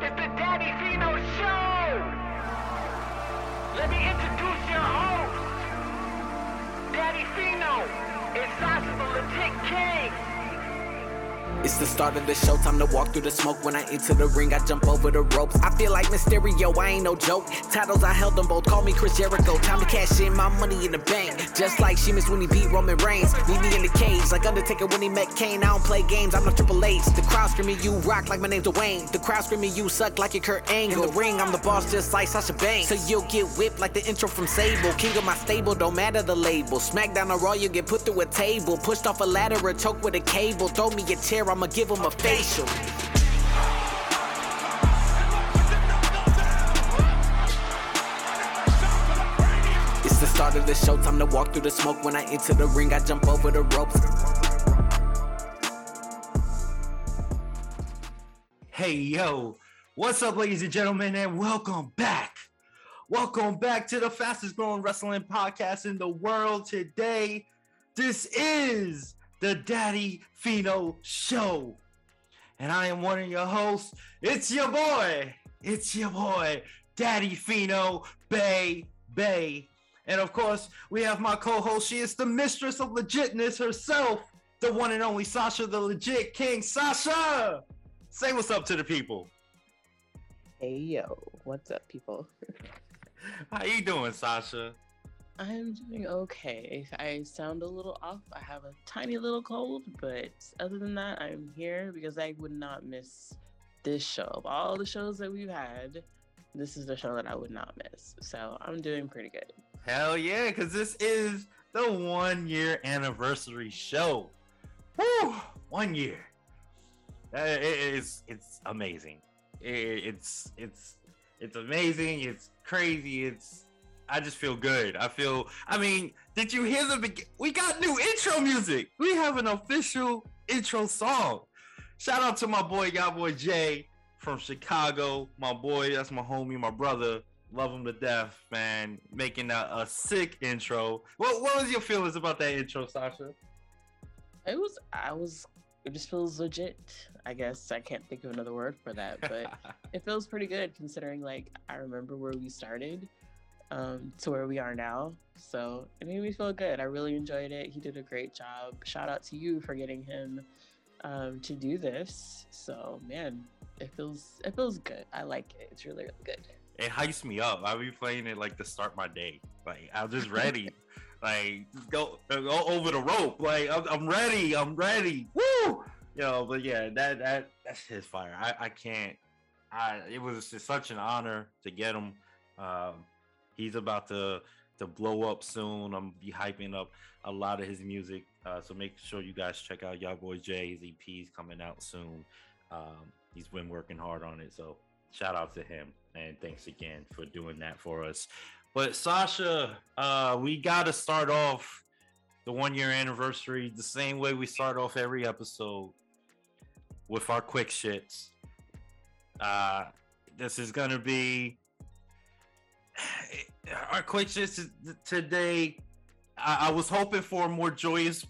It's the Daddy Fino Show! Let me introduce your host, Daddy Fino. It's Sasha the Legit King. It's the start of the show, time to walk through the smoke. When I enter the ring, I jump over the ropes. I feel like Mysterio, I ain't no joke. Titles, I held them both, call me Chris Jericho. Time to cash in my money in the bank. Just like Sheamus when he beat Roman Reigns. Meet me in the cage, like Undertaker when he met Kane. I don't play games, I'm no Triple H. The crowd screaming, you rock like my name's Dwayne. The crowd screaming, you suck like your Kurt Angle. In the ring, I'm the boss just like Sasha Banks. So you'll get whipped like the intro from Sable. King of my stable, don't matter the label. Smackdown or Raw, you get put through a table. Pushed off a ladder or choked with a cable. Throw me a chair, I'ma give him a facial. It's the start of the show, time to walk through the smoke. When I enter the ring, I jump over the ropes. Hey, yo, what's up, ladies and gentlemen, and welcome back. Welcome back to the fastest growing wrestling podcast in the world today. This is the Daddy Fino Show. And I am one of your hosts. It's your boy. It's your boy, Daddy Fino Bay Bay. And of course, we have my co-host. She is the mistress of legitness herself, the one and only Sasha, the legit king. Sasha, say what's up to the people. Hey yo, what's up, people? How you doing, Sasha? I'm doing okay. I sound a little off. I have a tiny little cold, but other than that, I'm here because I would not miss this show. Of all the shows that we've had, this is the show that I would not miss. So I'm doing pretty good. Hell yeah, because this is the one year anniversary show. Woo! One year. Uh, it's it's amazing. It's it's it's amazing. It's crazy. It's I just feel good. I feel. I mean, did you hear the? Be- we got new intro music. We have an official intro song. Shout out to my boy, God Boy Jay from Chicago. My boy, that's my homie, my brother. Love him to death, man. Making a, a sick intro. What what was your feelings about that intro, Sasha? It was, I was, it just feels legit. I guess I can't think of another word for that, but it feels pretty good considering like I remember where we started um, to where we are now. So it made me feel good. I really enjoyed it. He did a great job. Shout out to you for getting him um, to do this. So man, it feels it feels good. I like it. It's really really good. it hypes me up. I'll be playing it like to start my day. Like I'm just ready. like go go over the rope. Like I'm, I'm ready. I'm ready. Woo! You know, but yeah, that that that's his fire. I I can't. I it was just such an honor to get him. Um, he's about to to blow up soon. I'm be hyping up a lot of his music. Uh, so make sure you guys check out y'all boy Jay. His EP is coming out soon. Um, he's been working hard on it. So shout out to him and thanks again for doing that for us. But Sasha, uh, we got to start off the one year anniversary the same way we start off every episode with our quick shits. Uh, this is gonna be our is- today. I, I was hoping for more joyous,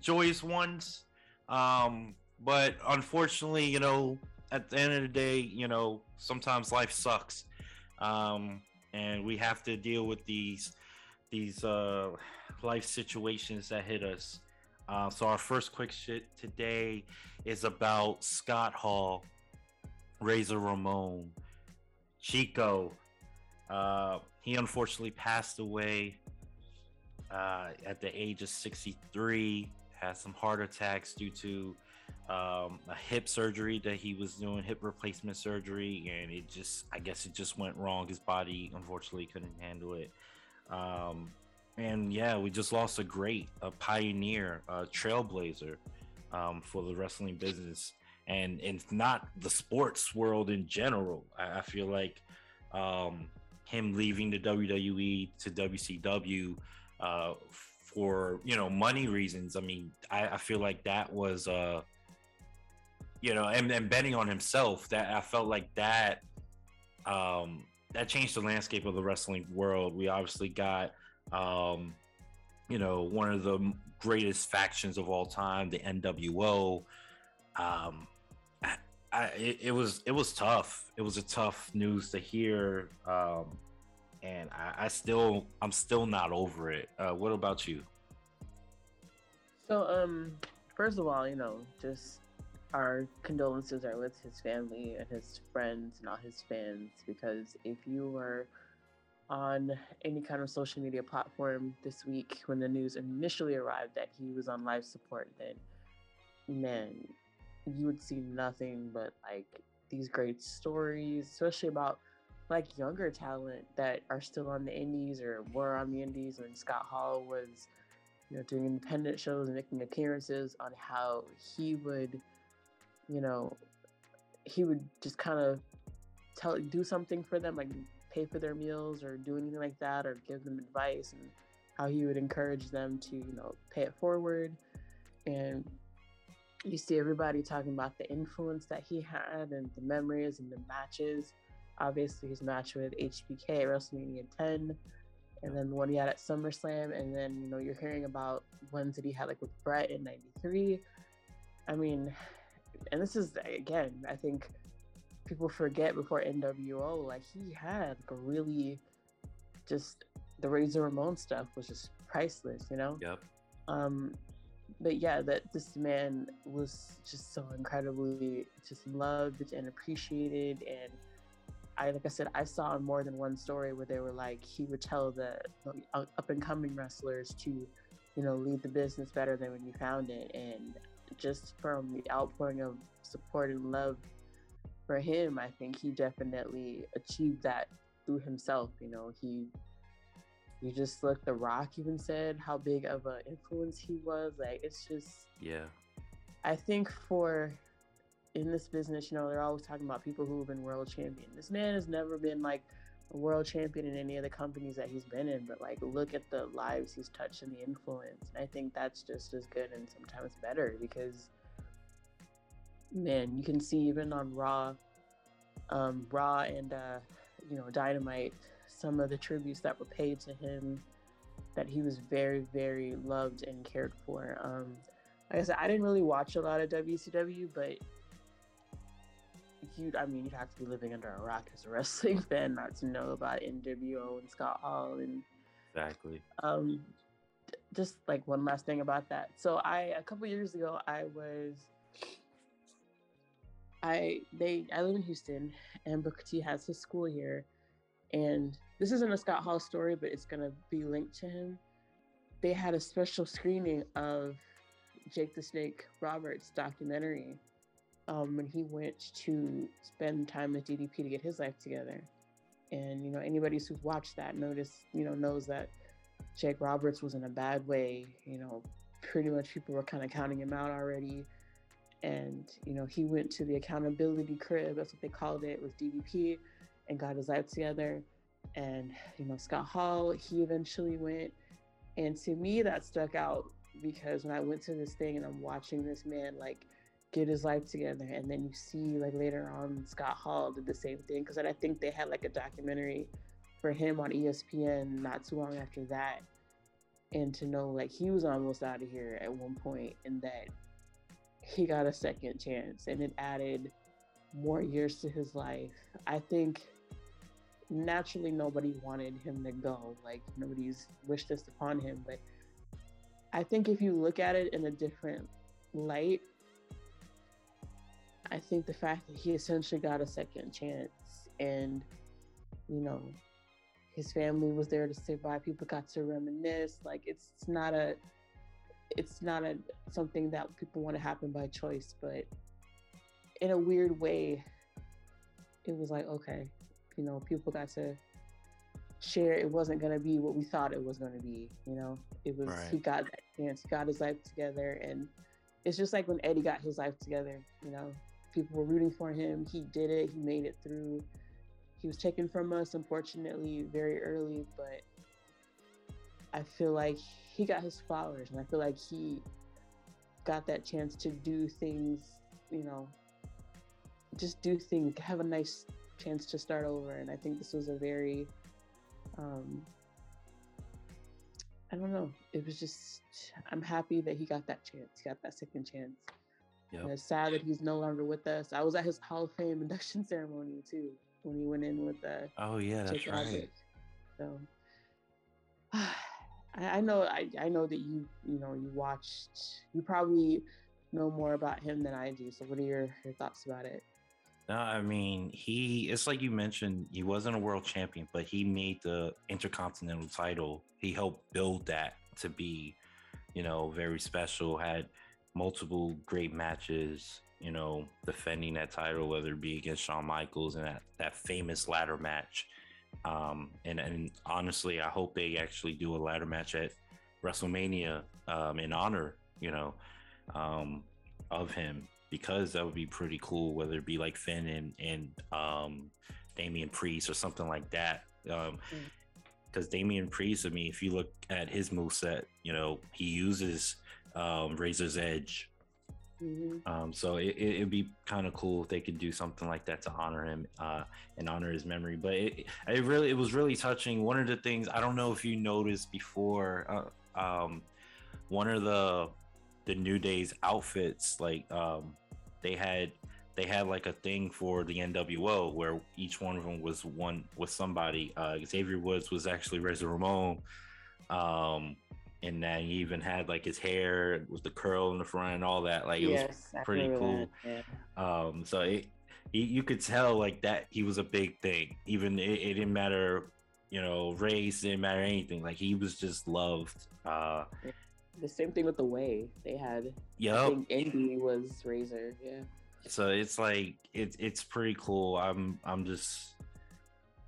joyous ones, um, but unfortunately, you know, at the end of the day, you know, sometimes life sucks, um, and we have to deal with these these uh, life situations that hit us. Uh, so our first quick shit today is about Scott Hall, Razor Ramon, Chico. Uh, he unfortunately passed away uh, at the age of 63. Had some heart attacks due to um, a hip surgery that he was doing, hip replacement surgery, and it just, I guess, it just went wrong. His body unfortunately couldn't handle it. Um, and yeah, we just lost a great, a pioneer, a trailblazer um, for the wrestling business, and and not the sports world in general. I, I feel like um, him leaving the WWE to WCW uh, for you know money reasons. I mean, I, I feel like that was uh, you know, and, and betting on himself. That I felt like that um, that changed the landscape of the wrestling world. We obviously got um, you know one of the greatest factions of all time, the NWO. Um, I, it was it was tough. It was a tough news to hear, um, and I, I still I'm still not over it. Uh, what about you? So, um, first of all, you know, just our condolences are with his family and his friends and all his fans because if you were on any kind of social media platform this week when the news initially arrived that he was on life support, then man, you would see nothing but like these great stories, especially about like younger talent that are still on the indies or were on the indies when Scott Hall was, you know, doing independent shows and making appearances on how he would, you know, he would just kind of tell do something for them, like pay for their meals or do anything like that or give them advice and how he would encourage them to, you know, pay it forward. And you see everybody talking about the influence that he had and the memories and the matches. Obviously, his match with HBK at WrestleMania 10, and then the one he had at SummerSlam, and then you know you're hearing about ones that he had like with Bret in '93. I mean, and this is again, I think people forget before NWO, like he had like a really just the Razor Ramon stuff was just priceless, you know. Yep. Um, but yeah, that this man was just so incredibly just loved and appreciated. And I, like I said, I saw more than one story where they were like, he would tell the uh, up and coming wrestlers to, you know, lead the business better than when you found it. And just from the outpouring of support and love for him, I think he definitely achieved that through himself. You know, he you just look the rock even said how big of an influence he was like it's just yeah. I think for in this business you know they're always talking about people who have been world champion. This man has never been like a world champion in any of the companies that he's been in but like look at the lives he's touched and the influence and i think that's just as good and sometimes better because man you can see even on raw um raw and uh you know dynamite some of the tributes that were paid to him that he was very very loved and cared for. Um like i said i didn't really watch a lot of wcw but you i mean you'd have to be living under a rock as a wrestling fan not to know about nwo and scott hall and exactly. um just like one last thing about that. So i a couple years ago i was i they i live in houston and booker t has his school here and this isn't a Scott Hall story, but it's going to be linked to him. They had a special screening of Jake the Snake Roberts documentary um, when he went to spend time with DDP to get his life together. And you know, anybody who's watched that notice, you know, knows that Jake Roberts was in a bad way. You know, pretty much people were kind of counting him out already. And you know, he went to the accountability crib, that's what they called it, with DDP, and got his life together and you know Scott Hall he eventually went. And to me that stuck out because when I went to this thing and I'm watching this man like get his life together and then you see like later on Scott Hall did the same thing because I think they had like a documentary for him on ESPN not too long after that. And to know like he was almost out of here at one point and that he got a second chance and it added more years to his life. I think naturally nobody wanted him to go. Like nobody's wished this upon him. But I think if you look at it in a different light, I think the fact that he essentially got a second chance and, you know, his family was there to say bye. People got to reminisce. Like it's not a, it's not a something that people want to happen by choice, but in a weird way, it was like okay, you know, people got to share it wasn't going to be what we thought it was going to be. You know, it was, right. he got that chance, he got his life together. And it's just like when Eddie got his life together, you know, people were rooting for him. He did it, he made it through. He was taken from us, unfortunately, very early, but I feel like he got his flowers and I feel like he got that chance to do things, you know, just do things, have a nice chance to start over. And I think this was a very, um, I don't know. It was just, I'm happy that he got that chance, he got that second chance. And Yep. it's sad that he's no longer with us. I was at his Hall of Fame induction ceremony too when he went in with uh, Oh yeah, that's right. So I, I know I, I know that you you know you watched you probably know more about him than I do. So what are your, your thoughts about it? No, I mean he. It's like you mentioned. He wasn't a world champion, but he made the intercontinental title. He helped build that to be, you know, very special. Had multiple great matches. You know, defending that title, whether it be against Shawn Michaels and that that famous ladder match. Um, and and honestly, I hope they actually do a ladder match at WrestleMania um, in honor. You know, um, of him because that would be pretty cool. Whether it be like Finn and and um, Damian Priest or something like that. Um, Mm. because Damian Priest, I mean, if you look at his moveset, you know, he uses um, Razor's Edge. Mhm. Um, so it, it, it'd be kind of cool if they could do something like that to honor him uh, and honor his memory. But it, it really, it was really touching. One of the things I don't know if you noticed before, uh, um, one of the the New Day's outfits, like um, they had they had like a thing for the NWO where each one of them was one with somebody. Uh, Xavier Woods was actually Razor Ramon. Um, and then he even had like his hair with the curl in the front and all that. Like it was yes, I pretty cool. that, yeah. um, so it, you, you could tell like that he was a big thing. Even it, it didn't matter, you know, race didn't matter anything. Like he was just loved. Uh, The same thing with the way they had. Yep. Indy was Razor. Yeah. So it's like it's it's pretty cool. I'm I'm just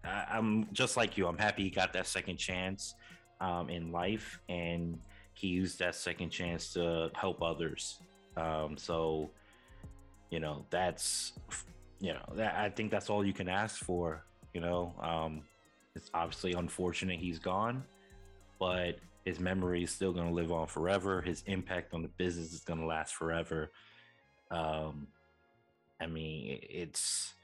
I, I'm just like you. I'm happy he got that second chance um, in life, and he used that second chance to help others. Um, so you know that's you know that I think that's all you can ask for. You know, um, it's obviously unfortunate he's gone, but his memory is still going to live on forever. His impact on the business is going to last forever. Um, I mean, it's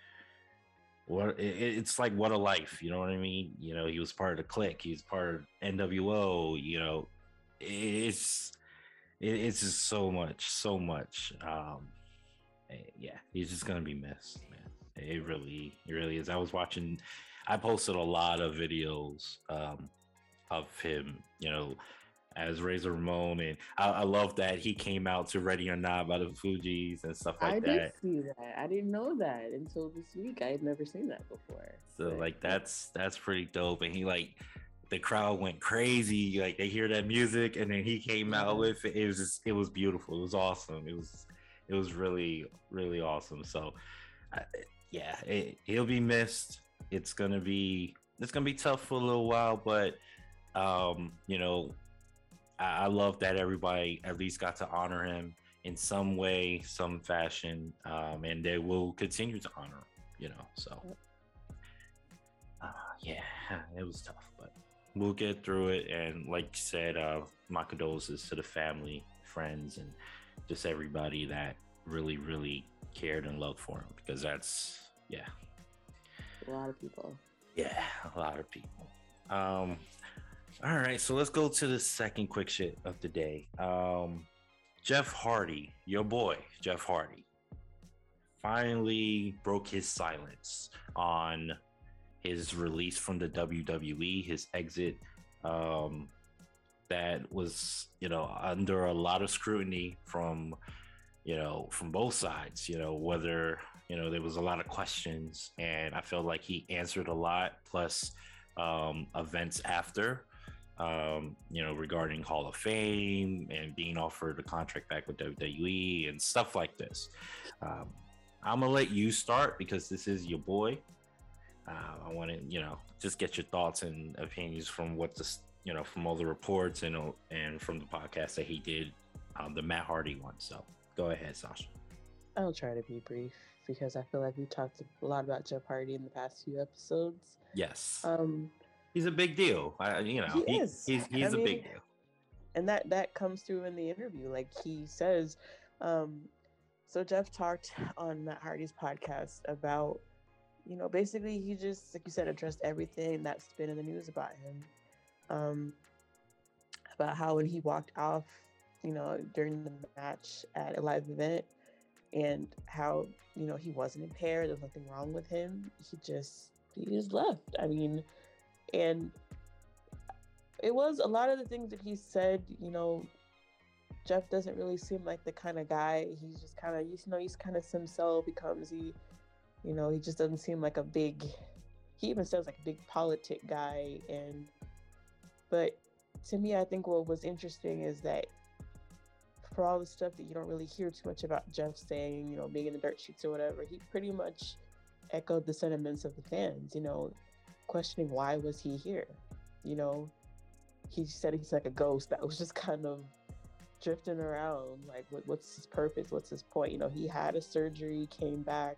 what it's like. What a life, you know what I mean? You know, he was part of the clique. He was part of NWO. You know, it's it's just so much, so much. Um, eh, yeah, he's just gonna be missed, man. It really, it really is. I was watching. I posted a lot of videos um, of him. You know, as Razor Ramon, and I, I love that he came out to Ready or Not by the Fugees and stuff like I that. I did see that. I didn't know that until this week. I had never seen that before. So But- like that's that's pretty dope. And he like the crowd went crazy. Like they hear that music, and then he came out with it. It was just it was beautiful. It was awesome. It was it was really really awesome. So I, yeah, it, he'll be missed. It's gonna be it's gonna be tough for a little while, but um, you know, I, I love that everybody at least got to honor him in some way, some fashion, um, and they will continue to honor him. You know, so uh, yeah, it was tough, but we'll get through it. And like you said, uh, my condolences to the family, friends, and just everybody that really, really cared and loved for him because that's yeah, a lot of people. yeah, a lot of people. Um, all right, so let's go to the second quick shit of the day. Um, Jeff Hardy, your boy, Jeff Hardy, finally broke his silence on his release from the WWE, his exit. Um, that was, you know, under a lot of scrutiny from, you know, from both sides. You know, whether you know there was a lot of questions, and I felt like he answered a lot. Plus, um, events after um, you know, regarding Hall of Fame and being offered a contract back with WWE and stuff like this. Um, I'm gonna let you start because this is your boy. Uh, I want to, you know, just get your thoughts and opinions from what this, you know, from all the reports and and from the podcast that he did, um, the Matt Hardy one. So go ahead, Sasha. I'll try to be brief because I feel like we talked a lot about Jeff Hardy in the past few episodes. Yes, Um, he's a big deal. I, you know, He he- is. he's he's a mean, big deal. and that that comes through in the interview like he says um so jeff talked on matt hardy's podcast about you know basically he just like you said addressed everything that's been in the news about him um about how when he walked off you know during the match at a live event and how you know he wasn't impaired. There's nothing wrong with him. He just he just left. I mean, and it was a lot of the things that he said. You know, Jeff doesn't really seem like the kind of guy. He's just kind of you know he's kind of himself. He comes, he, you know, he just doesn't seem like a big. He even sounds like a big politic guy, and but to me, I think what was interesting is that for all the stuff that you don't really hear too much about Jeff saying, you know, being in the dirt sheets or whatever, he pretty much echoed the sentiments of the fans, you know, questioning why was he here? You know, he said he's like a ghost that was just kind of drifting around. Like, what, what's his purpose? What's his point? You know, he had a surgery, came back.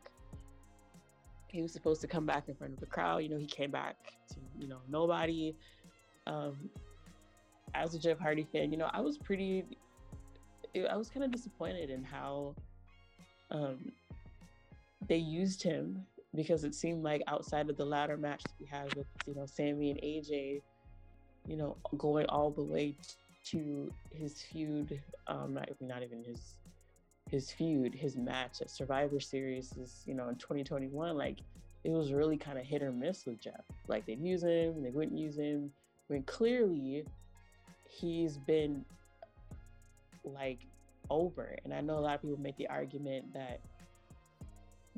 He was supposed to come back in front of the crowd. You know, he came back to, you know, nobody. Um, as a Jeff Hardy fan, you know, I was pretty I was kind of disappointed in how um, they used him because it seemed like outside of the ladder match that we had with you know Sami and AJ, you know, going all the way to his feud, um, not not even his his feud, his match at Survivor Series is you know in 2021, like it was really kind of hit or miss with Jeff. Like they'd use him, they wouldn't use him. When clearly he's been like over. And I know a lot of people make the argument that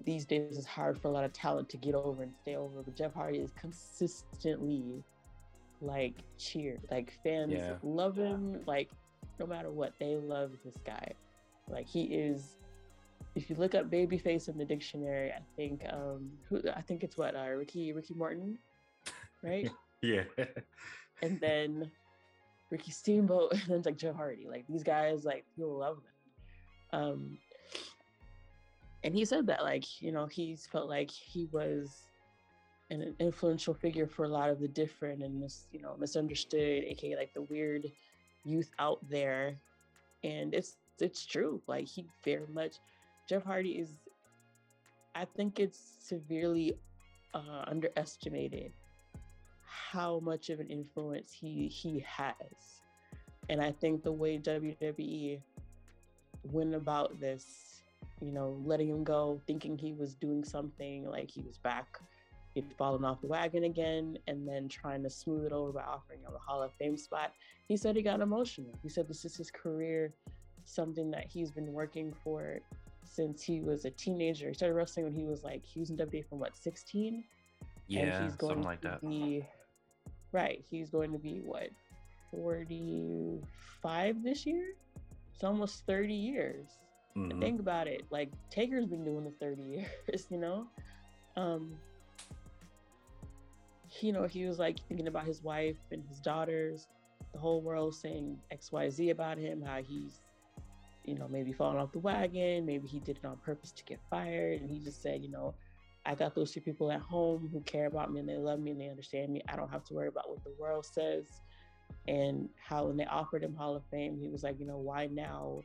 these days it's hard for a lot of talent to get over and stay over, but Jeff Hardy is consistently like cheered. Like fans yeah. love him. Like no matter what, they love this guy. Like he is. If you look up babyface in the dictionary, I think um who I think it's what uh, Ricky Ricky Martin, right? yeah. And then Ricky Steamboat, and then like Jeff Hardy. Like these guys, like people love them. Um, and he said that like you know he's felt like he was an influential figure for a lot of the different and mis, you know misunderstood, aka like the weird youth out there. And it's it's true. Like he very much, Jeff Hardy is. I think it's severely uh, underestimated how much of an influence he he has. And I think the way WWE went about this, you know, letting him go, thinking he was doing something like he was back, he'd fallen off the wagon again, and then trying to smooth it over by offering him a Hall of Fame spot. He said he got emotional. He said this is his career, something that he's been working for since he was a teenager. He started wrestling when he was like he was in WWE from what 16. Yeah, and he's going something like that. Be, Right. He's going to be what, 45 this year? It's almost 30 years. Mm-hmm. Think about it. Like Taker's been doing the 30 years, you know? Um, you know, he was like thinking about his wife and his daughters, the whole world saying XYZ about him, how he's, you know, maybe falling off the wagon, maybe he did it on purpose to get fired. And he just said, you know, I got those two people at home who care about me and they love me and they understand me. I don't have to worry about what the world says. And how when they offered him Hall of Fame, he was like, you know, why now?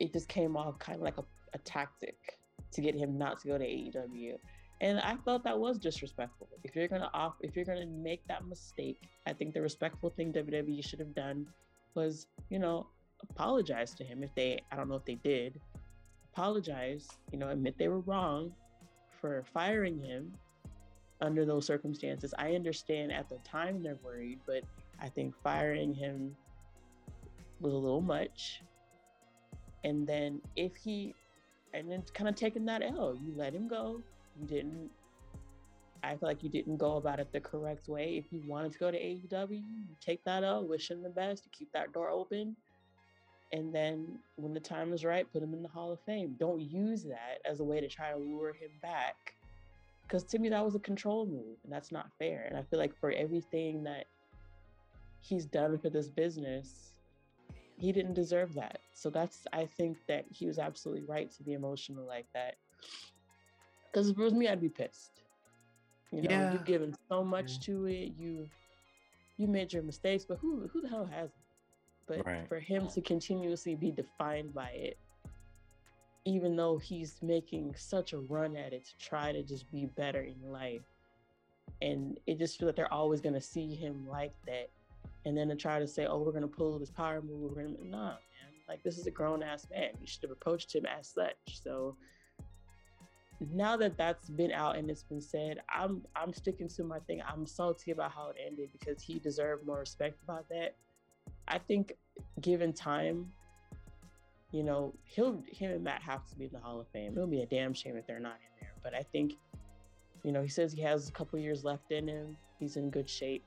It just came off kind of like a, a tactic to get him not to go to AEW. And I felt that was disrespectful. If you're gonna off, if you're gonna make that mistake, I think the respectful thing WWE should have done was, you know, apologize to him if they, I don't know if they did, apologize, you know, admit they were wrong, for firing him under those circumstances. I understand at the time they're worried, but I think firing him was a little much. And then if he, and then kind of taking that L, you let him go. You didn't. I feel like you didn't go about it the correct way. If you wanted to go to AEW, you take that L, wish him the best, you keep that door open and then when the time is right, put him in the Hall of Fame. Don't use that as a way to try to lure him back. Because to me, that was a control move, and that's not fair. And I feel like for everything that he's done for this business, he didn't deserve that. So that's, I think that he was absolutely right to be emotional like that. Because if it was me, I'd be pissed. You know, yeah. you've given so much yeah. to it. You you made your mistakes, but who who the hell hasn't? but right. for him to continuously be defined by it even though he's making such a run at it to try to just be better in life and it just feels like they're always going to see him like that and then to try to say oh we're to pull this power move we're to nah man Like this is a grown ass man. You should have approached him as such. So now that that's been out and it's been said, I'm I'm sticking to my thing. I'm salty about how it ended because he deserved more respect about that. I think given time, you know, he'll him and Matt have to be in the Hall of Fame. It'll be a damn shame if they're not in there. But I think, you know, he says he has a couple years left in him. He's in good shape.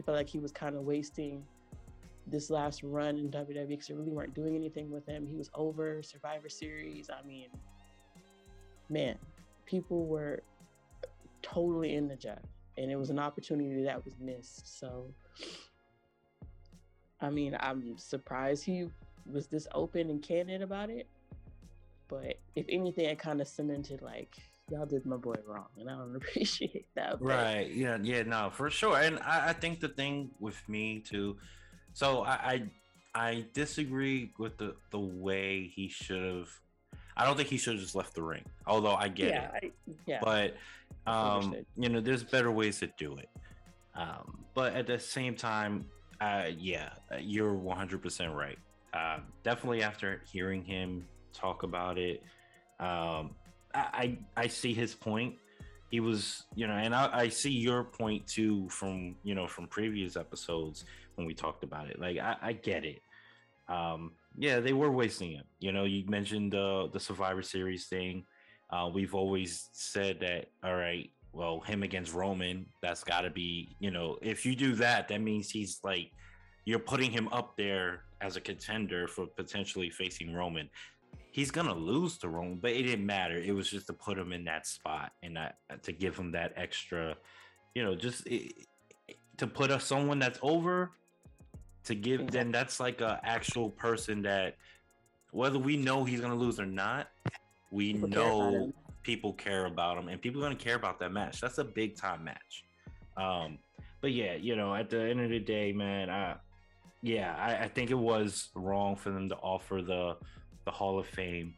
He felt like he was kind of wasting this last run in WWE because they really weren't doing anything with him. He was over Survivor Series. I mean, man, people were totally in the Jeff, and it was an opportunity that was missed. So, I mean, I'm surprised he was this open and candid about it. But if anything, it kind of cemented like y'all did my boy wrong, and I don't appreciate that. But Right. Yeah. Yeah. No, for sure. And I, I think the thing with me too. So I, I I disagree with the the way he should have. I don't think he should have just left the ring. Although I get yeah, it, I, yeah, but um, you know, there's better ways to do it. Um, but at the same time, uh, yeah, you're 100% right. Uh, definitely after hearing him talk about it, um, I, I see his point. He was, you know, and I, I see your point too from you know from previous episodes when we talked about it. Like I, I get it. Um, yeah, they were wasting it. You know, you mentioned the the Survivor Series thing. Uh, we've always said that. All right, well, him against Roman, that's got to be. You know, if you do that, that means he's like you're putting him up there as a contender for potentially facing Roman. He's gonna lose to Roman, but it didn't matter. It was just to put him in that spot and that uh, to give him that extra, you know, just it, to put us someone that's over to give. Then that's like a actual person that whether we know he's gonna lose or not, we People know him. people care about him and people are gonna care about that match. That's a big time match. Um, but yeah, you know, at the end of the day, man, I yeah, I, I think it was wrong for them to offer the the Hall of Fame.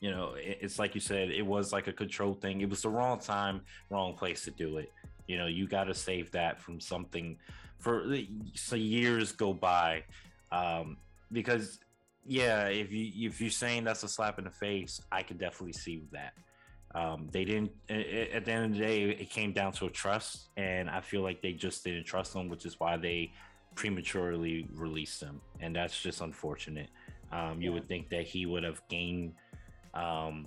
You know, it's like you said, it was like a control thing. It was the wrong time, wrong place to do it. You know, you got to save that from something for so years go by, um, because yeah, if you if you're saying that's a slap in the face, I could definitely see that. Um, they didn't. a- At the end of the day, it came down to a trust, and I feel like they just didn't trust them, which is why they prematurely released them, and that's just unfortunate. Um, you Yeah. would think that he would have gained um,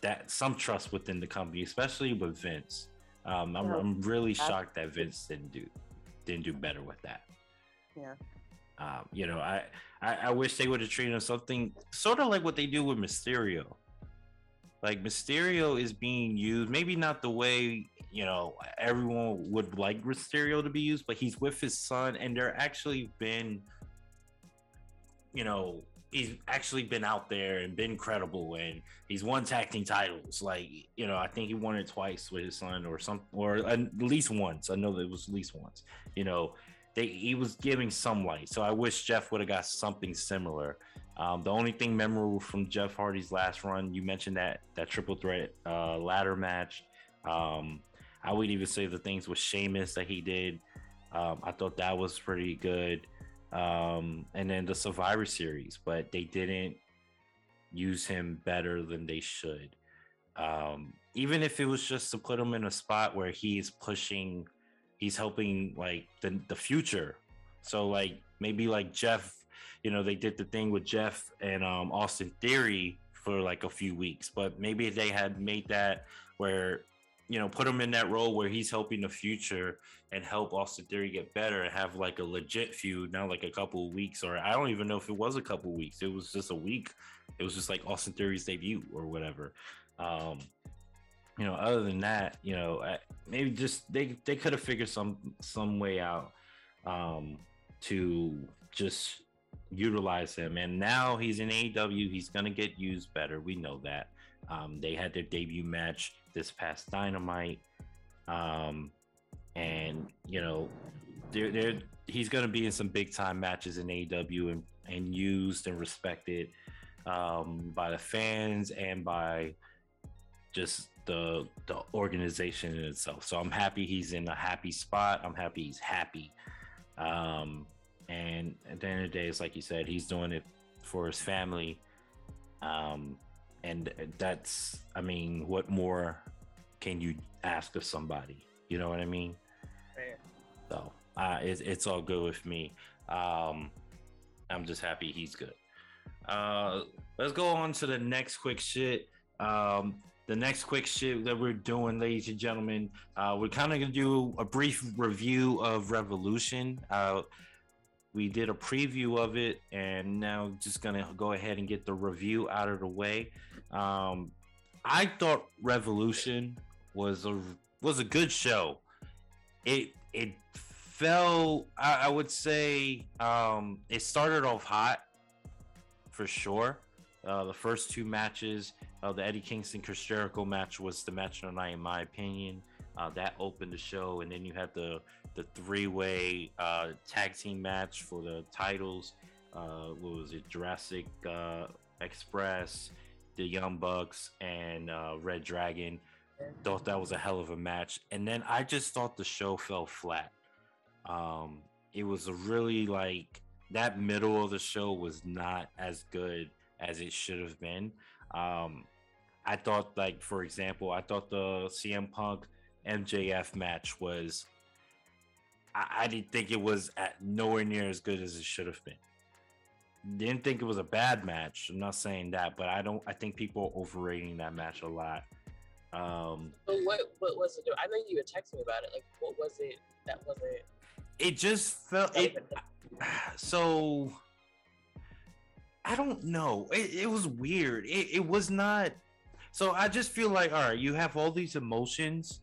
that some trust within the company, especially with Vince. Um, I'm, Yeah. I'm really shocked that Vince didn't do didn't do better with that. yeah, Um, you know, I, I I wish they would have treated him something sort of like what they do with Mysterio. Like Mysterio is being used, maybe not the way you know everyone would like Mysterio to be used, but he's with his son, and there actually been, you know, he's actually been out there and been credible, and he's won tag team titles. Like you know, I think he won it twice with his son, or some, or at least once. I know that it was at least once. You know, they he was giving some light. So I wish Jeff would have got something similar. Um, the only thing memorable from Jeff Hardy's last run, you mentioned that that triple threat uh, ladder match. Um, I would even say the things with Sheamus that he did. Um, I thought that was pretty good. Um, and then the Survivor Series, but they didn't use him better than they should. Um, even if it was just to put him in a spot where he's pushing he's helping like the the future. So like maybe like Jeff, you know, they did the thing with Jeff and um Austin Theory for like a few weeks, but maybe they had made that where you know put him in that role where he's helping the future and help Austin Theory get better and have like a legit feud, not like a couple weeks or I don't even know if it was a couple weeks. It was just a week. It was just like Austin Theory's debut or whatever. Um, you know, other than that, you know, maybe just they they could have figured some some way out um, to just utilize him. And now he's in AEW. He's gonna get used better. We know that. Um, they had their debut match this past Dynamite, um, and you know, they're, they're he's gonna be in some big time matches in AEW and and used and respected um, by the fans and by just the the organization in itself. So I'm happy he's in a happy spot. I'm happy he's happy. Um, and at the end of the day, it's like you said, he's doing it for his family. Um, and that's, I mean, what more can you ask of somebody? You know what I mean? Fair. So uh, it's, it's all good with me. Um, I'm just happy he's good. Uh, let's go on to the next quick shit. Um, the next quick shit that we're doing, ladies and gentlemen, uh, we're kind of gonna do a brief review of Revolution. Uh, we did a preview of it, and now just gonna go ahead and get the review out of the way. Um, I thought Revolution was a was a good show. It it fell. I, I would say um, it started off hot for sure. Uh, the first two matches, uh, the Eddie Kingston Chris Jericho match was the match of the night, in my opinion. Uh, that opened the show, and then you had the the three way uh, tag team match for the titles. Uh, what was it? Jurassic uh, Express, the Young Bucks, and uh, Red Dragon. Thought that was a hell of a match, and then I just thought the show fell flat. Um, it was a really like that middle of the show was not as good as it should have been. Um, I thought, like for example, I thought the CM Punk MJF match was. I, I didn't think it was at nowhere near as good as it should have been. Didn't think it was a bad match. I'm not saying that, but I don't. I think people are overrating that match a lot. Um, But what what was it? I know you had texted me about it. Like, what was it that wasn't? it just felt it. So I don't know. It, it was weird. It, it was not. So I just feel like, all right, you have all these emotions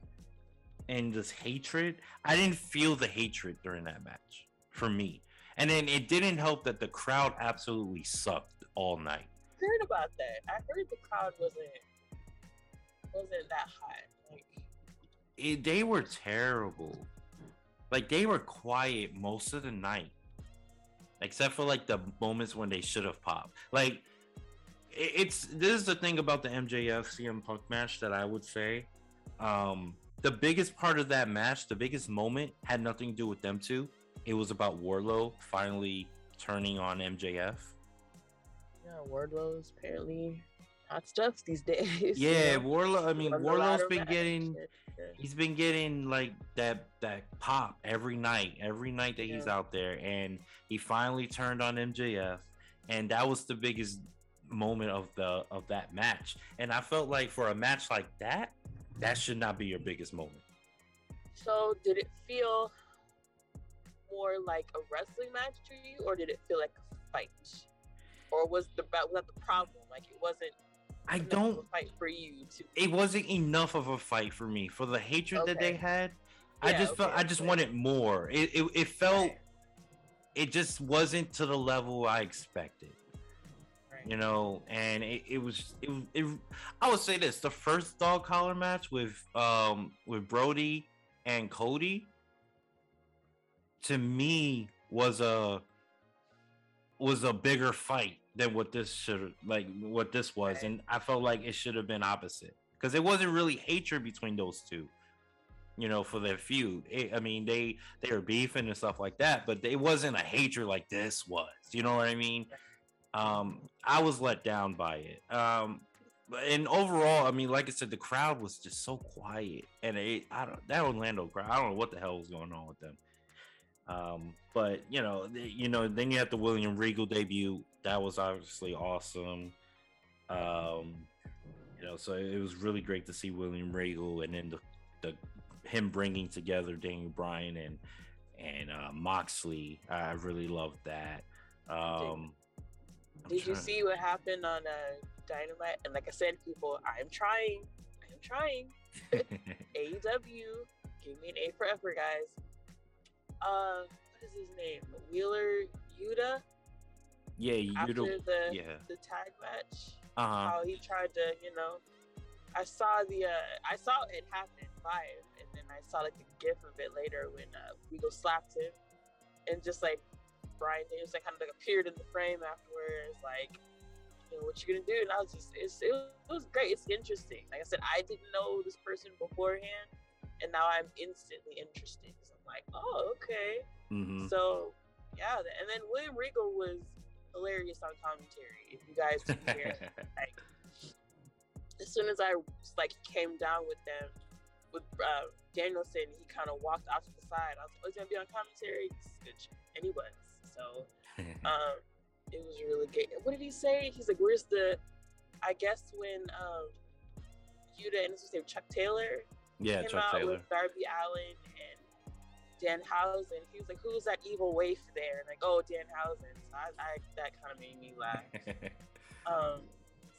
and this hatred. I didn't feel the hatred during that match for me. And then it didn't help that the crowd absolutely sucked all night. I heard about that. I heard the crowd wasn't wasn't that hot. Like, It, they were terrible. Like they were quiet most of the night, except for like the moments when they should have popped. Like it, it's this is the thing about the MJF CM Punk match that I would say. Um, the biggest part of that match, the biggest moment, had nothing to do with them two. It was about Wardlow finally turning on MJF. yeah, Wardlow's apparently hot stuff these days. you Yeah, know? Wardlow. I mean, Wardlow's been getting he's been getting like that that pop every night every night that he's out there and he finally turned on mjf and that was the biggest moment of the of that match and i felt like for a match like that that should not be your biggest moment So, did it feel more like a wrestling match to you, or did it feel like a fight? Or was the was that the problem? Like it wasn't i don't a fight for you to. it wasn't enough of a fight for me for the hatred that they Okay. had i Yeah, just felt okay, i just okay. wanted more it, it, it felt it just wasn't to the level i expected. You know and it, it was it, it i would say this the first dog collar match with um with brodie and cody to me was a was a bigger fight than what this should like what this was. And i felt like it should have been opposite because it wasn't really hatred between those two you know for their feud. It- i mean they they were beefing and stuff like that but it wasn't a hatred like this was you know what i mean um i was let down by it. Um and overall i mean like i said the crowd was just so quiet. And it i don't that orlando crowd i don't know what the hell was going on with them. Um but you know th- you know then you have the william regal debut. That was obviously awesome. Um you know so it was really great to see william regal and then the, the him bringing together daniel bryan and and uh moxley. I really loved that. Um I'm Did you see what happened on uh, Dynamite? And like I said, people, I'm trying. I'm trying. AEW, give me an A for effort, guys. Uh, what is his name? Wheeler Yuta. yeah you After the yeah the tag match, uh-huh how he tried to, you know, I saw the uh, I saw it happen live, and then I saw like the gif of it later when uh, Regal slapped him, and just like Brian Daniels like kind of like appeared in the frame afterwards, like. You know, what you gonna do? And I was just, it's, it, was, it was great. It's interesting. Like I said, I didn't know this person beforehand, and now I'm instantly interested because I'm like, oh, okay. hmm So yeah, and then William Regal was hilarious on commentary. If you guys hear, like as soon as I like came down with them with uh, Danielson, he kind of walked off to the side. I was like, "Oh, he's gonna be on commentary." This is good shit. and he was. So um, it was really good. What did he say? He's like, "Where's the?" I guess when um, Yuta and his name Chuck Taylor yeah, came Chuck out Taylor. with Darby Allin and Danhausen, he was like, "Who's that evil waif there?" And like, "Oh, Danhausen." So I, I that kind of made me laugh. Um,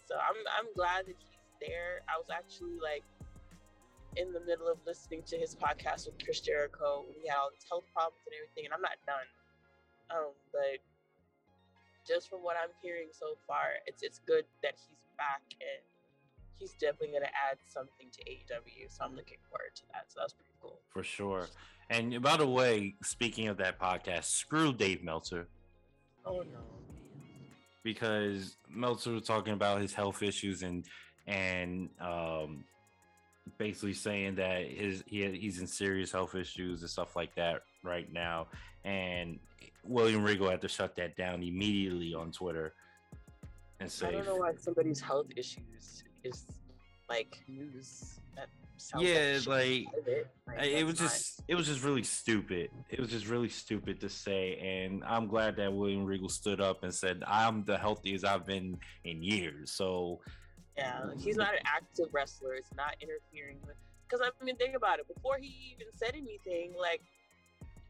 so I'm I'm glad that he's there. I was actually like in the middle of listening to his podcast with Chris Jericho when he had all his health problems and everything, and I'm not done. Um, but just from what I'm hearing so far, it's it's good that he's back and he's definitely gonna add something to AEW. So I'm looking forward to that. So that's pretty cool. For sure. And by the way, speaking of that podcast, screw Dave Meltzer Oh no. because Meltzer was talking about his health issues and and um, basically saying that his he, he's in serious health issues and stuff like that right now. And William Regal had to shut that down immediately on Twitter and say, I don't know why somebody's health issues is like news. That sounds Yeah, shit like, private. Like, it was not- just it was just really stupid. It was just really stupid to say, and I'm glad that William Regal stood up and said, "I'm the healthiest I've been in years." So Yeah, like, he's not an active wrestler. It's not interfering with. Because I mean, think about it. Before he even said anything, like,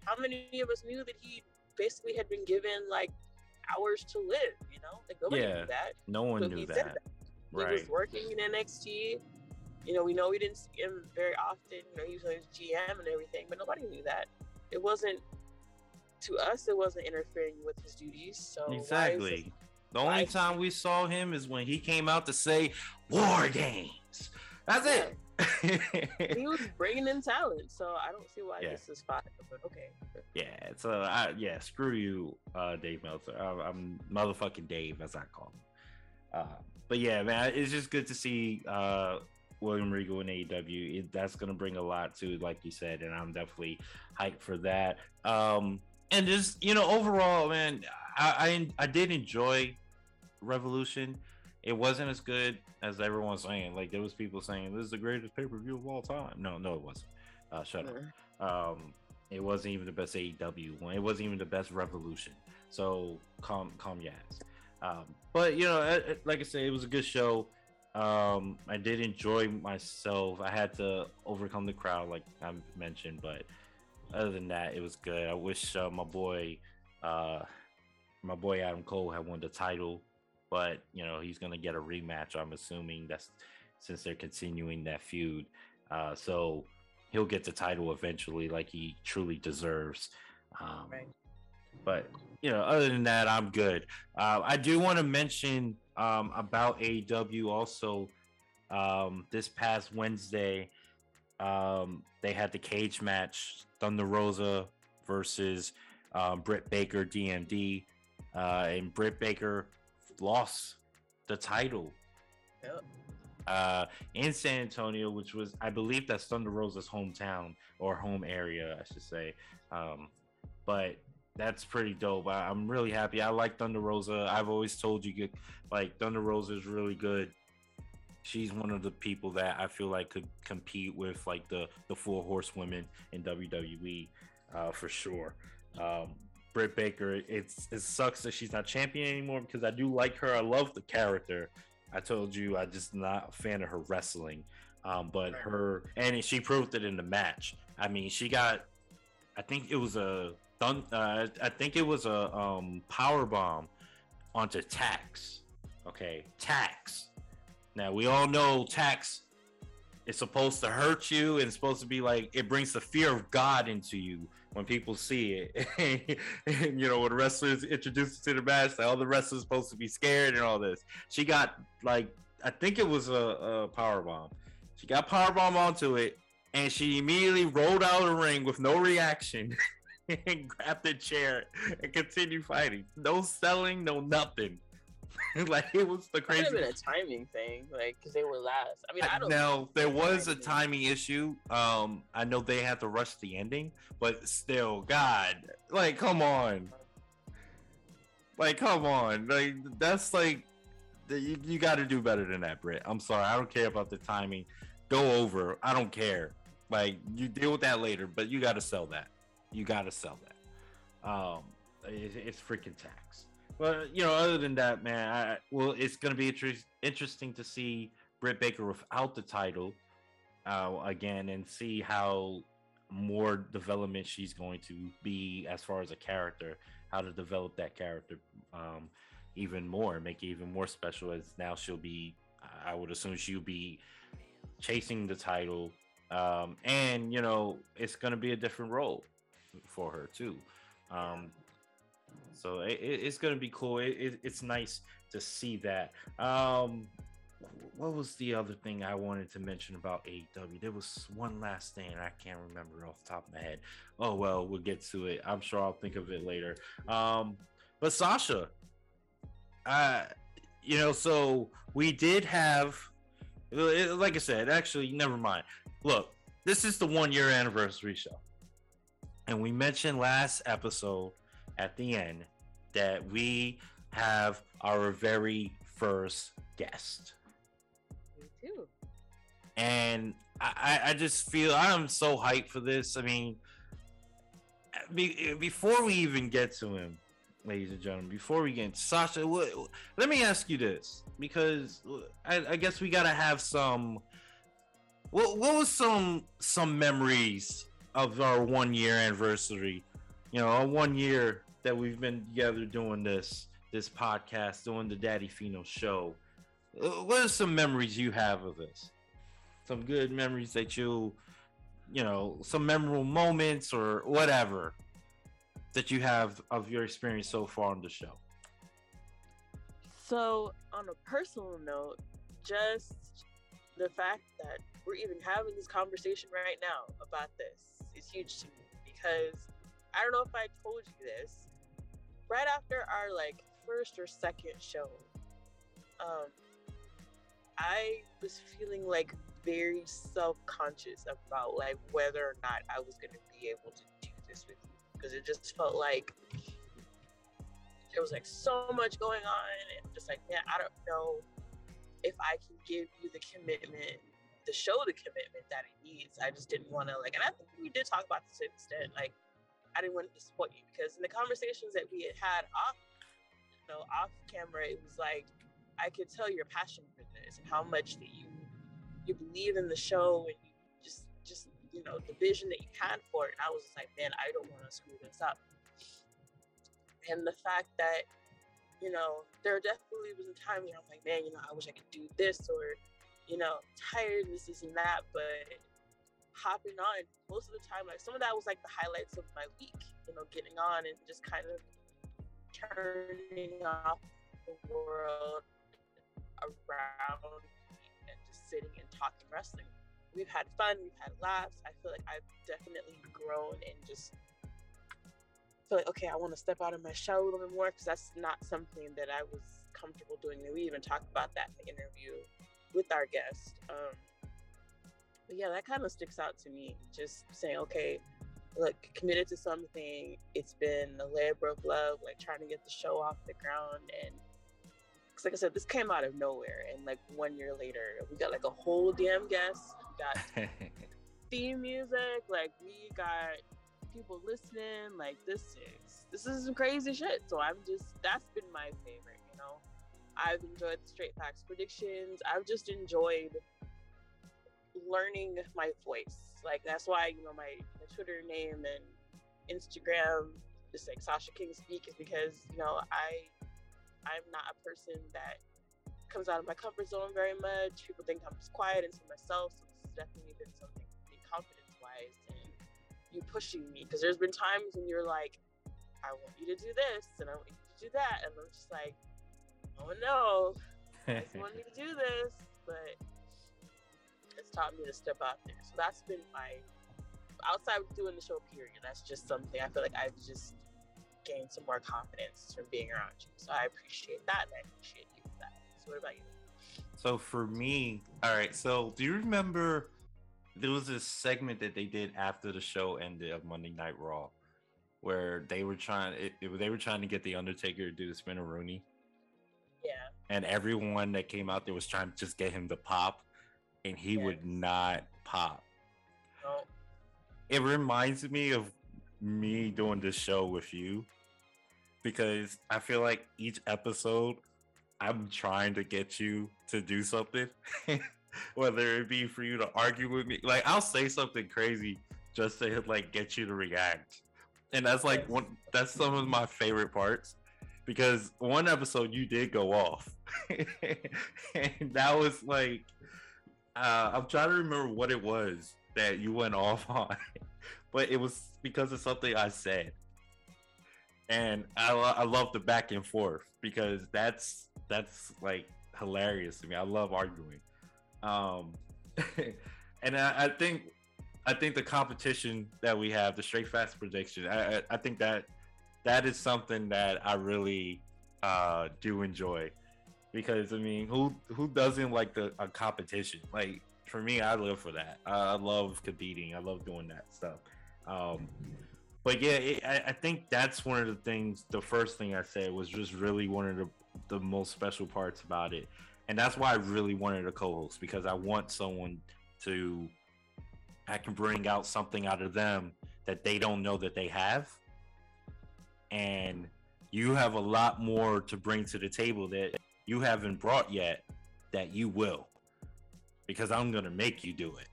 how many of us knew that he basically had been given like hours to live? You know, like nobody Yeah, knew that. no one So knew he that, said He right? was working in NXT. You know, we know we didn't see him very often. You know, he was on his GM and everything, but nobody knew that. It wasn't to us. It wasn't interfering with his duties. So why is this- Exactly. The only time we saw him is when he came out to say "War Games." That's it. He was bringing in talent, so I don't see why Yeah. this is fine. But okay, yeah. So I, yeah, screw you, uh, Dave Meltzer. I, I'm motherfucking Dave, as I call him. Uh, but yeah, man, it's just good to see uh, William Regal in AEW. It, that's gonna bring a lot to, like you said, and I'm definitely hyped for that. Um, and just you know, overall, man, I I, I did enjoy Revolution. It wasn't as good as everyone's saying. Like there was people saying this is the greatest pay per view of all time. No, no, it wasn't. Uh, shut up. Um, it wasn't even the best AEW one. It wasn't even the best Revolution. So calm, calm your ass. Um, but you know, like I said, it was a good show. Um, I did enjoy myself. I had to overcome the crowd, like I mentioned, but other than that, it was good. I wish uh, my boy, uh, my boy Adam Cole had won the title, but you know he's gonna get a rematch. I'm assuming that's since they're continuing that feud. Uh, so he'll get the title eventually, like he truly deserves. Um, Right. But you know, other than that, I'm good. Uh, I do want to mention um, about AEW also. Um, this past Wednesday, um, they had the cage match: Thunder Rosa versus um, Britt Baker, DMD, uh, and Britt Baker lost the title Yep. uh, in San Antonio, which was, I believe, that's Thunder Rosa's hometown or home area, I should say. Um, but that's pretty dope. I, I'm really happy. I like Thunder Rosa. I've always told you, like Thunder Rosa is really good. She's one of the people that I feel like could compete with like the the four horsewomen in WWE uh, for sure. Um, Britt Baker, it's it sucks that she's not champion anymore because I do like her. I love the character. I told you I just not a fan of her wrestling. Um, but her and she proved it in the match. I mean, she got I think it was a thun- uh, I think it was a um power bomb onto tacks. Okay, tacks. Now we all know tacks is supposed to hurt you and it's supposed to be like it brings the fear of God into you when people see it. and you know, when wrestlers introduced to the match, like all the wrestlers supposed to be scared and all this. She got like I think it was a, a power bomb. She got power bomb onto it, and she immediately rolled out of the ring with no reaction and grabbed the chair and continued fighting. No selling, no nothing. like it was the It could have crazy. been a timing thing, like because they were last. I mean, I don't. Now there was a timing. timing issue. Um, I know they had to rush the ending, but still, God, like, come on. Like, come on, like that's like you, you got to do better than that, Britt. I'm sorry, I don't care about the timing. Go over. I don't care. Like you deal with that later, but you got to sell that. You got to sell that. Um, it, it's freaking tacks. But you know, other than that, man, I, well, it's gonna be inter- interesting to see Britt Baker without the title uh, again and see how more development she's going to be as far as a character, how to develop that character um, even more, make it even more special. As now she'll be, I would assume she'll be chasing the title, um, and you know it's going to be a different role for her too. Um, so it, it's going to be cool. It, it's nice to see that. Um, what was the other thing I wanted to mention about AEW? There was one last thing I can't remember off the top of my head. Oh well, we'll get to it. I'm sure I'll think of it later. Um, but Sasha, uh, you know, so we did have, like I said, actually, never mind. Look, this is the one year anniversary show, and we mentioned last episode at the end that we have our very first guest Me too. And I, I just feel I'm so hyped for this. I mean, be, before we even get to him, ladies and gentlemen, before we get Sasha, what, let me ask you this because I, I guess we gotta have some. What, what was some some memories of our one year anniversary? You know, our one year that we've been together doing this this podcast, doing the Daddy Fino show. Uh, what are some memories you have of this? Some good memories that you, you know, some memorable moments or whatever that you have of your experience so far on the show. So, on a personal note, just the fact that we're even having this conversation right now about this is huge to me because I don't know if I told you this. Right after our like first or second show, um, I was feeling like very self-conscious about like whether or not I was gonna be able to do this with you because it just felt like there was like so much going on and just like man I don't know if I can give you the commitment to show the commitment that it needs. I just didn't want to like and I think we did talk about this an extent like I didn't want to disappoint you because in the conversations that we had had off you know off camera it was like I could tell your passion for this and how much that you you believe in the show and you just just you know the vision that you had for it. And I was just like, man, I don't want to screw this up. And the fact that you know there definitely was a time where I'm like, man, you know, I wish I could do this or you know, tired this, this and that, but hopping on most of the time like some of that was like the highlights of my week you know getting on and just kind of turning off the world around me and just sitting and talking wrestling. We've had fun, we've had laughs. I feel like I've definitely grown and just feel like, okay, I want to step out of my shell a little bit more because that's not something that I was comfortable doing. And we even talked about that in the interview with our guest. Um, but yeah, that kind of sticks out to me. Just saying, okay, look, committed to something. It's been a labor of love, like trying to get the show off the ground and like I said, this came out of nowhere, and like one year later, we got like a whole damn guest. We got theme music. Like we got people listening. Like this is this is some crazy shit. So I'm just that's been my favorite. You know, I've enjoyed the straight facts predictions. I've just enjoyed learning my voice. Like that's why you know my, my Twitter name and Instagram just like Sasha King Speak is because you know I I'm not a person that comes out of my comfort zone very much. People think I'm just quiet and to myself. So this has definitely been something confidence wise and you pushing me. Because there's been times when you're like, I want you to do this and I want you to do that. And I'm just like, oh no, I just want you to do this. But taught me to step out there. So that's been my outside of doing the show period. That's just something I feel like I've just gained some more confidence from being around you. So I appreciate that and I appreciate you for that. So what about you? So for me, all right. So do you remember there was this segment that they did after the show ended of Monday Night Raw, where they were trying it, it- they were trying to get the Undertaker to do the Spinaroonie, Yeah. and everyone that came out there was trying to just get him to pop, and he Yeah. would not pop. No. It reminds me of me doing this show with you because I feel like each episode I'm trying to get you to do something, whether it be for you to argue with me. Like I'll say something crazy just to like get you to react, and that's like one. That's some of my favorite parts because one episode you did go off, and that was like uh, I'm trying to remember what it was that you went off on, but it was because of something I said. And I, I love the back and forth because that's that's like hilarious to me. I love arguing, um, and I, I think I think the competition that we have, the straight fast prediction, I, I, I think that that is something that I really uh, do enjoy because I mean, who who doesn't like the a competition? Like for me, I live for that. I, I love competing. I love doing that stuff. Um, but yeah, it, I, I think that's one of the things. The first thing I said was just really one of the the most special parts about it, and that's why I really wanted a co-host because I want someone to I can bring out something out of them that they don't know that they have, and you have a lot more to bring to the table that you haven't brought yet that you will because I'm gonna make you do it.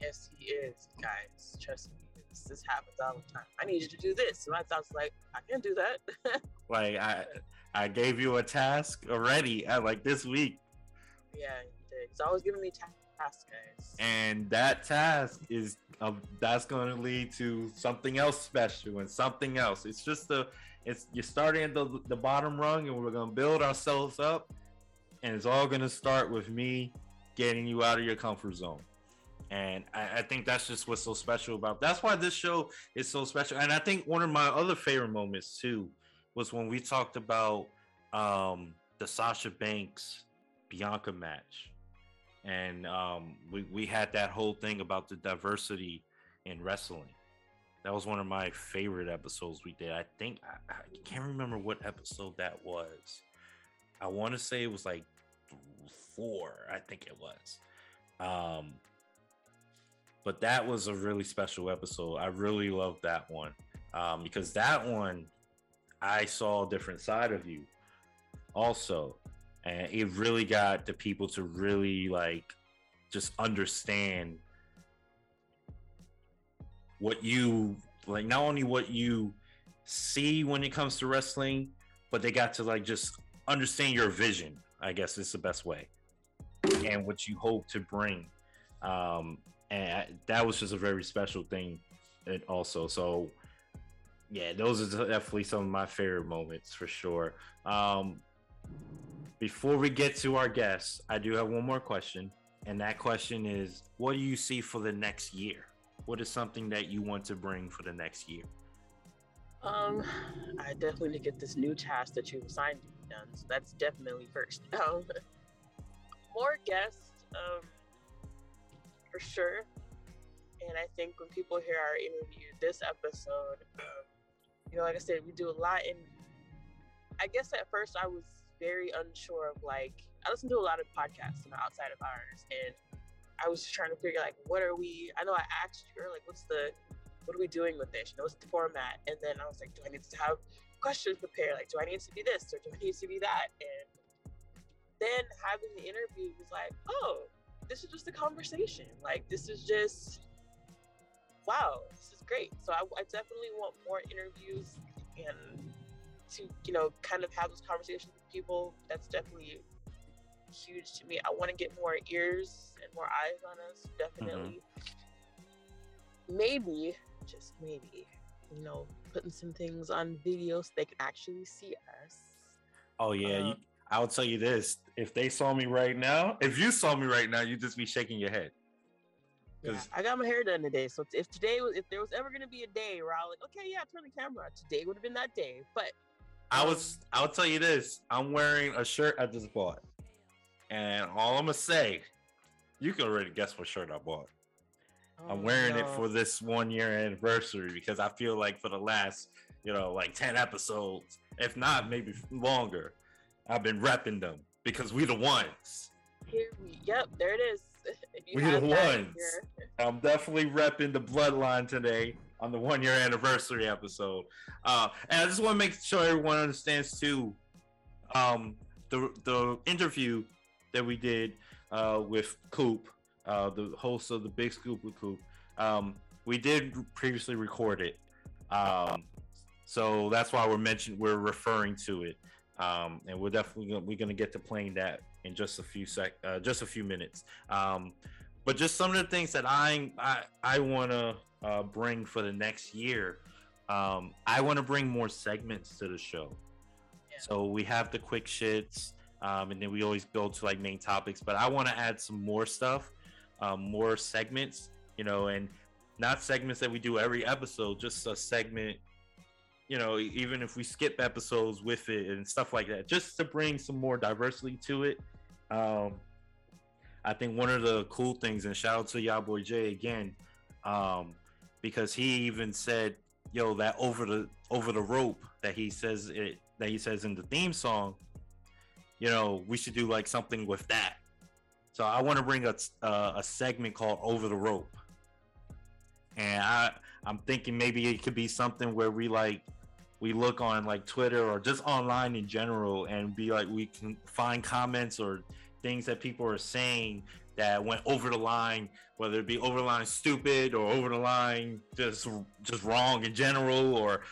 Yes, he is, guys. Trust me. This, this happens all the time. I need you to do this. And my thoughts like, I can't do that. Like I I gave you a task already uh, like this week yeah, he did. He's always giving me ta- tasks, guys. and that task is uh, that's going to lead to something else special and something else. It's just the it's you're starting at the the bottom rung and we're to build ourselves up and it's all to start with me getting you out of your comfort zone. And I, I think that's just what's so special about. That's why this show is so special. And I think one of my other favorite moments too was when we talked about um, the Sasha Banks Bianca match, and um, we we had that whole thing about the diversity in wrestling. That was one of my favorite episodes we did. I think I, I can't remember what episode that was. I want to say it was like four. I think it was. Um, but that was a really special episode. I really loved that one um, because that one I saw a different side of you also. And it really got the people to really like just understand what you like, not only what you see when it comes to wrestling, but they got to like just understand your vision, I guess is the best way, and what you hope to bring. Um, and I- that was just a very special thing, and also so yeah, those are definitely some of my favorite moments for sure. Um, before we get to our guests, I do have one more question, and that question is: What do you see for the next year? What is something that you want to bring for the next year? Um, I definitely need to get this new task that you've assigned to done. So that's definitely first. Um, more guests, um, for sure. And I think when people hear our interview, this episode, um, you know, like I said, we do a lot. And I guess at first I was very unsure of like, I listen to a lot of podcasts, you know, outside of ours, and I was just trying to figure like, what are we? I know I asked you, like, what's the what are we doing with this? You know, what's the format? And then I was like, do I need to have questions prepared? Like, do I need to be this or do I need to be that? And then having the interview was like, oh, this is just a conversation. Like, this is just, wow, this is great. So I, I definitely want more interviews and to, you know, kind of have those conversations with people. That's definitely huge to me. I want to get more ears more eyes on us, definitely. Maybe, just maybe, you know, putting some things on video so they can actually see us. Oh yeah, you, Um, I'll tell you this: if they saw me right now, if you saw me right now, you'd just be shaking your head. Yeah, I got my hair done today. So if today was, if there was ever gonna be a day where I was like, okay, yeah, turn the camera, on," today would have been that day. But I was. I'll tell you this: I'm wearing a shirt I just bought, and all I'm gonna say, you can already guess what shirt I bought. I'm Oh, wearing it for this one year anniversary because I feel like for the last, you know, like 10 episodes, if not maybe longer, I've been repping them because we the ones. Here we, yep, there it is. We the ones. I'm definitely repping the bloodline today on the one year anniversary episode. Uh, and I just want to make sure everyone understands too. Um, the the interview that we did uh, with Coop, uh, the host of the Big Scoop with Coop, um, we did previously record it. Um, so that's why we're mentioning we're referring to it. Um, and we're definitely gonna, we're gonna get to playing that in just a few sec, uh, just a few minutes. Um, but just some of the things that I I, I want to uh, bring for the next year. Um, I want to bring more segments to the show. Yeah. So we have the quick shits, um, and then we always go to like main topics. But I want to add some more stuff, um, more segments, you know, and not segments that we do every episode, just a segment. You know, even if we skip episodes with it and stuff like that, just to bring some more diversity to it. Um, I think one of the cool things, and shout out to y'all boy Jay again, um, because he even said, "Yo, that over the over the rope that he says it that he says in the theme song, you know, we should do like something with that." So I want to bring a a segment called "Over the Rope," and I I'm thinking maybe it could be something where we like we look on like Twitter or just online in general and be like we can find comments or things that people are saying that went over the line, whether it be over the line stupid or over the line just just wrong in general or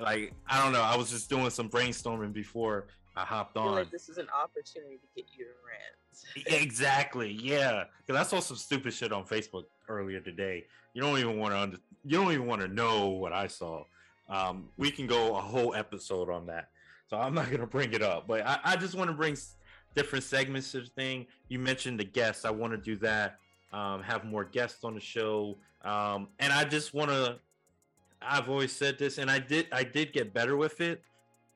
like I don't know. I was just doing some brainstorming before I hopped I on. like this is an opportunity to get you to rant. exactly, yeah. Because I saw some stupid shit on Facebook earlier today. You don't even want to under, you don't even want to know what I saw. Um, we can go a whole episode on that, so I'm not gonna bring it up. But I, I just want to bring s- different segments to the thing. You mentioned the guests. I want to do that. Um, have more guests on the show, um, and I just want to. I've always said this, and I did. I did get better with it,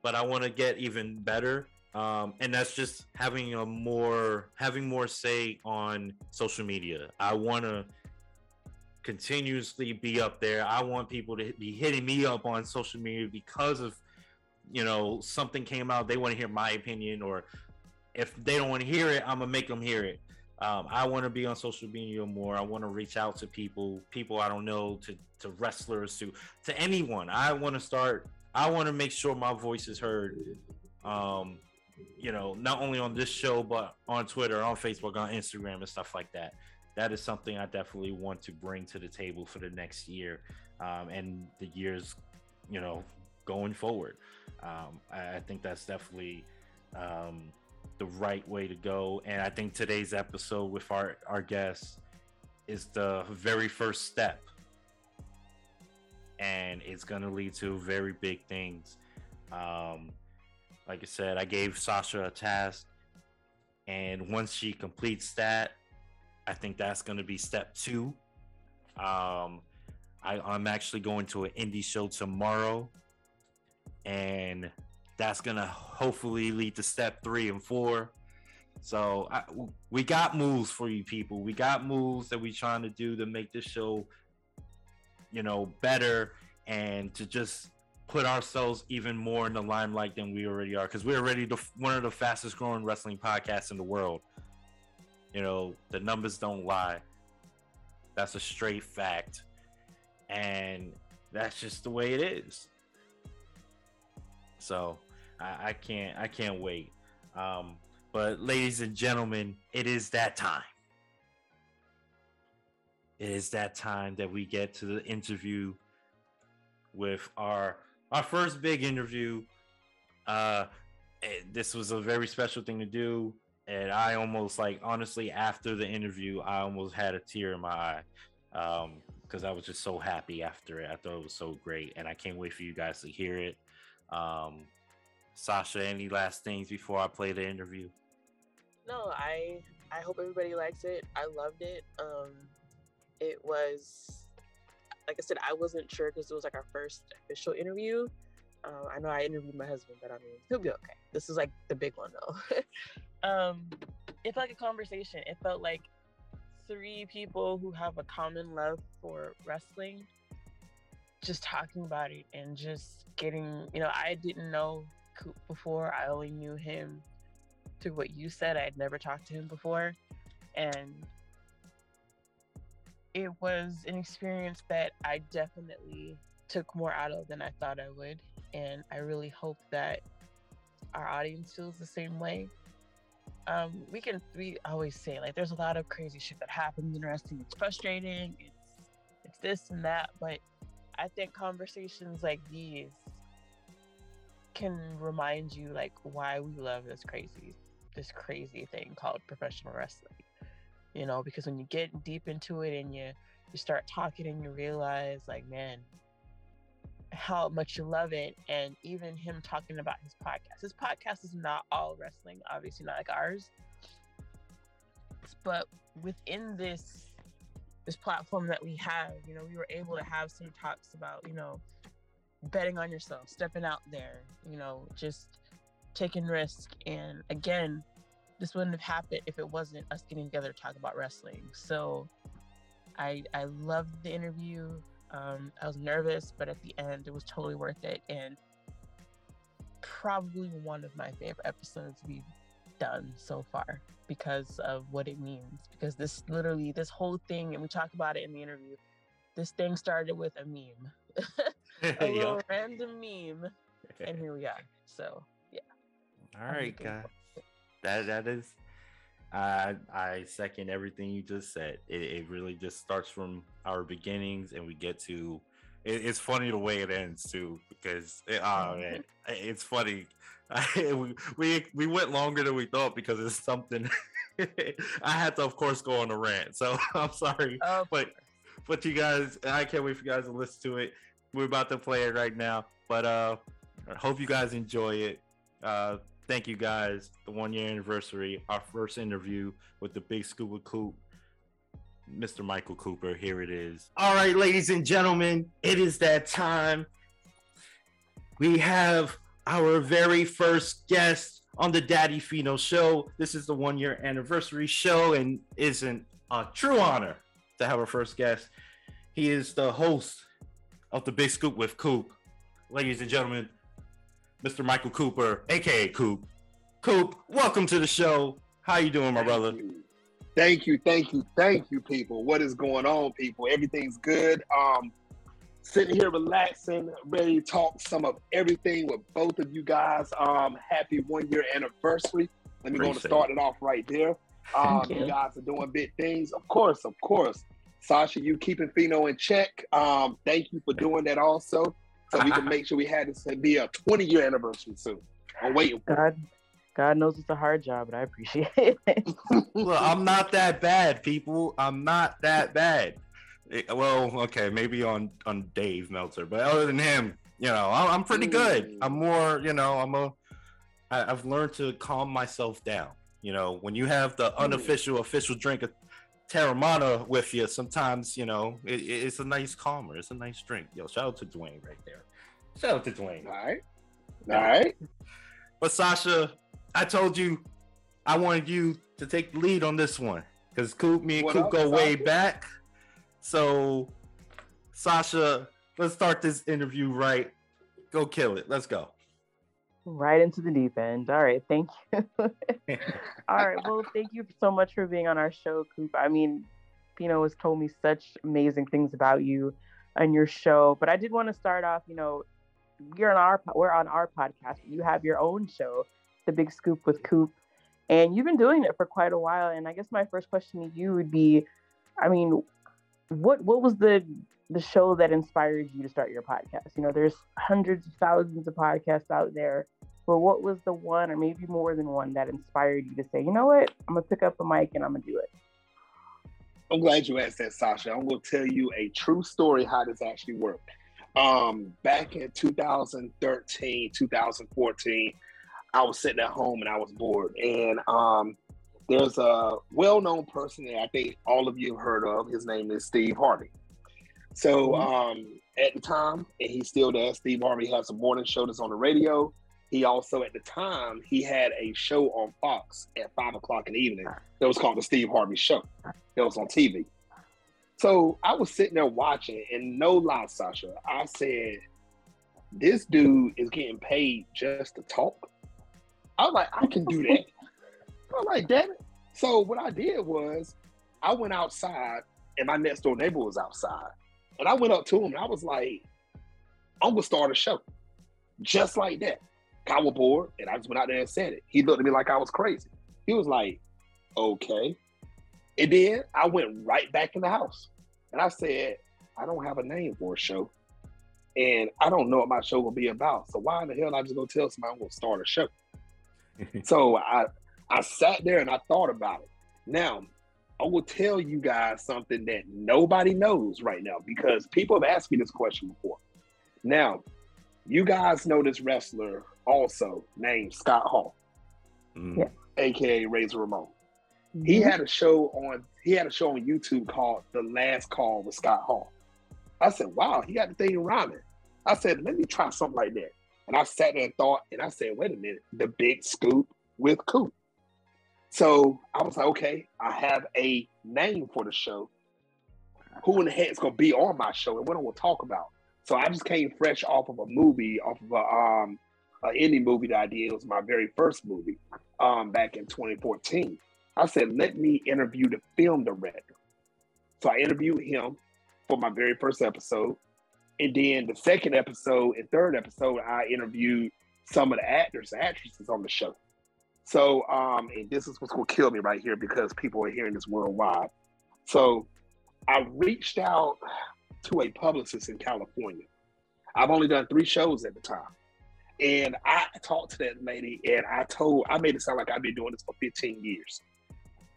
but I want to get even better. Um, and that's just having a more having more say on social media. I want to continuously be up there. I want people to be hitting me up on social media because of you know something came out. They want to hear my opinion, or if they don't want to hear it, I'm gonna make them hear it. Um, I want to be on social media more. I want to reach out to people, people I don't know, to to wrestlers, to to anyone. I want to start. I want to make sure my voice is heard. Um, you know, not only on this show, but on Twitter, on Facebook, on Instagram, and stuff like that. That is something I definitely want to bring to the table for the next year um, and the years, you know, going forward. Um, I, I think that's definitely um, the right way to go. And I think today's episode with our, our guests is the very first step. And it's going to lead to very big things. Um, like I said, I gave Sasha a task. And once she completes that, I think that's going to be step two. Um, I, I'm actually going to an indie show tomorrow. And that's going to hopefully lead to step three and four. So I, we got moves for you people. We got moves that we're trying to do to make this show, you know, better and to just put ourselves even more in the limelight than we already are because we're already the, one of the fastest growing wrestling podcasts in the world. You know, the numbers don't lie. That's a straight fact. And that's just the way it is. So I, I can't I can't wait. Um, but ladies and gentlemen, it is that time. It is that time that we get to the interview with our our first big interview. Uh, this was a very special thing to do, and I almost like honestly after the interview, I almost had a tear in my eye um, because I was just so happy after it. I thought it was so great, and I can't wait for you guys to hear it. Um, Sasha, any last things before I play the interview? No, I I hope everybody likes it. I loved it. Um, it was like I said, I wasn't sure because it was like our first official interview. Um, I know I interviewed my husband, but I mean he'll be okay. This is like the big one though. um, it felt like a conversation. It felt like three people who have a common love for wrestling just talking about it and just getting you know i didn't know coop before i only knew him through what you said i had never talked to him before and it was an experience that i definitely took more out of than i thought i would and i really hope that our audience feels the same way um, we can we always say like there's a lot of crazy shit that happens in wrestling. It's frustrating. It's it's this and that, but I think conversations like these can remind you like why we love this crazy this crazy thing called professional wrestling. You know, because when you get deep into it and you you start talking and you realize like man how much you love it and even him talking about his podcast. His podcast is not all wrestling obviously not like ours. But within this this platform that we have you know we were able to have some talks about you know betting on yourself stepping out there you know just taking risk. And again this wouldn't have happened if it wasn't us getting together to talk about wrestling so i i loved the interview um, I was nervous, but at the end, it was totally worth it. And probably one of my favorite episodes we've done so far because of what it means. Because this literally, this whole thing, and we talk about it in the interview, this thing started with a meme, a little random meme, and here we are. So, yeah. All right, guys. That that is I I second everything you just said. It, it really just starts from our beginnings, and we get to. It, it's funny the way it ends too, because it, oh man, it's funny. we, we we went longer than we thought because it's something. I had to, of course, go on a rant. So I'm sorry, Oh, but but you guys, I can't wait for you guys to listen to it. We're about to play it right now, but uh, I hope you guys enjoy it. Uh, thank you guys. The one year anniversary, our first interview with the Big Scuba Coop, Mr. Michael Cooper. Here it is. All right, ladies and gentlemen, it is that time. We have our very first guest on the Daddy Fino show. This is the one year anniversary show and isn't a true honor to have our first guest. He is the host of the Big Scoop with Coop. Ladies and gentlemen, Mr. Michael Cooper, aka Coop. Coop, welcome to the show. How you doing, my brother? Thank you, thank you, thank you, people. What is going on, people? Everything's good. Um, sitting here relaxing, ready to talk some of everything with both of you guys. Um, happy one year anniversary. Let me go and Appreciate start it off right there. Um, you you. guys are doing big things, of course, of course. Sasha, you keeping Fino in check. Um, thank you for doing that also, so we can make sure we had this to be a 20 year anniversary soon. I'm waiting. for. God, God knows it's a hard job, but I appreciate it. Look, I'm not that bad, people. I'm not that bad. Eh, Well, okay, maybe on on Dave Meltzer, but other than him, you know, I'm, I'm pretty good. Mm. I'm more, you know, I'm a. I, I've learned to calm myself down. You know, when you have the unofficial official drink of Teremana with you, sometimes you know it, it- it's a nice calmer. It's a nice drink. Yo, shout out to Dwayne right there. Shout out to Dwayne. All right. All right. But Sasha, I told you I wanted you to take the lead on this one because Coop, me and What Coop up, go way back. So, Sasha, let's start this interview right. Go kill it. Let's go. Right into the deep end. All right, thank you. All right, well, thank you so much for being on our show, Coop. I mean, Fino has told me such amazing things about you and your show, but I did want to start off. You know, we're on our we're on our podcast. You have your own show, The Big Scoop with Coop, and you've been doing it for quite a while. And I guess my first question to you would be, I mean, what what was the the show that inspired you to start your podcast? You know, there's hundreds of thousands of podcasts out there. But what was the one, or maybe more than one, that inspired you to say, you know what, I'm gonna pick up a mic and I'm gonna do it? I'm glad you asked that, Sasha. I'm to tell you a true story how this actually worked. Um, back in 2013, 2014, I was sitting at home and I was bored. And um, there's a well-known person that I think all of you have heard of. His name is Steve Harvey. So um, at the time, and he still does, Steve Harvey has a morning show that's on the radio. he also at the time he had a show on Fox at five o'clock in the evening. That was called the Steve Harvey Show. It was on TV. So I was sitting there watching, and no lie, Sasha, I said, "This dude is getting paid just to talk." I was like, "I can do that." I was like, "Damn it!" So what I did was, I went outside, and my next door neighbor was outside, and I went up to him, and I was like, "I'm gonna start a show," just like that. I was bored, and I just went out there and said it. He looked at me like I was crazy. He was like, "Okay," and then I went right back in the house, and I said, "I don't have a name for a show, and I don't know what my show will be about. So why in the hell am I just gonna tell somebody I'm gonna start a show?" so I I sat there and I thought about it. Now I will tell you guys something that nobody knows right now because people have asked me this question before. Now, you guys know this wrestler also named Scott Hall, Mm. Aka Razor Ramon. He had a show on he had a show on YouTube called The Last Call with Scott Hall. I said, wow, he got the thing rhyming. I said, let me try something like that. And I sat there and thought, and I said, wait a minute, the big scoop with Coop. So I was like, okay, I have a name for the show. Who in the heck is gonna be on my show and what I'm gonna talk about? So I just came fresh off of a movie, off of a um an indie movie that I did. It was my very first movie um back in 2014. I said, let me interview the film director. So I interviewed him for my very first episode. And then the second episode and third episode, I interviewed some of the actors and actresses on the show. So, um, and this is what's gonna kill me right here because people are hearing this worldwide. So I reached out to a publicist in California. I've only done three shows at the time. And I talked to that lady and I told, I made it sound like I've been doing this for 15 years.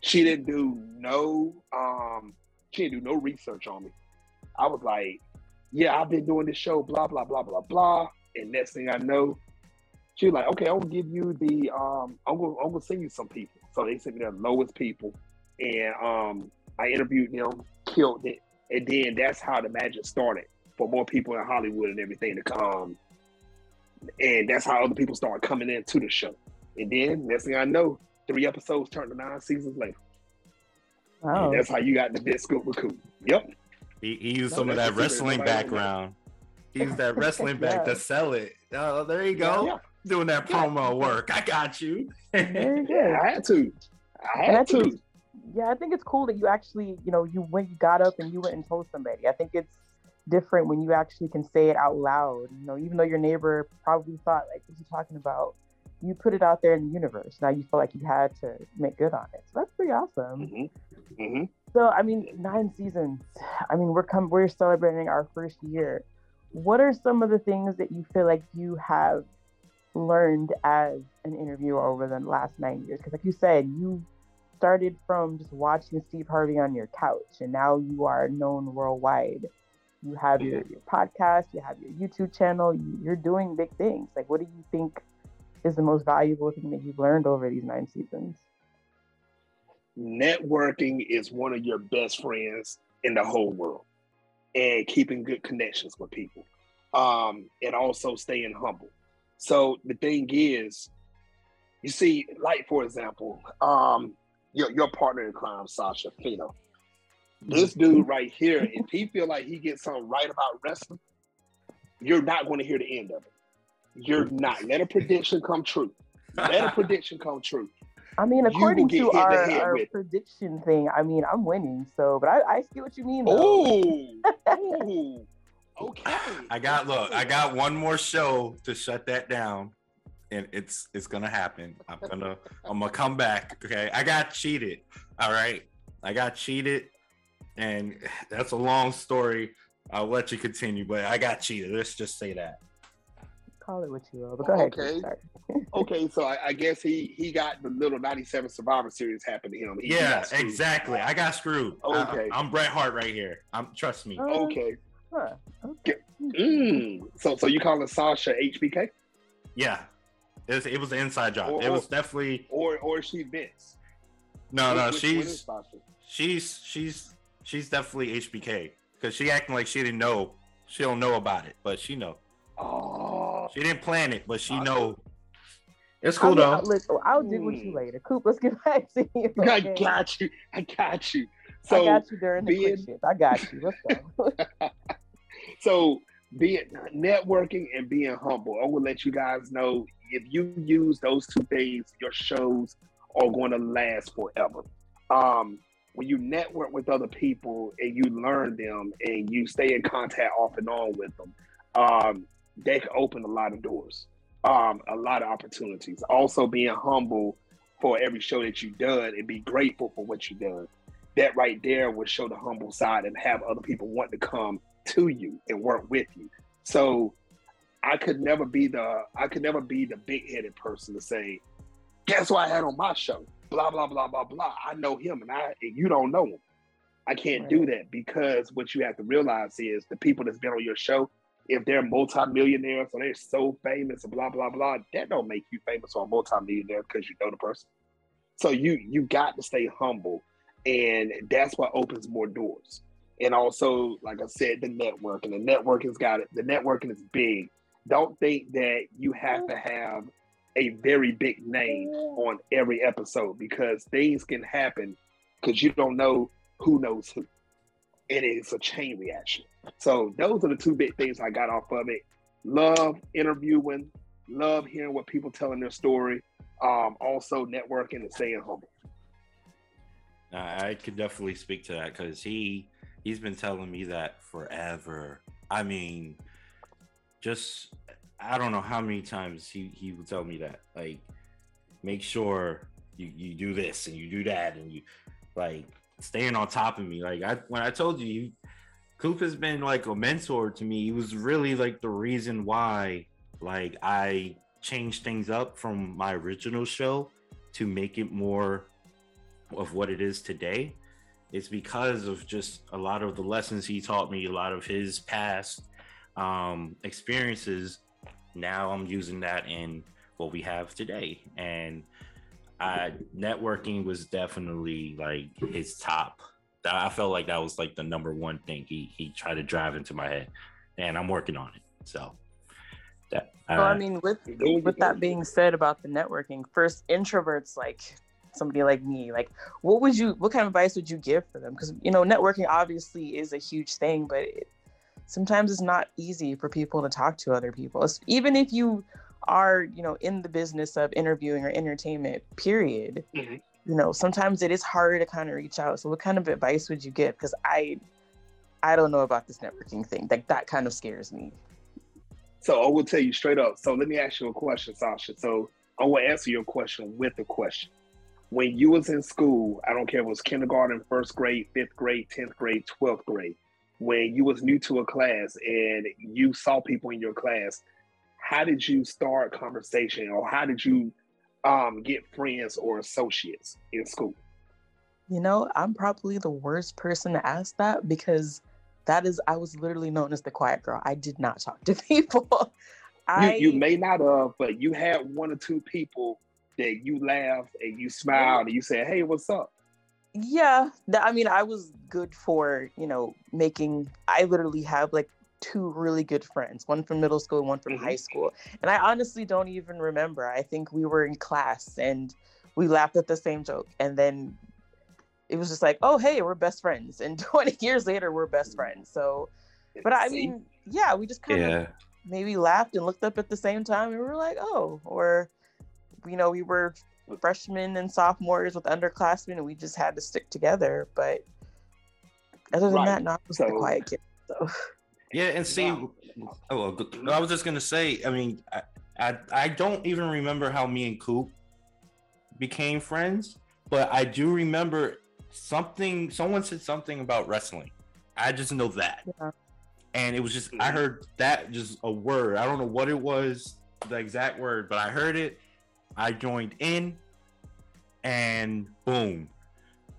She didn't do no, um, she didn't do no research on me. I was like, yeah, I've been doing this show, blah, blah, blah, blah, blah. And next thing I know, she was like, okay, I'm gonna give you the, um, I'm gonna, I'm gonna send you some people. So they sent me the lowest people. And um, I interviewed them, killed it. And then that's how the magic started for more people in Hollywood and everything to come. And that's how other people started coming into the show. And then next thing I know, three episodes turned to nine seasons later. Wow. And that's how you got the big scoop with Coop. Yep. He, he used No, some of that wrestling Nobody knows that. background. He used that wrestling back to sell it. Oh, there you go. Yeah. Doing that promo work. I got you. Very good. Yeah, I had to. I And I had think to. yeah, I think it's cool that you actually, you know, you went, you got up and you went and told somebody. I think it's different when you actually can say it out loud. You know, even though your neighbor probably thought, like, what's he talking about? You put it out there in the universe. Now you feel like you had to make good on it. So that's pretty awesome. hmm hmm So I mean, nine seasons. I mean, we're come we're celebrating our first year. What are some of the things that you feel like you have learned as an interviewer over the last nine years? Because like you said, you started from just watching Steve Harvey on your couch, and now you are known worldwide. You have your, your podcast, you have your YouTube channel, you, you're doing big things. Like, what do you think is the most valuable thing that you've learned over these nine seasons? Networking is one of your best friends in the whole world, and keeping good connections with people, um, and also staying humble. So the thing is, you see, like for example, um, your your partner in crime, Sasha Fino. This dude right here, if he feel like he gets something right about wrestling, you're not going to hear the end of it. You're not. Let a prediction come true. Let a prediction come true. I mean, according to hit in the our, our prediction thing, I mean, I'm winning. So, but I, I see what you mean. Though. Oh, ooh, okay. I got look, I got one more show to shut that down. And it's it's gonna happen. I'm gonna I'm gonna come back. Okay. I got cheated. All right. I got cheated. And that's a long story. I'll let you continue, but I got cheated. Let's just say that. Call it what you will. But go ahead. Chris, Okay. sorry. Okay, so I, I guess he he got the little '97 Survivor Series happen to him. He Yeah, got exactly. I got screwed. Okay. I, am Bret Hart right here. I'm trust me. Uh, Okay. Huh, okay. Mm. So so you calling Sasha HBK Yeah. It was, it was an inside job. Or- it was or- definitely or or she Vince? no, no. Which- which one is She's Sasha? she's she's she's definitely HBK because she acting like she didn't know. She don't know about it, but she know. Oh, She didn't plan it, but she Okay. know It's cool I'll, though. I'll, listen, I'll deal with you Hmm. later. Coop, let's get back to you. I got you. I got you. I got you during the being- shit. I got you. Let's go. So being networking and being humble, I will let you guys know if you use those two things, your shows are going to last forever. Um, when you network with other people and you learn them and you stay in contact off and on with them, um, they can open a lot of doors, um, a lot of opportunities. Also, being humble for every show that you've done and be grateful for what you've done. That right there would show the humble side and have other people want to come to you and work with you. So I could never be the I could never be the big headed person to say, guess what I had on my show? Blah blah blah blah blah. I know him and I and you don't know him. I can't do that because what you have to realize is the people that's been on your show, if they're multimillionaires or they're so famous and blah blah blah, that don't make you famous or a multimillionaire because you know the person. So you you got to stay humble, and that's what opens more doors and also, like I said, the networking. The networking's got it. The networking is big. Don't think that you have to have a very big name on every episode because things can happen because you don't know who knows who. And it's a chain reaction. So those are the two big things I got off of it. Love interviewing, love hearing what people telling their story. Um, also networking and staying humble. I could definitely speak to that because he he's been telling me that forever. I mean, just I don't know how many times he he would tell me that. Like, make sure you you do this and you do that and you like staying on top of me. Like I when I told you, you Coop has been like a mentor to me. He was really like the reason why like I changed things up from my original show to make it more of what it is today it's because of just a lot of the lessons he taught me a lot of his past um, experiences. Now i'm using that in what we have today. And I, networking was definitely like his top. I felt like that was like the number one thing he he tried to drive into my head. And i'm working on it. So that Well, I uh, mean, with with that being said about the networking, first introverts like somebody like me, like what would you, what kind of advice would you give for them? Because you know, networking obviously is a huge thing, but it, sometimes it's not easy for people to talk to other people, It's- even if you are, you know, in the business of interviewing or entertainment. Period. Mhm. You know, sometimes it is harder to kind of reach out. So, what kind of advice would you give? Because I, I don't know about this networking thing. Like that kind of scares me. So I will tell you straight up. So let me ask you a question, Sasha. So I will answer your question with a question. When you was in school, I don't care if it was kindergarten, first grade, fifth grade, tenth grade, twelfth grade, when you was new to a class and you saw people in your class, how did you start conversation or how did you um, get friends or associates in school? You know, I'm probably the worst person to ask that because that is I was literally known as the quiet girl. I did not talk to people. You, you may not have, but you had one or two people that you laughed and you smiled and you said, "Hey, what's up?" yeah, th- I mean I was good for, you know, making I literally have like two really good friends, one from middle school, and one from Mhm. high school. And I honestly don't even remember. I think we were in class and we laughed at the same joke and then it was just like, "Oh, hey, we're best friends." And 20 years later we're best friends. So, but I See? mean, yeah, we just kind of yeah maybe laughed and looked up at the same time and we were like, oh, or you know, we were freshmen and sophomores with underclassmen and we just had to stick together. But other than Right. that, no, I was the quiet kid. So Yeah, and see, Wow. oh, well, I was just gonna say. I mean, I, I I don't even remember how me and Coop became friends, but I do remember something. Someone said something about wrestling. I just know that, Yeah. and it was just I Mhm. heard that just a word. I don't know what it was, the exact word, but I heard it. I joined in, and boom.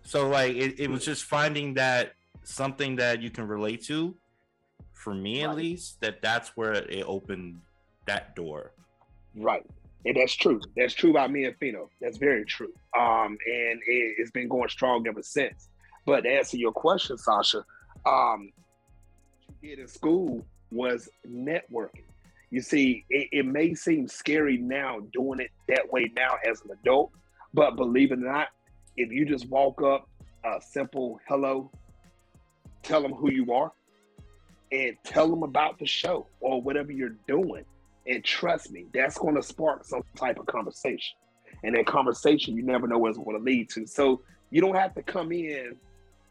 So like it, it was just finding that something that you can relate to for me at least that that's where it opened that door Right. And that's true. That's true about me and Fino. That's very true. Um, and it, it's been going strong ever since. But to answer your question, Sasha, um, what you did in school was networking. You see, it, it may seem scary now doing it that way now as an adult, but believe it or not, if you just walk up, a simple hello, tell them who you are, and tell them about the show or whatever you're doing. And trust me, that's going to spark some type of conversation. And that conversation, you never know where it's going to lead to. So you don't have to come in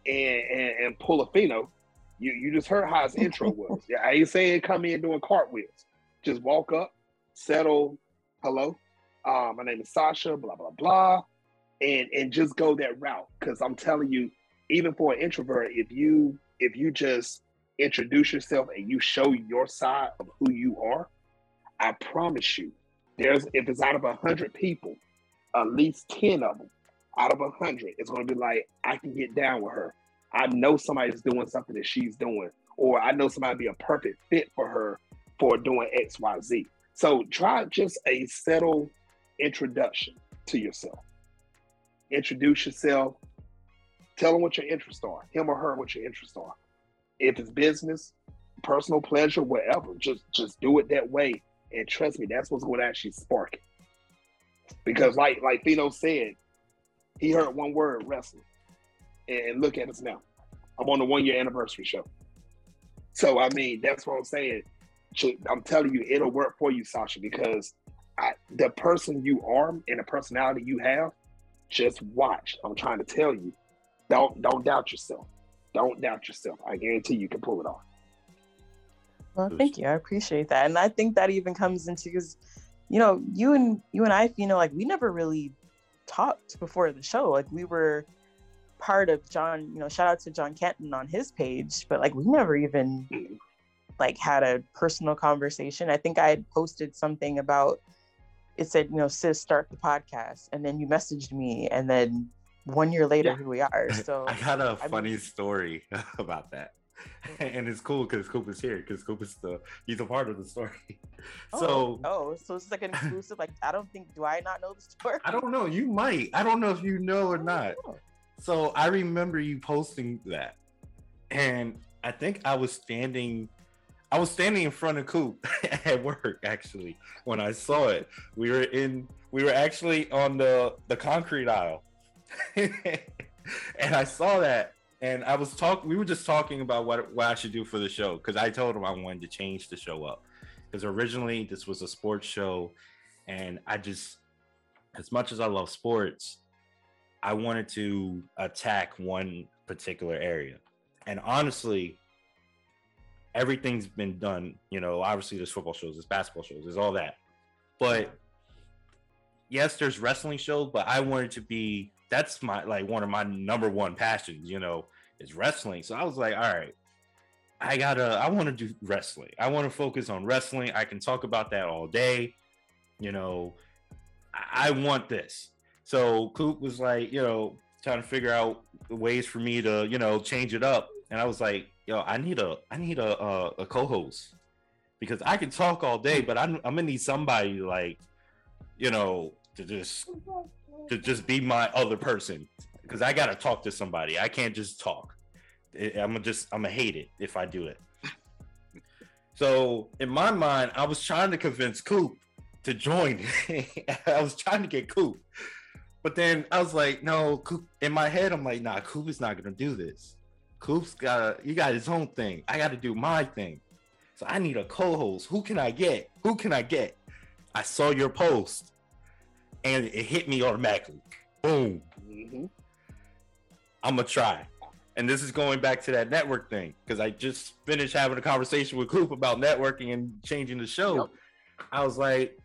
and, and, and pull a Fino. You you just heard how his intro was. Yeah, I ain't saying come in doing cartwheels. Just walk up, settle, hello. Uh, my name is Sasha, blah, blah, blah. And and just go that route. Cause I'm telling you, even for an introvert, if you if you just introduce yourself and you show your side of who you are, I promise you, there's if it's out of a hundred people, at least 10 of them out of a hundred is going to be like, I can get down with her. I know somebody's doing something that she's doing, or I know somebody be a perfect fit for her for doing X, Y, Z. So try just a subtle introduction to yourself. Introduce yourself. Tell them what your interests are. Him or her what your interests are. If it's business, personal pleasure, whatever, just just do it that way. And trust me, that's what's going to actually spark it. Because like like Fino said, he heard one word wrestling. And look at us now. I'm on the one year anniversary show. So I mean, that's what I'm saying. I'm telling you, it'll work for you, Sasha, because I, the person you are and the personality you have, just watch. I'm trying to tell you, don't don't doubt yourself. Don't doubt yourself. I guarantee you can pull it off. Well, thank you. I appreciate that, and I think that even comes into because, you know, you and you and I, you know, like we never really talked before the show. Like we were part of John, you know, shout out to John Canton on his page, but like we never even mm-hmm. Like had a personal conversation. I think I had posted something about it said, you know, sis, start the podcast. And then you messaged me and then one year later yeah. here we are. So I got a I funny mean, story about that. and it's cool because Coop is here because Coop is the he's a part of the story. Oh, oh, so oh, so it's like an exclusive. Like I don't think do I not know the story? I don't know. You might. I don't know if you know or oh, not. Know. So I remember you posting that, and I think I was standing. I was standing in front of Coop at work actually when I saw it. We were in. We were actually on the the concrete aisle, and I saw that and I was talking. We were just talking about what what I should do for the show because I told him I wanted to change the show up because originally this was a sports show, and I just, as much as I love sports, I wanted to attack one particular area, and honestly, everything's been done. You know, obviously there's football shows, there's basketball shows, there's all that, but yes, there's wrestling shows, but I wanted to be that's my like one of my number one passions. You know, is wrestling. So I was like, all right, I gotta, I want to do wrestling. I want to focus on wrestling. I can talk about that all day. You know, I, I want this. So Coop was like, you know, trying to figure out ways for me to, you know, change it up. And I was like, yo, I need a, I need a, a, a co-host because I can talk all day, but I'm, I'm gonna need somebody like, you know, to just, to just be my other person because I gotta talk to somebody. I can't just talk. I'm gonna just I'm gonna hate it if I do it. so in my mind, I was trying to convince Coop to join. I was trying to get Coop, but then I was like, no. Coop. In my head, I'm like, nah. Coop is not gonna do this. Coop's got he got his own thing. I got to do my thing. So I need a co-host. Who can I get? Who can I get? I saw your post, and it hit me automatically. Boom. Mm-hmm. I'm gonna try. And this is going back to that network thing because I just finished having a conversation with Coop about networking and changing the show. Yep. I was like,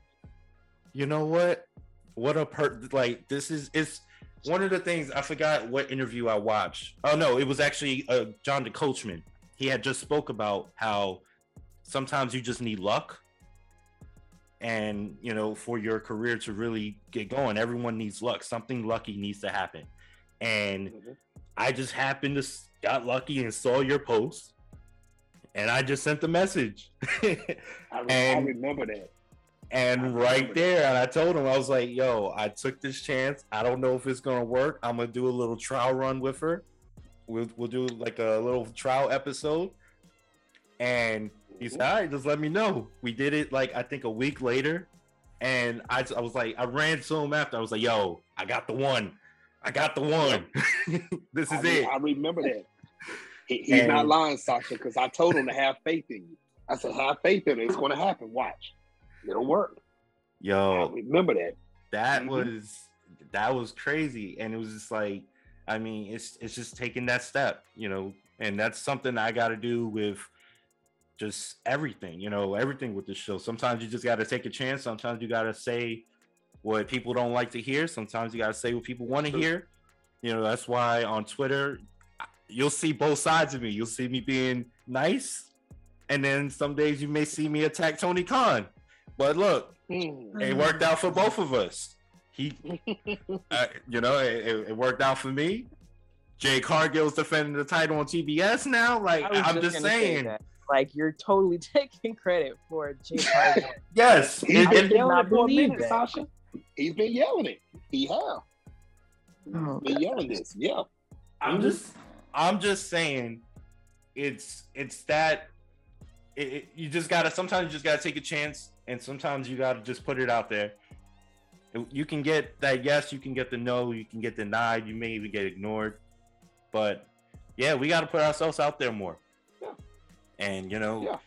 you know what? What a per like this is it's one of the things I forgot what interview I watched. Oh no, it was actually uh, Jonathan Coachman. He had just spoke about how sometimes you just need luck and you know for your career to really get going everyone needs luck something lucky needs to happen and mm-hmm. I just happened to got lucky and saw your post, and I just sent the message. I, and, I remember that. And right there, and I told him I was like, "Yo, I took this chance. I don't know if it's gonna work. I'm gonna do a little trial run with her. We'll we'll do like a little trial episode, and He said, "All right, just let me know." We did it like I think a week later, and I, I was like, I ran to him after. I was like, "Yo, I got the one. I got the one. this is I, it." I remember that. He, he's not lying, Sasha, because I told him to have faith in you. I said, have faith in it. It's going to happen. Watch. It'll work. I Yo, remember that. that Mhm. was that was crazy, and it was just like, I mean, it's it's just taking that step, you know, and that's something I got to do with just everything, you know, everything with the show. Sometimes you just got to take a chance. Sometimes you got to say what people don't like to hear. Sometimes you got to say what people want to hear. You know, that's why on Twitter, you'll see both sides of me. You'll see me being nice, and then some days you may see me attack Tony Khan. But look, Hmm. it worked out for both of us. He, uh, you know, it, it- it worked out for me. Jade Cargill's defending the title on TBS now. Like I was I'm just gonna say saying. Like you're totally taking credit for Jade Cargill. yes. He's it- been it- did yelling not it for a believe minute, that. Sasha. He's been yelling it. He have Oh, been yelling this. Yeah. I'm just, I'm just saying, it's it's that. It, it- you just gotta. Sometimes you just gotta take a chance, and sometimes you gotta just put it out there. You can get that yes, you can get the no, you can get denied, you may even get ignored, but yeah, we got to put ourselves out there more. Yeah. And you know, Yeah.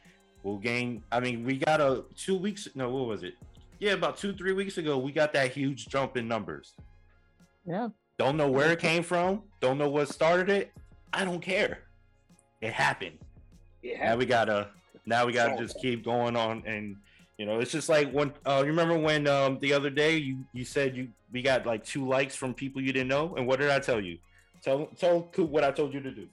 we'll gain. I mean, we got a two weeks. No, what was it? Yeah, about two, three weeks ago, we got that huge jump in numbers. yeah. Don't know where it came from. Don't know what started it. I don't care. It happened. Yeah. Now we gotta. Now we gotta just keep going on, and you know, it's just like when. Uh, you remember when um the other day you you said you we got like two likes from people you didn't know, and what did I tell you? Tell tell Coop what I told you to do.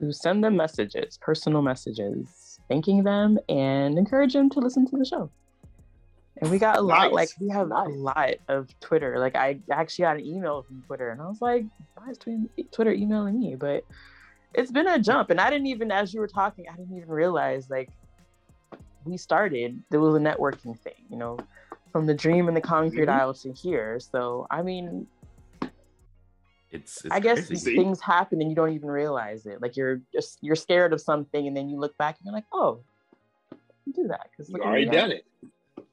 To send them messages, personal messages, thanking them and encourage them to listen to the show. And we got a lot, Nice. like we have a lot of Twitter. Like I actually got an email from Twitter, and I was like, "Why is Twi- Twitter emailing me?" But it's been a jump, and I didn't even, as you were talking, I didn't even realize like we started. There was a networking thing, you know, from the Dream and the Concrete Mhm. Aisle to here. So I mean, It's, it's I guess crazy. Things happen and you don't even realize it. Like you're just you're scared of something, and then you look back and you're like, "Oh, you do that because You already done it.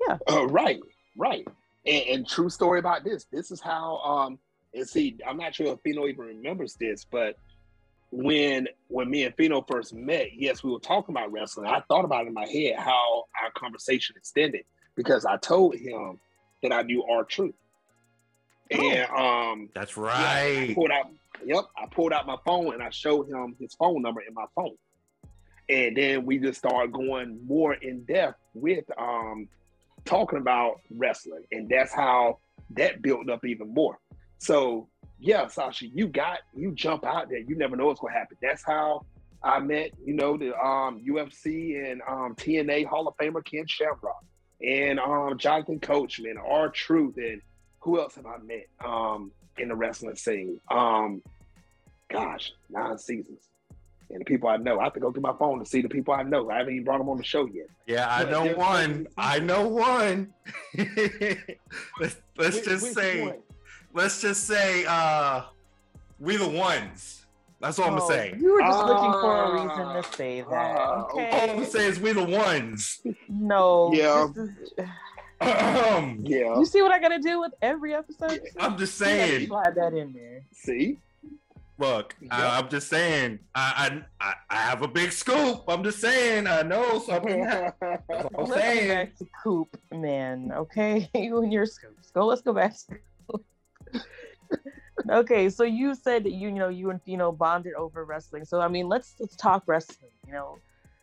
Yeah. Uh, right. Right. And, and true story about this. This is how. Um. And see, I'm not sure if Fino even remembers this, but when when me and Fino first met, yes, we were talking about wrestling. I thought about it in my head how our conversation extended because I told him that I knew R Truth. And um, That's yeah, I right. pulled out. Yep, I pulled out my phone and I showed him his phone number in my phone, and then we just started going more in depth with um talking about wrestling, and that's how that built up even more. So yeah, Sasha, you got you jump out there. You never know what's gonna happen. That's how I met, you know, the um UFC and um TNA Hall of Famer Ken Shamrock and um Jonathan Coachman, R Truth, and who else have I met um in the wrestling scene? Um gosh, nine seasons. And the people I know, I have to go through my phone to see the people I know. I haven't even brought them on the show yet. Yeah, I But know one. I know one. let's let's just say one? Let's just say uh we the ones. That's all I'm gonna Oh, say. You were just looking for a Ah, reason to say that. ah, All I'm okay. gonna say is we the ones. No. Yeah. is- Yeah. you see what I gotta do with every episode? just You gotta saying. Slide that in there. See? Look, Yeah. I, I'm just saying. I, I I I have a big scoop. I'm just saying. I know something. happened. That's all I'm Let's go saying. back to Coop, man. Okay, you and your scoops. Go. Let's go back. To okay, so you said that you, you know, you and Fino bonded over wrestling. So I mean, let's let's talk wrestling. You know,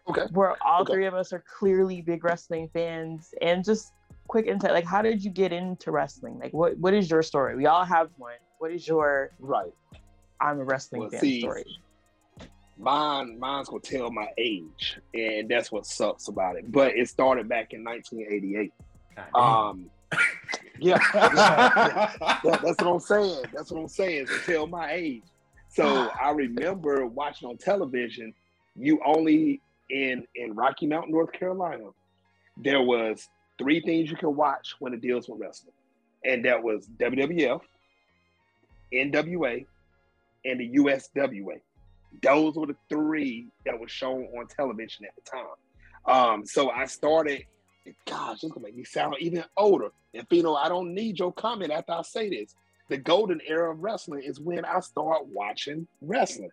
Okay. We're all Okay. three of us are clearly big wrestling fans, and just quick insight, like, how did you get into wrestling? Like, what what is your story? We all have one. What is your right. I'm a wrestling Well, fan see, story? Mine, mine's gonna tell my age, and that's what sucks about it. But it started back in 1988. Um, yeah, yeah, that- that's what I'm saying. That's what I'm saying. To tell my age. So I remember watching on television. You only in in Rocky Mountain, North Carolina. There was three things you can watch when it deals with wrestling, and that was WWF, NWA, and the USWA. Those were the three that were shown on television at the time. Um, so I started. Gosh, it's gonna make me sound even older. And you know, I don't need your comment after I say this. The golden era of wrestling is when I start watching wrestling.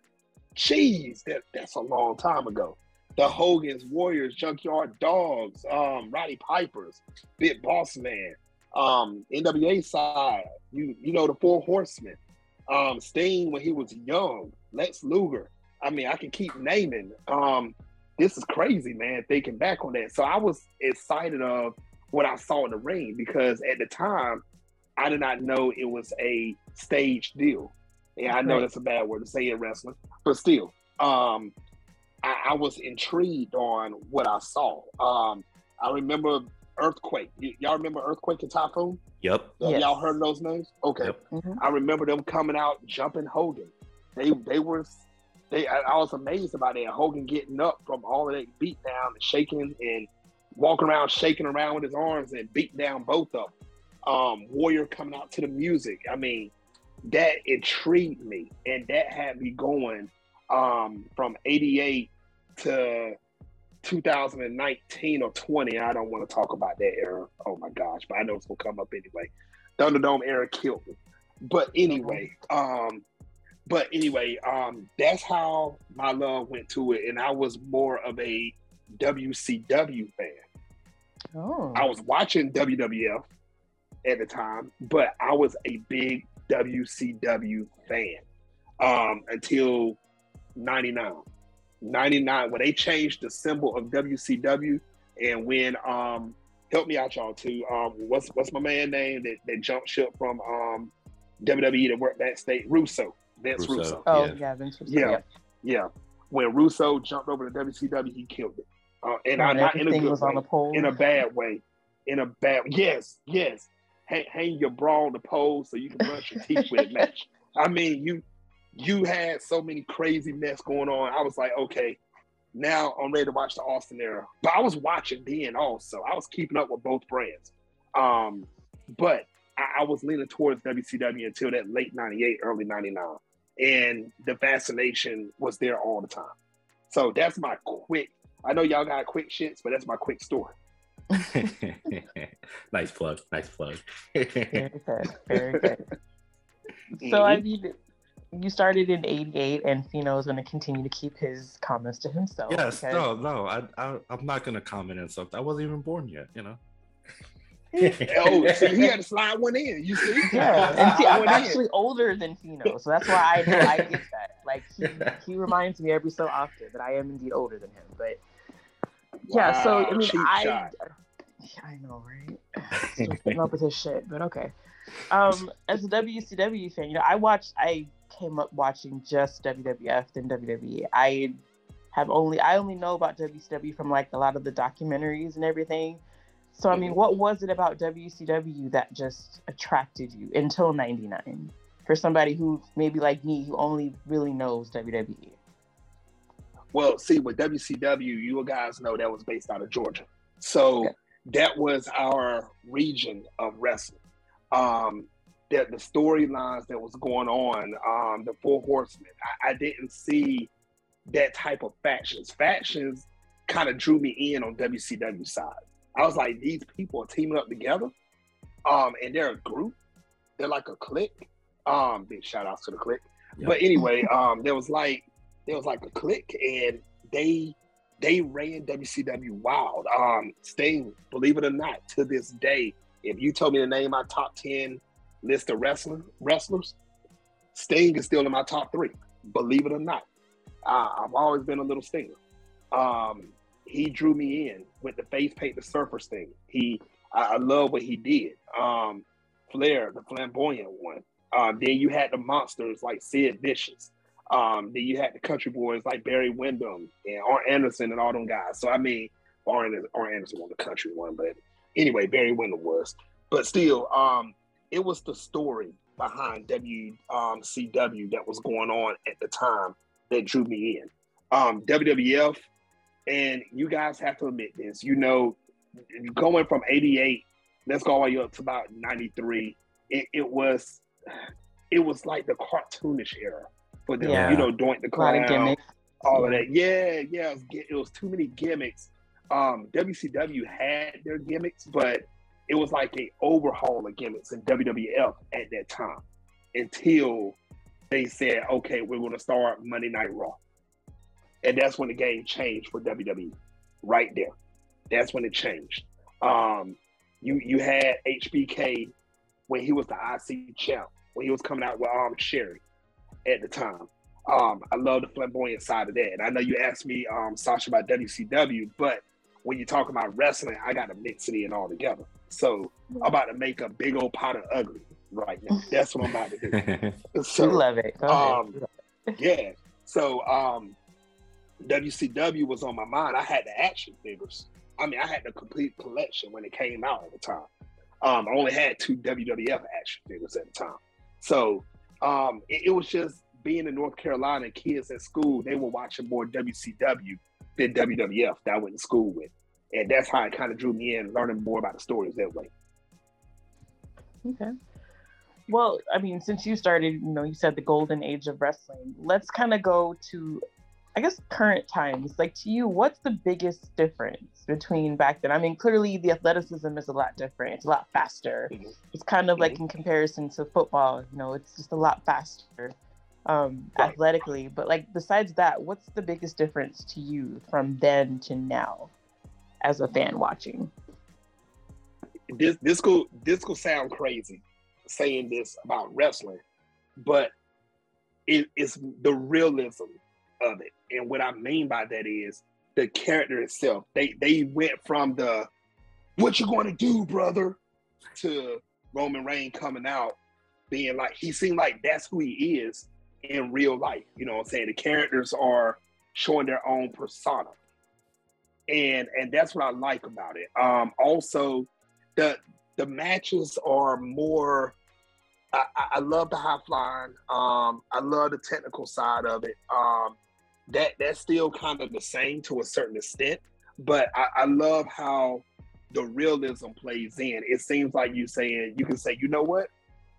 Jeez, that, that's a long time ago. The Hogan's, Warriors, Junkyard Dogs, um, Roddy Pipers, Big Boss Man, um, NWA side, you you know the Four Horsemen, um, Sting when he was young, Lex Luger. I mean, I can keep naming. Um, this is crazy, man. Thinking back on that, so I was excited of what I saw in the ring because at the time I did not know it was a stage deal. Yeah, I know that's a bad word to say in wrestling, but still, um, I, I was intrigued on what I saw. Um, I remember Earthquake. Y- y'all remember Earthquake and Typhoon? Yep. Have Yes. Y'all heard those names? Okay. Yep. Mhm. I remember them coming out jumping Hogan. They they were they I, I was amazed about that. Hogan getting up from all of that beat down and shaking and walking around shaking around with his arms and beating down both of them. Um, Warrior coming out to the music. I mean, that intrigued me and that had me going um from 88 to 2019 or 20. I don't want to talk about that era. Oh my gosh, but I know it's gonna come up anyway. Thunderdome era killed me. But anyway, um, but anyway, um, that's how my love went to it, and I was more of a WCW fan. Oh. I was watching WWF at the time, but I was a big WCW fan um, until 99. 99, when they changed the symbol of WCW, and when, um, help me out, y'all, too. Um, what's what's my man name that, that jumped ship from um, WWE to work that state? Russo. Vince Russo. Russo. oh yeah. yeah, Vince was Yeah. Yeah. When Russo jumped over to WCW, he killed it. Uh, and I When not in a everything good was way on the pole. in a bad way. In a bad yes, yes. Hang, hang your bra on the pole so you can brush your teeth with it match. I mean, you you had so many crazy mess going on. I was like, okay, now I'm ready to watch the Austin era. But I was watching then also. I was keeping up with both brands. Um, but I, I was leaning towards WCW until that late 98, early 99. And the fascination was there all the time. So that's my quick. I know y'all got quick shits, but that's my quick story. nice plug. Nice plug. Very good. Very good. So Mhm. I mean, you started in '88, and Fino is going to continue to keep his comments to himself. yes. because- No. No. I, I. I'm not gonna comment on something. I wasn't even born yet. You know. Oh, see, he had to slide one in. You see? Yeah, and see, I'm Slide one in. actually older than Fino, so that's why I know I get that. Like he, he reminds me every so often that I am indeed older than him. But yeah, so I Wow, mean, I shot. I know, right? Still putting up with his shit, but okay. Um, as a WCW fan, you know, I watched. I came up watching just WWF then WWE. I have only I only know about WCW from like a lot of the documentaries and everything. So I mean, what was it about WCW that just attracted you until '99? For somebody who maybe like me, who only really knows? WWE. Well, see, with WCW, you guys know that was based out of Georgia. So Okay. that was our region of wrestling. Um, that the storylines that was going on, um, the Four Horsemen, I, I didn't see that type of factions. Factions kind of drew me in on WCW side. I was like, these people are teaming up together, um, and they're a group. They're like a clique. Um, big shout outs to the clique. Yeah. But anyway, um, there was like there was like a clique, and they they ran WCW wild. Um, Sting, believe it or not, to this day, if you told me to name my top ten list of wrestler wrestlers, Sting is still in my top three. Believe it or not, uh, I've always been a little Stinger. Um, he drew me in with the face paint, the surfer thing. He, I, I love what he did. Um, Flair, the flamboyant one. Um, then you had the monsters like Sid Vicious. Um, then you had the country boys like Barry Windham and Arn Anderson and all them guys. So I mean, Arn Anderson won the country one, but anyway, Barry Windham was. But still, um, it was the story behind WCW that was going on at the time that drew me in. Um, WWF, and you guys have to admit this. You know, going from '88, let's go all the way up to about '93. It, it was, it was like the cartoonish era for them. Yeah. You know, Doink the A lot of Clown, gimmicks. all of that. Yeah, yeah. It was, it was too many gimmicks. um, WCW had their gimmicks, but it was like a overhaul of gimmicks in WWF at that time until they said, okay, we're going to start Monday Night Raw. And that's when the game changed for WWE, right there. That's when it changed. Um, you you had HBK when he was the IC champ, when he was coming out with um Sherri at the time. Um, I love the flamboyant side of that. And I know you asked me, um, Sasha, about WCW, but when you talk about wrestling, I got to mix it in all together. So I'm about to make a big old pot of ugly right now. That's what I'm about to do. So, we love it. Um, yeah. So um, WCW was on my mind. I had the action figures. I mean, I had the complete collection when it came out at the time. Um, I only had two WWF action figures at the time. So um, it, it was just being in North Carolina, kids at school, they were watching more WCW than WWF that I went to school with. And that's how it kind of drew me in, learning more about the stories that way. Okay. Well, I mean, since you started, you know, you said the golden age of wrestling. Let's kind of go to, I guess, current times. Like to you, what's the biggest difference between back then? I mean, clearly the athleticism is a lot different. It's a lot faster. Mhm. It's kind of like Mhm. in comparison to football. You know, it's just a lot faster, um, Right. athletically. But like besides that, what's the biggest difference to you from then to now, as a fan watching? this this will this will sound crazy saying this about wrestling, but it is the realism of it. And what I mean by that is the character itself. They they went from the what you to do, brother, to Roman Reigns coming out being like he seemed like that's who he is in real life. You know what I'm saying? The characters are showing their own persona. And and that's what I like about it. Um also the the matches are more I, I I love the high flying. Um, I love the technical side of it. Um, that that's still kind of the same to a certain extent, but I, I love how the realism plays in. It seems like you saying you can say, you know what,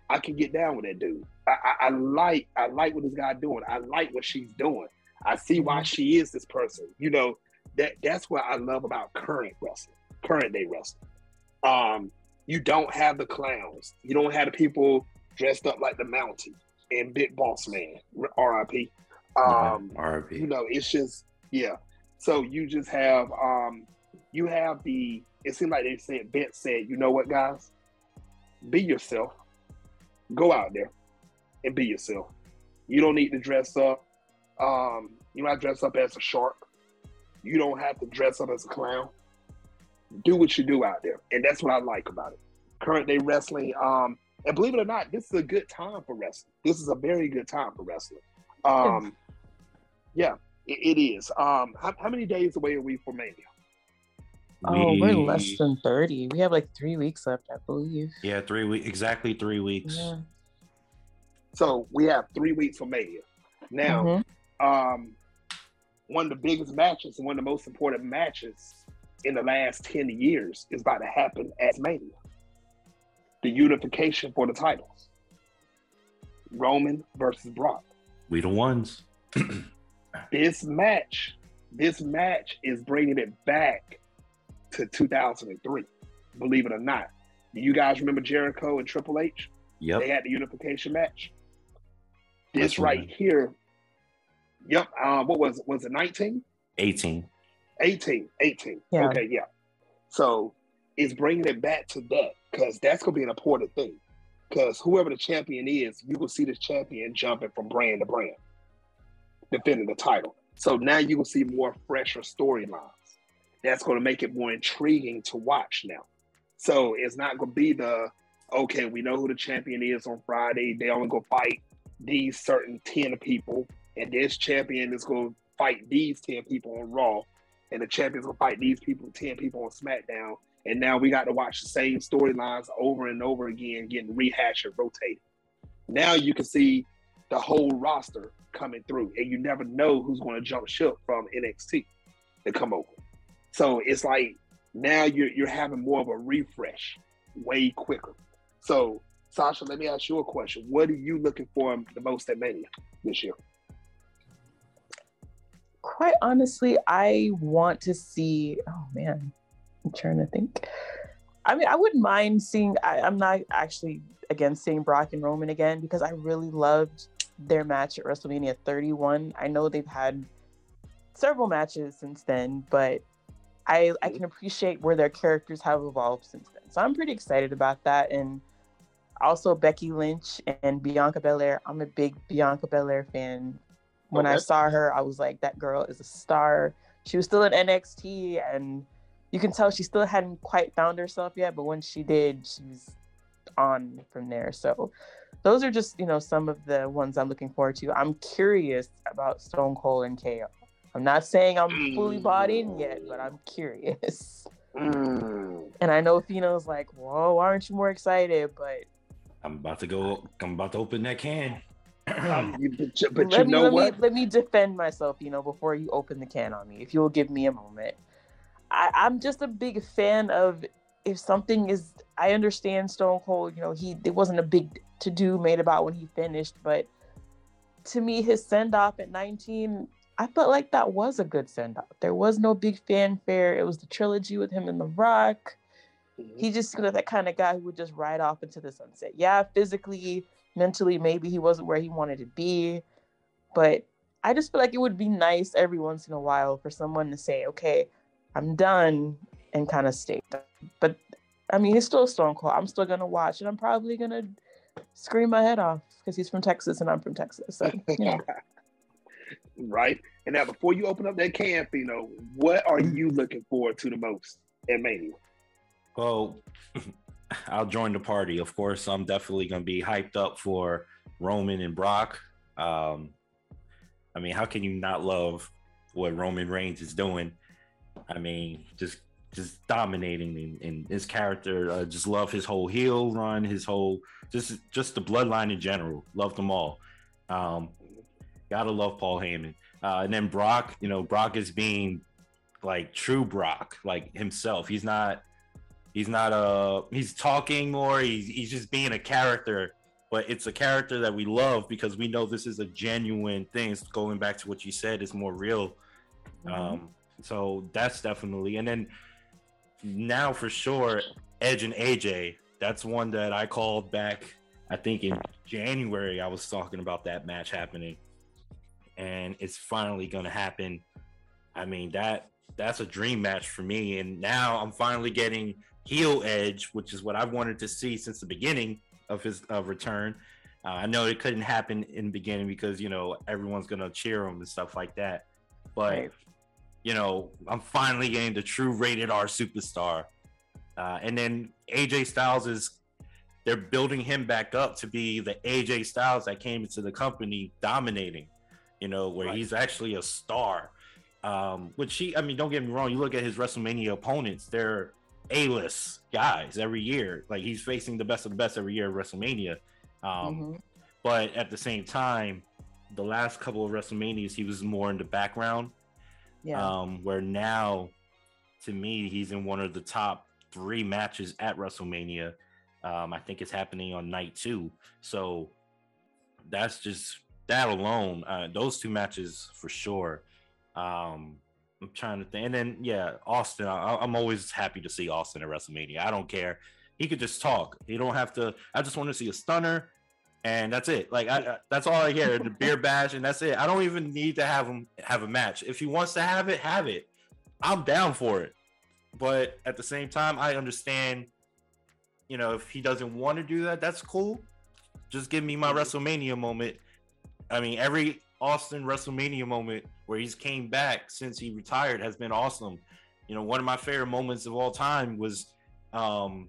I can get down with that dude. I, I, I like I like what this guy doing. I like what she's doing. I see why she is this person. You know that that's what I love about current wrestling, current day wrestling. Um, you don't have the clowns. You don't have the people dressed up like the Mountie and Big Boss Man, R.I.P. Um, you know, it's just yeah. So you just have um, you have the. It seemed like they said Vince said, you know what, guys, be yourself. Go out there and be yourself. You don't need to dress up. Um, you don't have to dress up as a shark. You don't have to dress up as a clown. Do what you do out there, and that's what I like about it. Current day wrestling, um, and believe it or not, this is a good time for wrestling. This is a very good time for wrestling. Um, yeah, it, it is. Um, how, how many days away are we for Mania? Oh, we're less than 30. We have like three weeks left, I believe. Yeah, three weeks. Exactly three weeks. Yeah. So we have three weeks for Mania. Now, Mhm. um, one of the biggest matches and one of the most important matches in the last 10 years is about to happen at Mania. The unification for the titles. Roman versus Brock. We the ones. This match, this match is bringing it back to 2003. Believe it or not. Do you guys remember Jericho and Triple H? Yep. They had the unification match. This That's right right. here. Yep. Uh, what was it? Was it 19? 18. 18. 18. Yeah. Okay, yeah. So it's bringing it back to that because that's going to be an important thing. Because whoever the champion is, you will see this champion jumping from brand to brand, defending the title. So now you will see more fresher storylines. That's going to make it more intriguing to watch now. So it's not going to be the okay, we know who the champion is on Friday. They only go fight these certain 10 people, and this champion is going to fight these 10 people on Raw, and the champions to fight these people, 10 people on SmackDown. And now we got to watch the same storylines over and over again, getting rehashed and rotated. Now you can see the whole roster coming through, and you never know who's going to jump ship from NXT to come over. So it's like now you're you're having more of a refresh way quicker. So Sasha, let me ask you a question. What are you looking for the most at Mania this year? quite honestly, I want to see. Oh man, I'm trying to think. I mean, I wouldn't mind seeing. I, I'm not actually against seeing Brock and Roman again because I really loved their match at WrestleMania 31. I know they've had several matches since then, but I I can appreciate where their characters have evolved since then. So I'm pretty excited about that. And also Becky Lynch and Bianca Belair. I'm a big Bianca Belair fan. When I saw her, I was like, that girl is a star. She was still in NXT, and you can tell she still hadn't quite found herself yet. But when she did, she was on from there. So those are just you know some of the ones I'm looking forward to. I'm curious about Stone Cold and KO. I'm not saying I'm fully bought in yet, but I'm curious. Mm. And I know Fino's like, whoa, why aren't you more excited? But I'm about to go. I'm about to open that can. Um, you- but you, but let you me know let what? me let me defend myself, you know, before you open the can on me. If you'll give me a moment. I, I'm just a big fan of if something is I understand Stone Cold, you know, he it wasn't a big to do made about when he finished, but to me his send off at 19, I felt like that was a good send off. There was no big fanfare. It was the trilogy with him and The Rock. Mm-hmm. he just was that kind of guy who would just ride off into the sunset. Yeah, physically, mentally, maybe he wasn't where he wanted to be, but I just feel like it would be nice every once in a while for someone to say, "Okay, I'm done," and kind of stayed. But I mean, he's still a Stone Cold. I'm still gonna watch, and I'm probably gonna scream my head off because he's from Texas and I'm from Texas. So you know. right? And now, before you open up that can, you know, what are you looking forward to the most at Mania? Well, I'll join the party. Of course, I'm definitely going to be hyped up for Roman and Brock. Um, I mean, how can you not love what Roman Reigns is doing? I mean, just just dominating in, in his character. Uh, just love his whole heel run, his whole just just the bloodline in general. Love them all. Um, gotta love Paul Heyman. Uh, and then Brock, you know, Brock is being like true Brock, like himself. He's not he's not uh he's talking more he's, he's just being a character but it's a character that we love because we know this is a genuine thing it's going back to what you said it's more real um so that's definitely and then now for sure edge and aj that's one that i called back i think in january i was talking about that match happening. And it's finally gonna happen. I mean that that's a dream match for me. And now i'm finally getting heel edge, which is what I've wanted to see since the beginning of his uh, return. Uh, I know it couldn't happen in the beginning because you know everyone's gonna cheer him and stuff like that, but Right. You know I'm finally getting the true rated R superstar. Uh, and then AJ Styles is they're building him back up to be the AJ Styles that came into the company dominating, you know, where Right. he's actually a star. Um, which he, I mean, don't get me wrong, you look at his WrestleMania opponents, they're A-list guys every year. Like he's facing the best of the best every year at WrestleMania. Um, Mhm. but at the same time, the last couple of WrestleManias, he was more in the background. Yeah. Um, where now, to me, he's in one of the top three matches at WrestleMania. Um, I think it's happening on night two. So that's just that alone. Uh, those two matches for sure. Um, I'm trying to think, and then yeah, Austin. I, I'm always happy to see Austin at WrestleMania. I don't care. He could just talk. He don't have to. I just want to see a stunner, and that's it. Like I, that's all I hear. The beer bash, and that's it. I don't even need to have him have a match. If he wants to have it, have it. I'm down for it. But at the same time, I understand. You know, if he doesn't want to do that, that's cool. Just give me my WrestleMania moment. I mean, every Austin WrestleMania moment where he's came back since he retired has been awesome. You know, one of my favorite moments of all time was um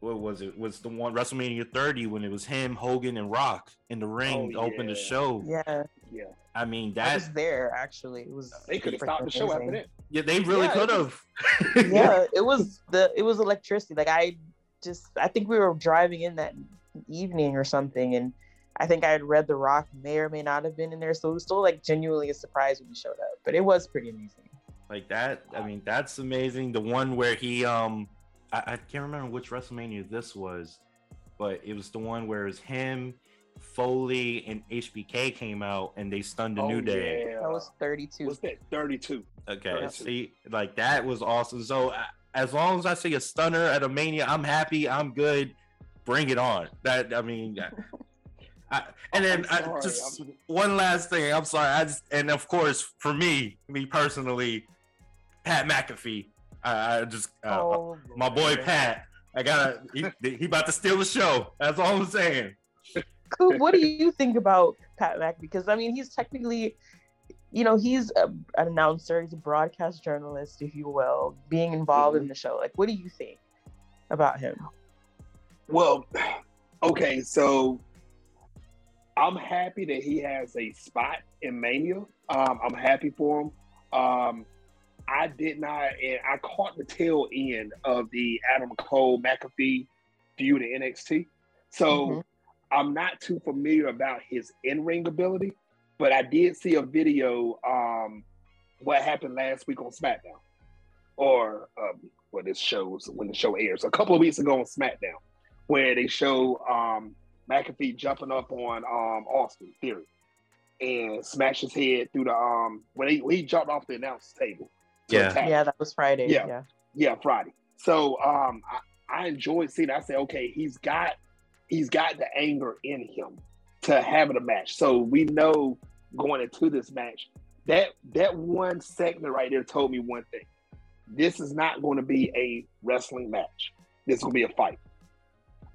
what was it? Was the one WrestleMania 30 when it was him, Hogan, and Rock in the ring Oh, to open the show. yeah. Yeah, I mean I that was there actually. It was they could have stopped the show after amazing. that. yeah, they really Yeah, could have. yeah, it was the it was electricity. Like I just I think we were driving in that evening or something, and I think I had read The Rock may or may not have been in there, so it was still like genuinely a surprise when he showed up. But it was pretty amazing. like that i mean that's amazing the one where he um I, I can't remember which wrestlemania this was but it was the one where it was him Foley and HBK came out and they stunned the Oh, New Day. yeah. That was 32. What's that? 32. Okay, Yeah. see, like that was awesome. So uh, as long as I see a stunner at a Mania, I'm happy. I'm good. Bring it on. That I mean, I, and then I'm I, sorry, just I'm- one last thing. I'm sorry. I just and of course for me, me personally, Pat McAfee. I, I just uh, oh, my boy man. Pat. I gotta. He, he about to steal the show. That's all I'm saying. Coop, what do you think about Pat Mack? Because I mean, he's technically, you know, he's a, an announcer, he's a broadcast journalist, if you will, being involved in the show. Like, what do you think about him? Well, okay, so I'm happy that he has a spot in Mania. Um, I'm happy for him. Um, I did not, and I caught the tail end of the Adam Cole McAfee feud in NXT. So Mhm. I'm not too familiar about his in ring ability, but I did see a video. Um, what happened last week on SmackDown, or um, what this shows when the show airs a couple of weeks ago on SmackDown, where they show um, McAfee jumping up on um, Austin Theory and smash his head through the um when he, when he jumped off the announce table. To Yeah. attack. Yeah, that was Friday. Yeah. Yeah. Yeah, Friday. So um I, I enjoyed seeing. I said, okay, he's got he's got the anger in him to have it a match. So we know going into this match that that one segment right there told me one thing. This is not going to be a wrestling match. This is going to be a fight,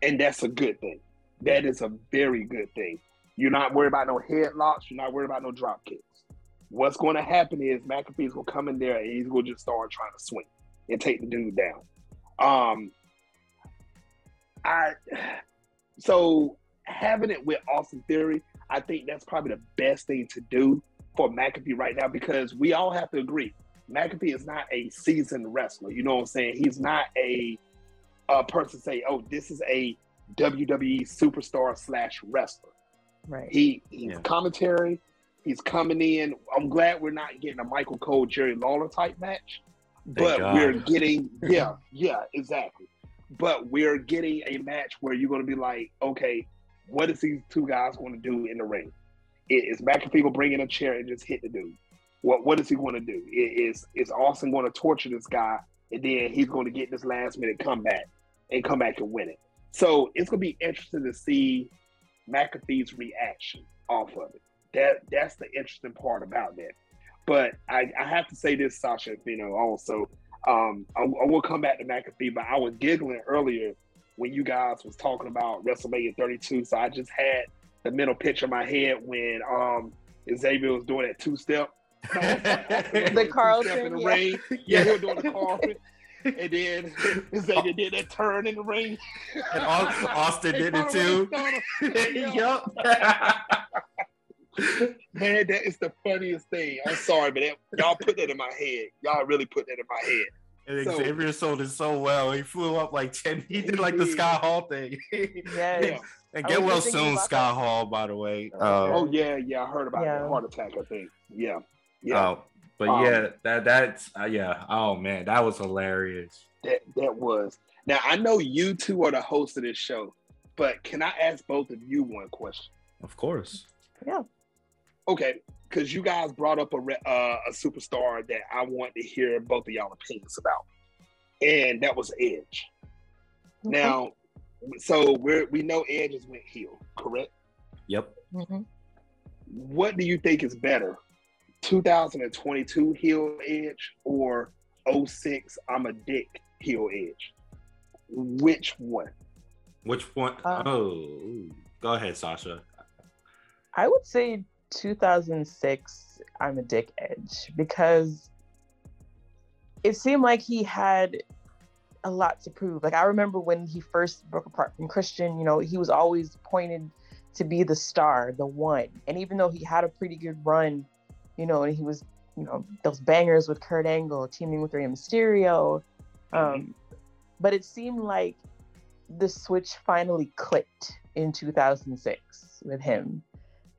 and that's a good thing. That is a very good thing. You're not worried about no headlocks. You're not worried about no drop kicks. What's going to happen is McAfee's going to come in there and he's going to just start trying to swing and take the dude down. Um, I so having it with Austin Theory, I think that's probably the best thing to do for McAfee right now because we all have to agree McAfee is not a seasoned wrestler. You know what I'm saying? He's not a a person say, "Oh, this is a WWE superstar slash wrestler." Right. He he's Yeah. commentary. He's coming in. I'm glad we're not getting a Michael Cole, Jerry Lawler type match, but God. we're getting yeah, yeah, exactly. But we're getting a match where you're going to be like, okay, what is these two guys going to do in the ring? Is McAfee going to bring in a chair and just hit the dude? What what is he going to do? Is is Austin going to torture this guy and then he's going to get this last minute comeback and come back and win it? So it's going to be interesting to see McAfee's reaction off of it. That that's the interesting part about that. But I, I have to say this, Sasha, you know, also, um, I, I will come back to McAfee, but I was giggling earlier when you guys was talking about WrestleMania 32. So I just had the mental picture in my head when um Xavier was doing that two step. The Carlton, in the yeah. ring. Yeah, he was doing the Carlton. And then Xavier did that turn in the ring. And Austin did it too. McGregor. yup. Man, that is the funniest thing. I'm sorry, but that, y'all put that in my head. Y'all really put that in my head. And So- Xavier sold it so well. He flew up like 10. He did like the Scott. Hall thing. Yeah. and get well soon, Scott that. Hall, by the way. Oh, Uh, Oh yeah, yeah. I heard about Yeah. that heart attack. I think. Yeah, yeah. oh, but Um, yeah, that that's uh, yeah. Oh man, that was hilarious. That that was. Now I know you two are the hosts of this show, but can I ask both of you one question? Of course. Okay, because you guys brought up a re- uh, a superstar that I want to hear both of y'all opinions about, and that was Edge. Now, so we we know Edge is went heel, correct? Yep. Mhm. What do you think is better, 2022 heel Edge or 06 I'm a dick heel Edge? Which one? Which one? Uh, oh, go ahead, Sasha. I would say 2006, I'm a dick edge because it seemed like he had a lot to prove. Like I remember when he first broke apart from Christian, you know, he was always pointed to be the star, the one. And even though he had a pretty good run, you know, and he was, you know, those bangers with Kurt Angle, teaming with Rey Mysterio. Um, but it seemed like the switch finally clicked in 2006 with him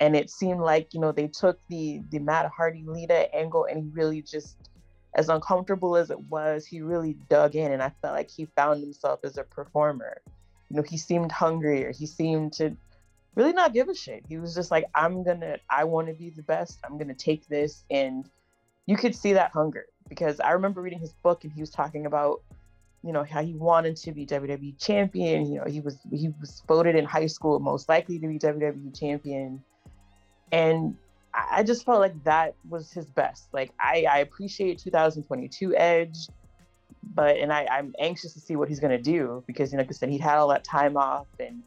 and it seemed like you know they took the the Matt Hardy Lita angle and he really just as uncomfortable as it was he really dug in and I felt like he found himself as a performer you know he seemed hungrier he seemed to really not give a shit. He was just like, I'm gonna, I want to be the best. I'm gonna take this, and you could see that hunger because I remember reading his book and he was talking about, you know, how he wanted to be WWE champion. You know, he was he was voted in high school most likely to be WWE champion, and I just felt like that was his best. Like I, I appreciate 2022 Edge, but and I, I'm anxious to see what he's gonna do because, you know, like I said, he had all that time off and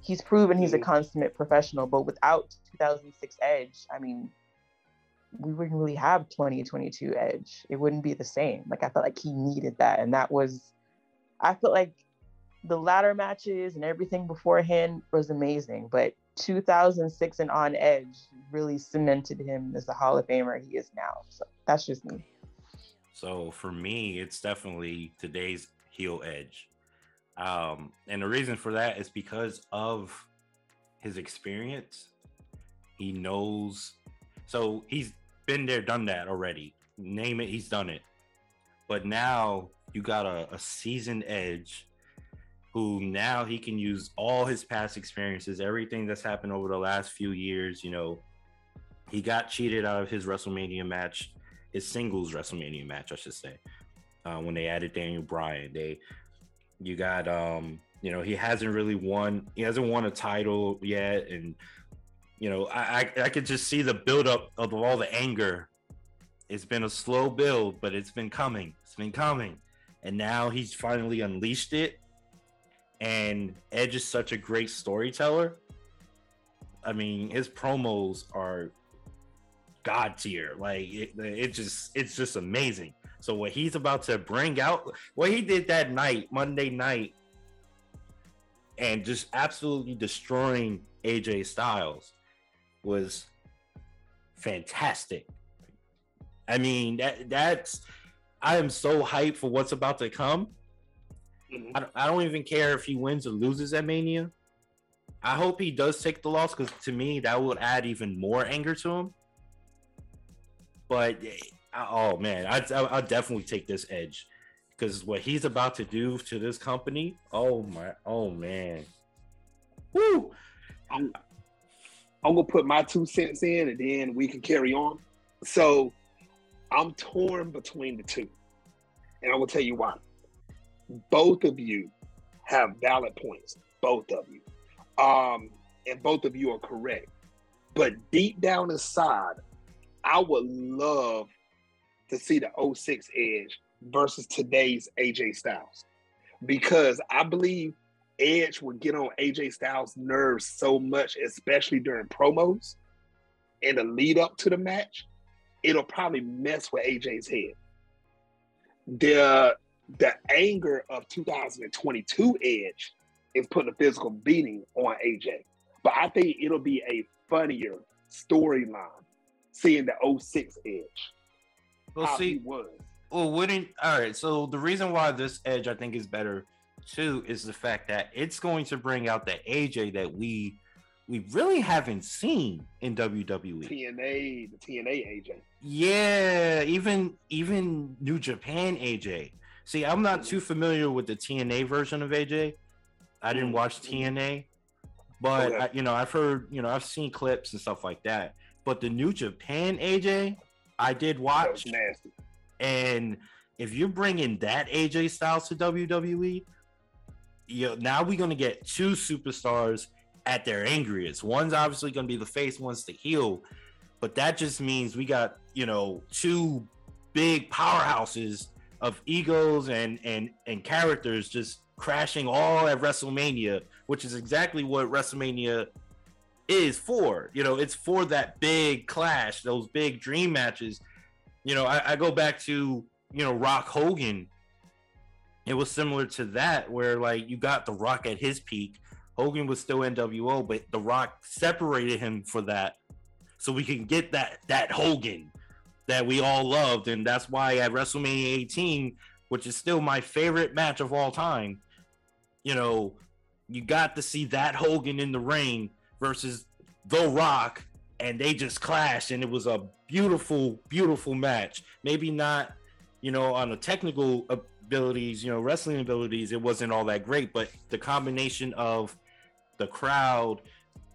he's proven he's a mm-hmm. consummate professional. But without 2006 Edge, I mean, we wouldn't really have 2022 Edge. It wouldn't be the same. Like I felt like he needed that, and that was, I felt like the ladder matches and everything beforehand was amazing, but 2006 and on Edge really cemented him as the Hall of Famer he is now. So that's just me. So for me, it's definitely today's heel edge. Um, and the reason for that is because of his experience. He knows, so he's been there, done that already. Name it, he's done it. But now you got a, a seasoned edge who now he can use all his past experiences, everything that's happened over the last few years. You know, he got cheated out of his WrestleMania match, his singles WrestleMania match, I should say, uh, when they added Daniel Bryan. They, you got, um, you know, he hasn't really won. He hasn't won a title yet, and you know, I I, I could just see the buildup of all the anger. It's been a slow build, but it's been coming. It's been coming, and now he's finally unleashed it. And Edge is such a great storyteller. I mean, his promos are god tier. Like it, it just it's just amazing. So what he's about to bring out, what he did that night, Monday night, and just absolutely destroying AJ Styles was fantastic. I mean, that that's I am so hyped for what's about to come. Mhm. I don't, I don't even care if he wins or loses at Mania. I hope he does take the loss because to me that would add even more anger to him. But eh, oh man, I I will definitely take this edge because what he's about to do to this company. Oh my, oh man, woo! I'm, I'm gonna put my two cents in, and then we can carry on. So I'm torn between the two, and I will tell you why. Both of you have valid points. Both of you, um, and both of you are correct. But deep down inside, I would love to see the 06 Edge versus today's AJ Styles because I believe Edge would get on AJ Styles' nerves so much, especially during promos and the lead up to the match, it'll probably mess with AJ's head. The the anger of 2022 Edge is putting a physical beating on AJ. But I think it'll be a funnier storyline seeing the 06 Edge. We'll how see. he was. Well, wouldn't all right. So the reason why this edge I think is better too is the fact that it's going to bring out the AJ that we we really haven't seen in WWE. TNA, the TNA AJ. Yeah, even even New Japan AJ. See, I'm not too familiar with the TNA version of AJ. I didn't mm-hmm. watch TNA, but Okay. I, you know, I've heard, you know, I've seen clips and stuff like that. But the New Japan AJ, I did watch. nasty. And if you're bringing that AJ Styles to WWE, you know, now we're gonna get two superstars at their angriest. One's obviously gonna be the face, one's the heel, but that just means we got you know two big powerhouses of egos and and and characters just crashing all at WrestleMania, which is exactly what WrestleMania is for. You know, it's for that big clash, those big dream matches. You know, I, I go back to you know Rock Hogan. It was similar to that, where like you got the Rock at his peak. Hogan was still NWO, but the Rock separated him for that, so we can get that that Hogan that we all loved, and that's why at WrestleMania 18, which is still my favorite match of all time, you know, you got to see that Hogan in the ring versus The Rock, and they just clashed, and it was a beautiful, beautiful match. Maybe not, you know, on the technical abilities, you know, wrestling abilities, it wasn't all that great, but the combination of the crowd,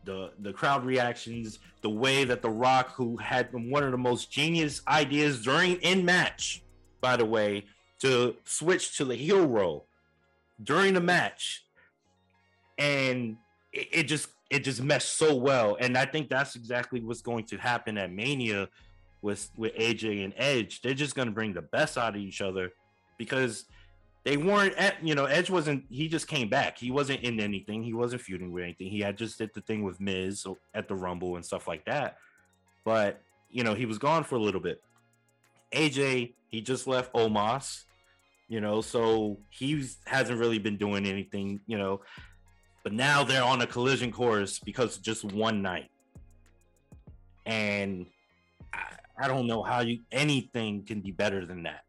the the crowd reactions, the way that The Rock, who had one of the most genius ideas during in match, by the way, to switch to the heel role during the match, and it, it just it just meshed so well. And I think that's exactly what's going to happen at Mania with with AJ and Edge. They're just going to bring the best out of each other because they weren't at you know Edge wasn't he just came back. He wasn't in anything. He wasn't feuding with anything. He had just did the thing with Miz at the Rumble and stuff like that. But you know he was gone for a little bit. AJ he just left Omos, you know, so he hasn't really been doing anything, you know. But now they're on a collision course because just one night, and I, I don't know how you anything can be better than that.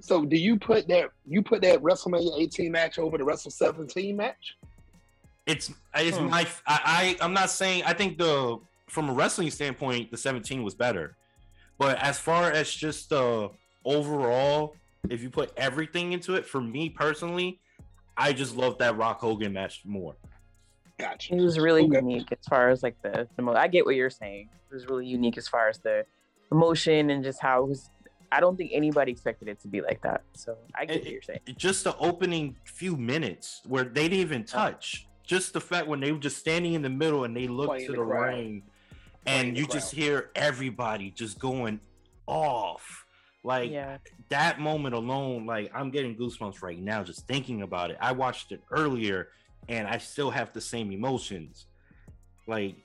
So do you put that you put that WrestleMania 18 match over the Wrestle 17 match? It's it's Hmm. my I, I I'm not saying I think the from a wrestling standpoint the 17 was better, but as far as just the overall, if you put everything into it, for me personally, I just love that Rock Hogan match more. Gotcha. It was really Okay. unique as far as like the, the mo- I get what you're saying. It was really unique as far as the emotion and just how it was. I don't think anybody expected it to be like that. So I get It- what you're saying. Just the opening few minutes where they didn't even uh-huh. touch. Just the fact when they were just standing in the middle and they looked Playing to the the, crowd. ring, and the you just hear everybody just going off. Like yeah, that moment alone, like I'm getting goosebumps right now just thinking about it. I watched it earlier and I still have the same emotions. Like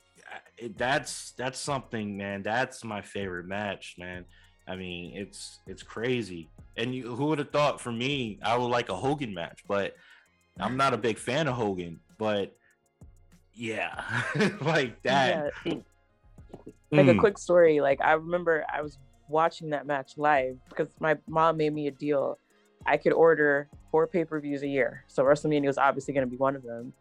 that's that's something, man. That's my favorite match, man. I mean, it's it's crazy. And you, who would have thought for me, I would like a Hogan match, but I'm not a big fan of Hogan. But yeah, like that. yeah. it- like a Mm. quick story like i remember i was watching that match live because my mom made me a deal i could order four pay-per-views a year so wrestlemania was obviously going to be one of them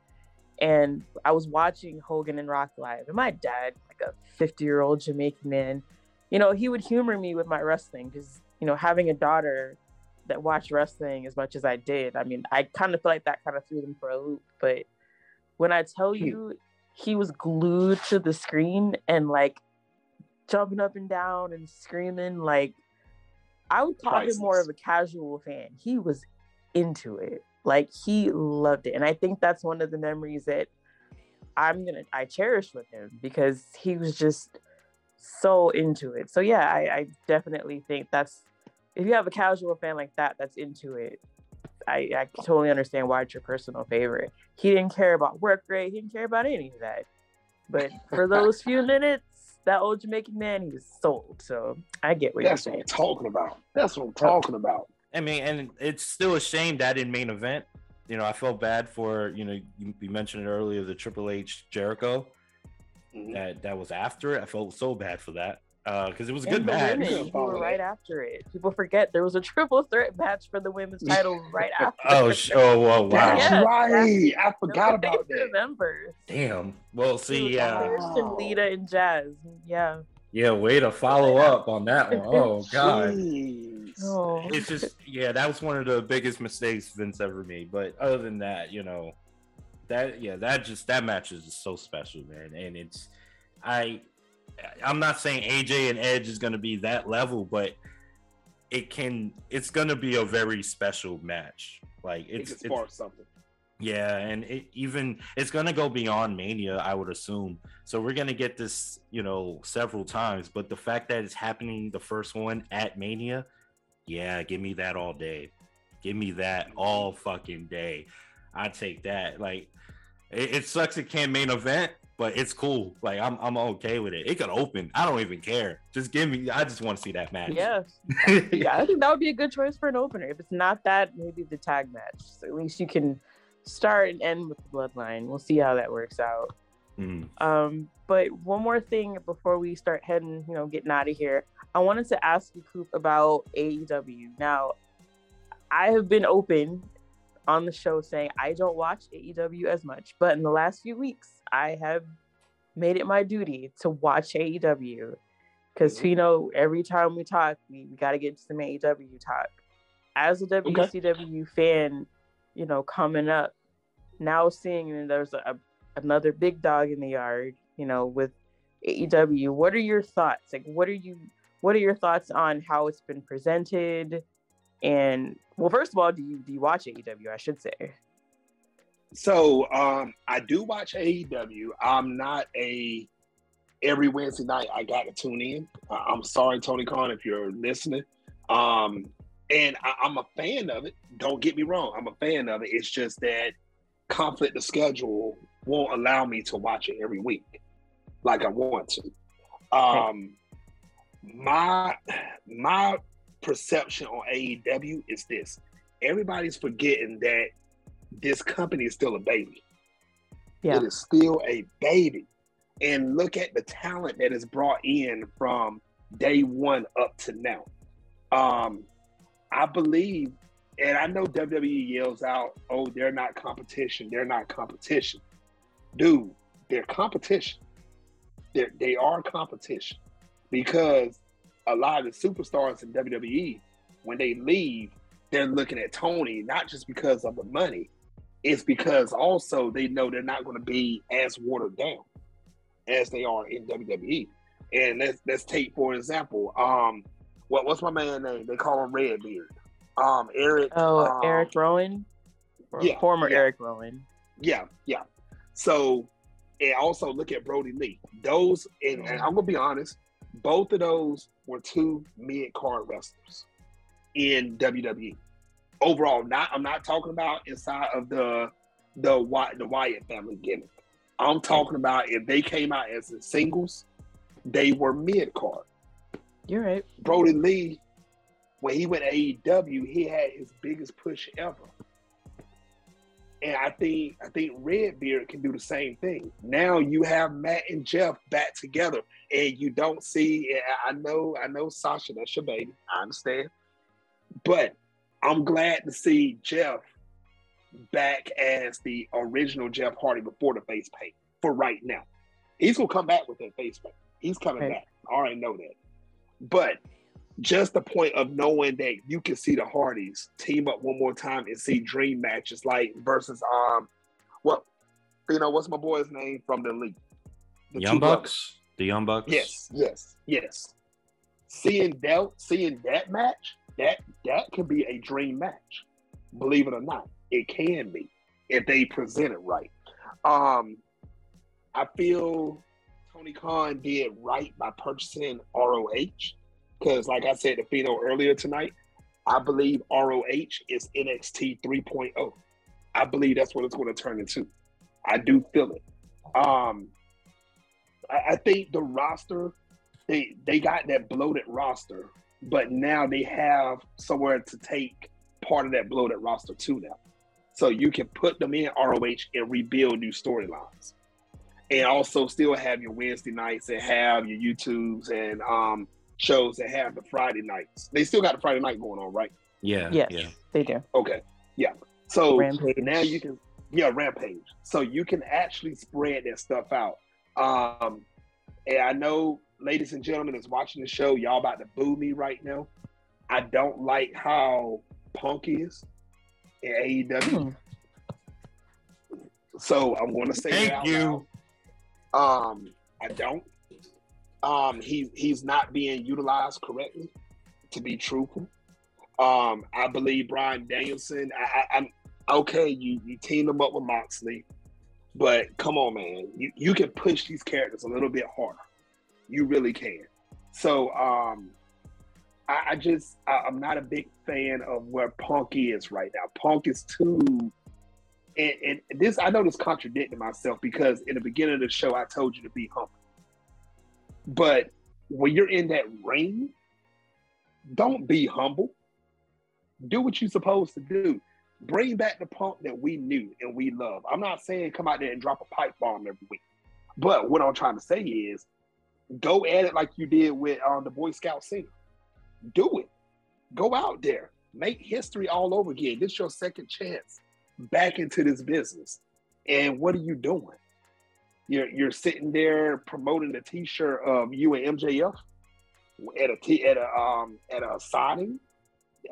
and i was watching hogan and rock live and my dad like a 50 year old jamaican man you know he would humor me with my wrestling because you know having a daughter that watched wrestling as much as i did i mean i kind of feel like that kind of threw them for a loop but when i tell Hmm. you he was glued to the screen and like jumping up and down and screaming like I would call him more of a casual fan. He was into it. Like he loved it. And I think that's one of the memories that I'm gonna I cherish with him because he was just so into it. So yeah, I, I definitely think that's if you have a casual fan like that that's into it, I, I totally understand why it's your personal favorite. He didn't care about work rate, he didn't care about any of that. But for those few minutes, that old Jamaican man, he was sold. So I get what That's you're what saying. I'm talking about. That's what I'm talking about. I mean, and it's still a shame that in main event, you know, I felt bad for you know you, you mentioned it earlier the Triple H Jericho Mhm. that that was after it. I felt so bad for that because it was a good the match. women Yeah, who follow were right after it. People forget there was a triple threat match for the women's title right after. Oh, sh- oh, well, wow. That's Yeah, right. I forgot Nobody about that. remembers. Damn. Well, see, yeah, Christian, Wow. Lita, and Jazz. Yeah. yeah. Way to follow up on that one. Oh God. Oh. It's just yeah, that was one of the biggest mistakes Vince ever made. But other than that, you know, that yeah, that just that match is just so special, man. And it's I I'm not saying AJ and Edge is gonna be that level, but it can it's gonna be a very special match. Like it's, spark something. yeah, and it even it's gonna go beyond Mania, I would assume. So we're gonna get this, you know, several times. But the fact that it's happening the first one at Mania, yeah, give me that all day. Give me that all fucking day. I take that. Like it, it sucks it can't main event, but it's cool. Like I'm I'm okay with it. It could open. I don't even care. Just give me. I just want to see that match. Yeah. Yeah, I think that would be a good choice for an opener. If it's not that, maybe the tag match. So at least you can start and end with the bloodline. We'll see how that works out. Mm. Um, but one more thing before we start heading, you know, getting out of here, I wanted to ask you, Coop, about AEW. Now, I have been open on the show saying I don't watch AEW as much, but in the last few weeks, I have made it my duty to watch AEW because mm-hmm. you know every time we talk, we, we got to get to some AEW talk. As a WCW fan, you know, coming up now, seeing there's a another big dog in the yard, you know, with AEW. What are your thoughts? Like, what are you? What are your thoughts on how it's been presented? And well, first of all, do you do you watch AEW? I should say. So um, I do watch AEW. I'm not a every Wednesday night. I got to tune in. Uh, I'm sorry, Tony Khan, if you're listening. Um, and I, I'm a fan of it. Don't get me wrong. I'm a fan of it. It's just that conflict of schedule won't allow me to watch it every week like I want to. Um, my my perception on AEW is this: everybody's forgetting that this company is still a baby. Yeah. It is still a baby. And look at the talent that is brought in from day one up to now. Um, I believe, and I know WWE yells out, oh, they're not competition. They're not competition. Dude, they're competition. They're, they are competition because a lot of the superstars in WWE, when they leave, they're looking at Tony not just because of the money, it's because also they know they're not going to be as watered down as they are in WWE. And let's let's take for example, um, what what's my man name? They call him Redbeard. Um, Eric. Oh, um, Eric Rowan, yeah, former yeah. Eric Rowan. Yeah, yeah. So, and also look at Brodie Lee. Those, and, and I'm gonna be honest, both of those were two mid card wrestlers in WWE. Overall, not I'm not talking about inside of the the Wy- the Wyatt family gimmick. I'm talking about if they came out as in singles, they were mid card. You're right. Brodie Lee, when he went to AEW, he had his biggest push ever. And I think I think Redbeard can do the same thing. Now you have Matt and Jeff back together, and you don't see. I know, I know, Sasha, that's your baby. I understand, but I'm glad to see Jeff back as the original Jeff Hardy before the face paint. For right now, he's gonna come back with that face paint. He's coming Right. back. I already know that. But just the point of knowing that you can see the Hardys team up one more time and see dream matches like versus um what you know what's my boy's name from the league? The Young two brothers. Bucks. The Young Bucks. Yes, yes, yes. Seeing that seeing that match, that that can be a dream match. Believe it or not, it can be if they present it right. Um, I feel Tony Khan did right by purchasing ROH because, like I said to Fino earlier tonight, I believe ROH is NXT 3.0. I believe that's what it's going to turn into. I do feel it. Um, I, I think the roster they they got that bloated roster, but now they have somewhere to take part of that bloated roster too now. So you can put them in ROH and rebuild new storylines. And also still have your Wednesday nights and have your YouTubes and um shows that have the Friday nights. They still got the Friday night going on, right? Yeah. Yes, Yeah. they do. Okay. Yeah. So Rampage. now you can yeah, rampage. So you can actually spread that stuff out. Um and I know ladies and gentlemen that's watching the show, y'all about to boo me right now. I don't like how punk is in AEW. Hmm. So I'm gonna say Thank it out you. loud. Um, I don't. Um, he he's not being utilized correctly. To be truthful, um, I believe Bryan Danielson. I, I'm okay. You you team him up with Moxley, but come on, man. You you can push these characters a little bit harder. You really can. So um, I, I just I, I'm not a big fan of where Punk is right now. Punk is too and, and this I know this contradicted myself because in the beginning of the show I told you to be humble. But when you're in that ring, don't be humble. Do what you're supposed to do. Bring back the punk that we knew and we love. I'm not saying come out there and drop a pipe bomb every week. But what I'm trying to say is go at it like you did with um, the Boy Scout singer. Do it. Go out there. Make history all over again. This is your second chance back into this business. And what are you doing? You're you're sitting there promoting the T-shirt of you and MJF at a t at a um at a signing.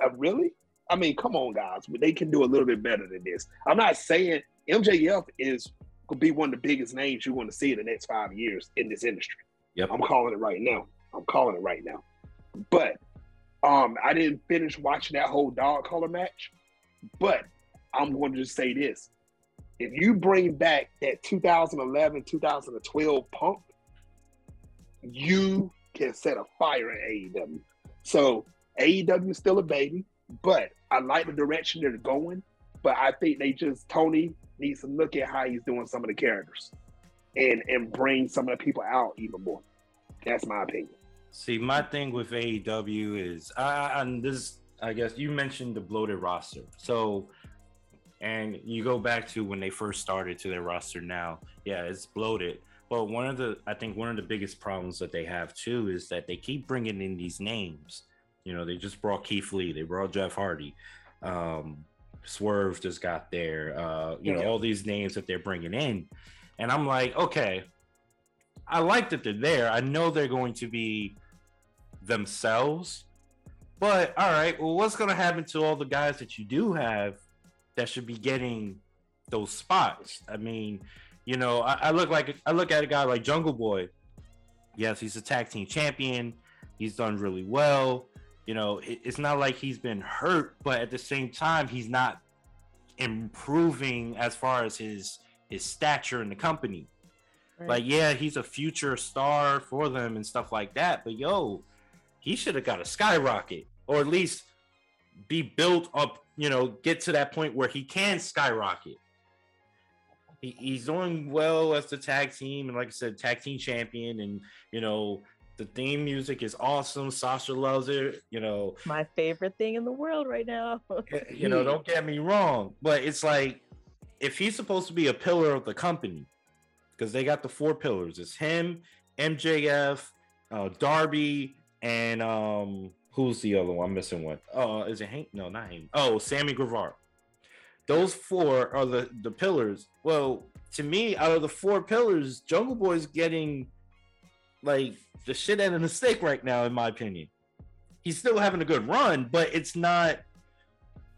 Uh, really? I mean, come on, guys. They can do a little bit better than this. I'm not saying MJF is could be one of the biggest names you're going to see in the next five years in this industry. Yep. I'm calling it right now. I'm calling it right now. But um, I didn't finish watching that whole dog collar match. But I'm going to just say this: if you bring back that 2011, 2012 Punk, you can set a fire in AEW. So AEW is still a baby, but I like the direction they're going. But I think they just Tony needs to look at how he's doing some of the characters and and bring some of the people out even more. That's my opinion. See, my thing with AEW is, I, and this, I guess you mentioned the bloated roster. So, and you go back to when they first started to their roster now, yeah, it's bloated. But one of the, I think one of the biggest problems that they have too is that they keep bringing in these names. You know, they just brought Keith Lee, they brought Jeff Hardy, um, Swerve just got there. Uh, you know, all these names that they're bringing in, and I'm like, okay, I like that they're there. I know they're going to be themselves. But all right, well, what's going to happen to all the guys that you do have that should be getting those spots? I mean, you know, I, I look like I look at a guy like Jungle Boy. Yes, he's a tag team champion. He's done really well. You know, it, it's not like he's been hurt, but at the same time, he's not improving as far as his his stature in the company. Right. Like, yeah, he's a future star for them and stuff like that. But yo, he should have got a skyrocket, or at least be built up. You know, get to that point where he can skyrocket. He, he's doing well as the tag team, and like I said, tag team champion, and you know. The theme music is awesome. Sasha loves it. You know, My favorite thing in the world right now. you know, don't get me wrong, but it's like if he's supposed to be a pillar of the company, because they got the four pillars. It's him, MJF, uh, Darby, and um, who's the other one? I'm missing one. Uh, is it Hank? No, not Hank. Oh, Sammy Guevara. Those four are the the pillars. Well, to me, out of the four pillars, Jungle Boy's getting like the shit end of the stick right now, in my opinion. He's still having a good run, but it's not.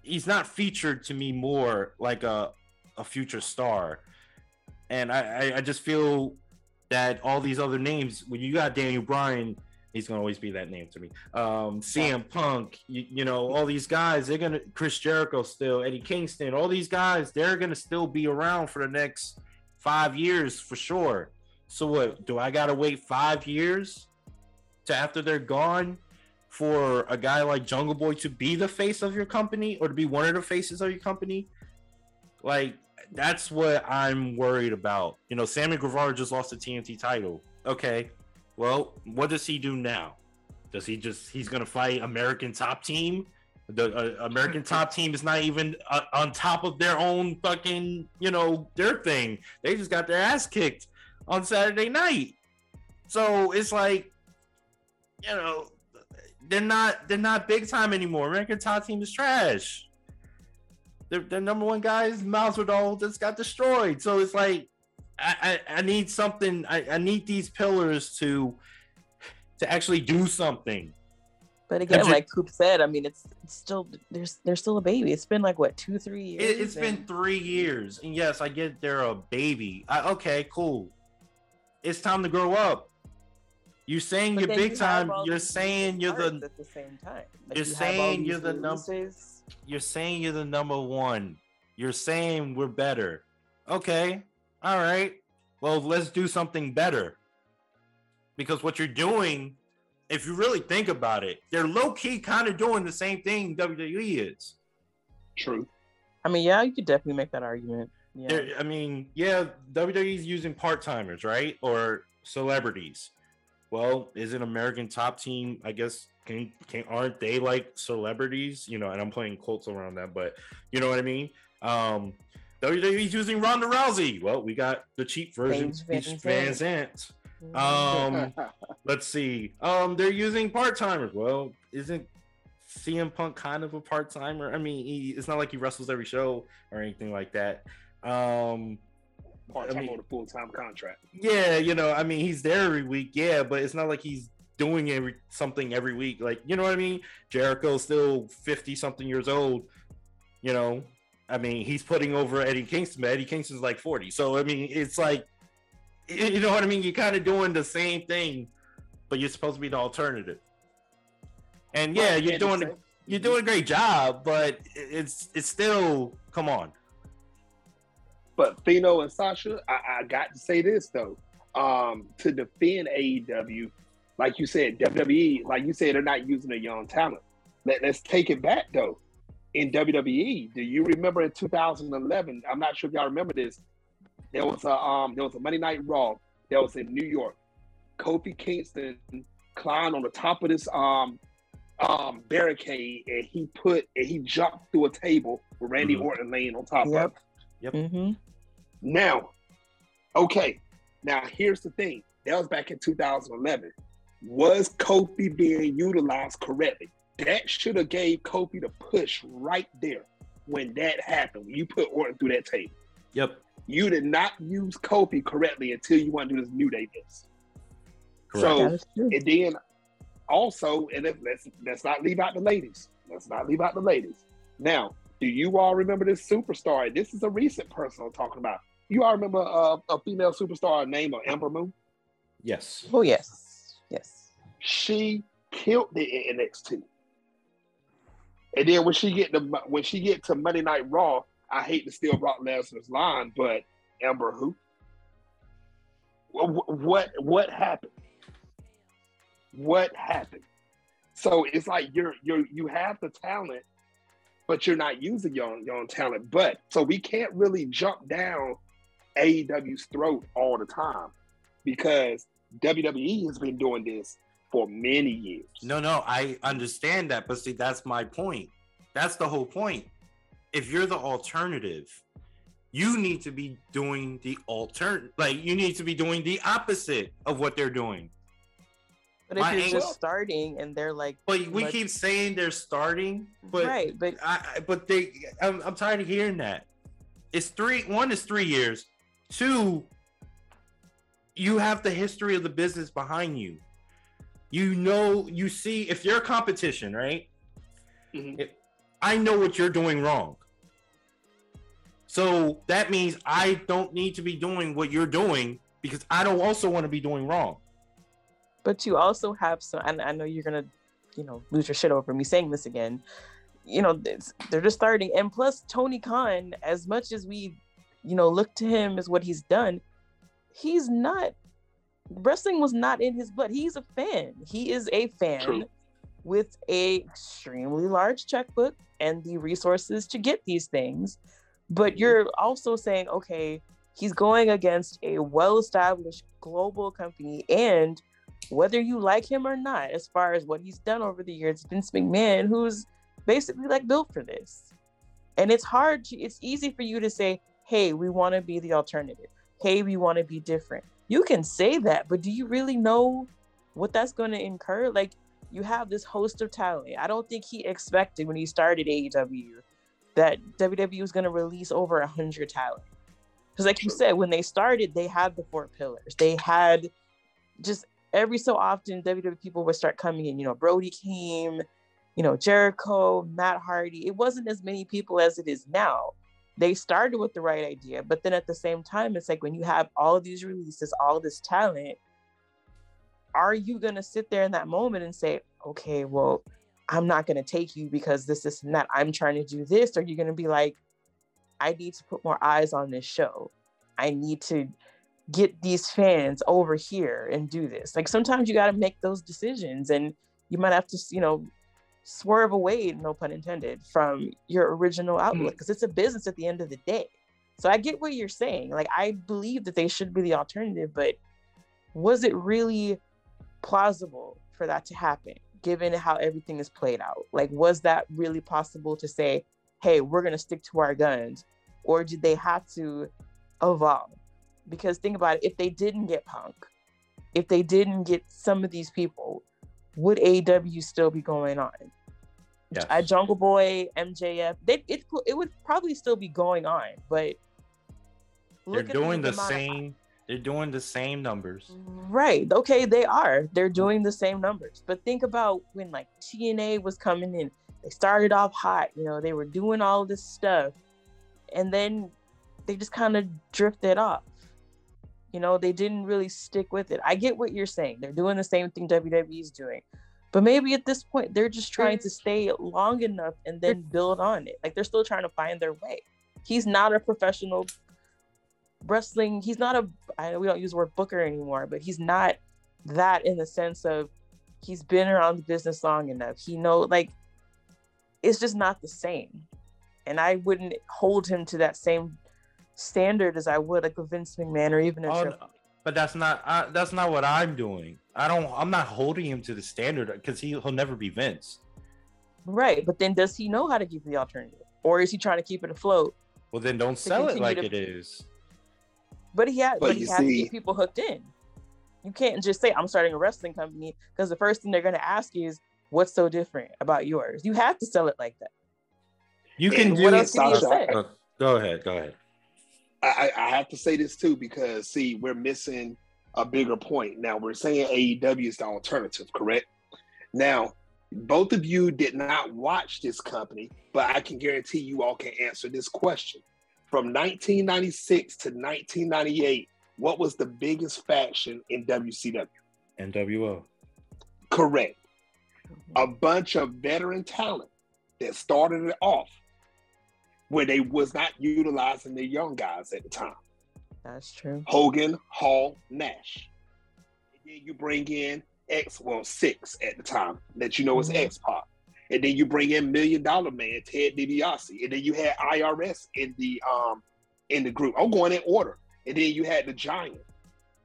He's not featured to me more like a a future star, and I I, I just feel that all these other names, when you got Daniel Bryan, he's gonna always be that name to me. Um, CM Punk, you, you know, all these guys, they're gonna Chris Jericho still, Eddie Kingston, all these guys, they're gonna still be around for the next five years for sure. So what? Do I gotta wait five years to after they're gone for a guy like Jungle Boy to be the face of your company or to be one of the faces of your company? Like that's what I'm worried about. You know, Sammy Guevara just lost the TNT title. Okay, well, what does he do now? Does he just he's gonna fight American Top Team? The uh, American Top Team is not even uh, on top of their own fucking you know their thing. They just got their ass kicked on Saturday night. So it's like, you know, they're not they're not big time anymore. American Top Team is trash. Their, their number one guy is Masvidal just got destroyed. So it's like I, I, I need something. I, I need these pillars to to actually do something. But again, ju- like Coop said, I mean, it's, it's still there's they're still a baby. It's been like what two, three years. It, it's been three years, and yes, I get they're a baby. I, okay, cool. It's time to grow up. You're saying but you're big you time. You're saying you're the at the same time. you're you saying you're the num- releases. you're saying you're the number one. You're saying we're better. Okay. All right. Well, let's do something better. Because what you're doing, if you really think about it, they're low key kind of doing the same thing WWE is. True. I mean, yeah, you could definitely make that argument. Yeah, They're- I mean, yeah, WWE's using part timers, right? Or celebrities. Well, isn't American Top Team? I guess can can aren't they like celebrities? You know, and I'm playing quotes around that, but you know what I mean. Um, WWE's using Ronda Rousey. Well, we got the cheap version, Paige Paige Van VanZant. Zandt. Um, let's see. Um, they're using part timers. Well, isn't CM Punk kind of a part timer? I mean, he, it's not like he wrestles every show or anything like that. Um, Part I time mean- on a full time contract. yeah, you know, I mean, he's there every week, yeah, but it's not like he's doing every something every week. Like, you know what I mean? Jericho's still fifty something years old. You know, I mean, he's putting over Eddie Kingston, but Eddie Kingston's like 40. So I mean, it's like you know what I mean? You're kind of doing the same thing, but you're supposed to be the alternative. And yeah, you're doing you're doing a great job, but it's it's still come on. But Fino and Sasha, I, I got to say this though. Um, to defend AEW, like you said, WWE, like you said, they're not using a young talent. Let, let's take it back though. In WWE, do you remember in 2011? I'm not sure if y'all remember this. There was a um, there was a Monday Night Raw that was in New York. Kofi Kingston climbed on the top of this um um barricade and he put and he jumped through a table with Randy Mhm. Orton laying on top Yep. of. it. Yep. Mm-hmm. Now, okay. Now here's the thing. That was back in 2011. Was Kofi being utilized correctly? That should have gave Kofi the push right there when that happened. When you put Orton through that table. Yep. You did not use Kofi correctly until you want to do this New Day this. Correct. So That is true. and then also, and let- let's let's not leave out the ladies. Let's not leave out the ladies. Now, do you all remember this superstar? This is a recent person I'm talking about. You all remember uh, a female superstar named Ember Moon? yes. Oh yes, yes. She killed the NXT. And then when she get to when she get to Monday Night Raw, I hate to steal Brock Lesnar's line, but Ember who? Wh- wh- What what happened? What happened? So it's like you're you're you have the talent, but you're not using your own, your own talent. But so we can't really jump down AEW's throat all the time because WWE has been doing this for many years. No, no, I understand that, but see, that's my point. That's the whole point. If you're the alternative, you need to be doing the altern like you need to be doing the opposite of what they're doing. But if My you're angle- just starting and they're like, But we But- keep saying they're starting, but right, but I, I- but they, I'm, I'm tired of hearing that. It's three. One is three years. Two, you have the history of the business behind you. You know, you see if you're a competition, right? Mhm. If, I know what you're doing wrong. So that means I don't need to be doing what you're doing because I don't also want to be doing wrong. but you also have some and I know you're gonna, you know, lose your shit over me saying this again. You know, they're just starting. And plus Tony Khan, as much as we, you know, look to him as what he's done, he's not wrestling was not in his blood. He's a fan. He is a fan True. with a extremely large checkbook and the resources to get these things. But mm-hmm. you're also saying, okay, he's going against a well-established global company and whether you like him or not, as far as what he's done over the years, Vince McMahon, who's basically like built for this. And it's hard to, it's easy for you to say, hey, we want to be the alternative. Hey, we want to be different. You can say that, but do you really know what that's going to incur? Like, you have this host of talent. I don't think he expected when he started AEW that WWE was going to release over a hundred talent. Because, like you said, when they started, they had the four pillars. They had just every so often WWE people would start coming in. You know, Brodie came, you know, Jericho, Matt Hardy. It wasn't as many people as it is now. They started with the right idea, but then at the same time, it's like when you have all these releases, all this talent, are you gonna sit there in that moment and say, okay, well, I'm not gonna take you because this, is that. I'm trying to do this, or you're gonna be like, I need to put more eyes on this show. I need to get these fans over here and do this. Like sometimes you got to make those decisions, and you might have to, you know, swerve away, no pun intended, from your original outlook mm-hmm. because it's a business at the end of the day. So I get what you're saying. Like I believe that they should be the alternative, but was it really plausible for that to happen given how everything is played out? Like was that really possible to say, "Hey, we're going to stick to our guns?" Or did they have to evolve? Because think about it, if they didn't get Punk, if they didn't get some of these people, would AEW still be going on? Yes. Uh, Jungle Boy, MJF, they, it it would probably still be going on, but They're doing the of- same. They're doing the same numbers. Right. Okay, they are. They're doing the same numbers. But think about when like TNA was coming in. They started off hot, you know, they were doing all this stuff. and then they just kind of drifted off. You know, they didn't really stick with it. I get what you're saying. They're doing the same thing WWE is doing. But maybe at this point they're just trying to stay long enough and then build on it. Like they're still trying to find their way. He's not a professional wrestling. He's not a I, we don't use the word booker anymore, but he's not that in the sense of he's been around the business long enough. He know like it's just not the same. And I wouldn't hold him to that same standard as I would like a Vince McMahon or even a Oh, no, but that's not uh, that's not what I'm doing. I don't. I'm not holding him to the standard because he he'll never be Vince. Right. But then does he know how to keep the alternative? Or is he trying to keep it afloat? Well, then don't sell it like to- it is. But he had But but, he you has to see- get people hooked in. You can't just say I'm starting a wrestling company because the first thing they're gonna ask you is what's so different about yours. You have to sell it like that. You can And do what it. else can you say? Uh, go ahead. Go ahead. I, I I have to say this too because see, we're missing a bigger point. Now we're saying AEW is the alternative, correct? Now, both of you did not watch this company, but I can guarantee you all can answer this question. From 1996 to 1998, what was the biggest faction in WCW? NWO. Correct. Mm-hmm. A bunch of veteran talent that started it off where they was not utilizing the young guys at the time. That's true. Hogan, Hall, Nash. And then you bring in X, well, Syxx at the time that you know is Mhm. X Pac. And then you bring in Million Dollar Man, Ted DiBiase. And then you had IRS in the um in the group. I'm going in order. And then you had the Giant,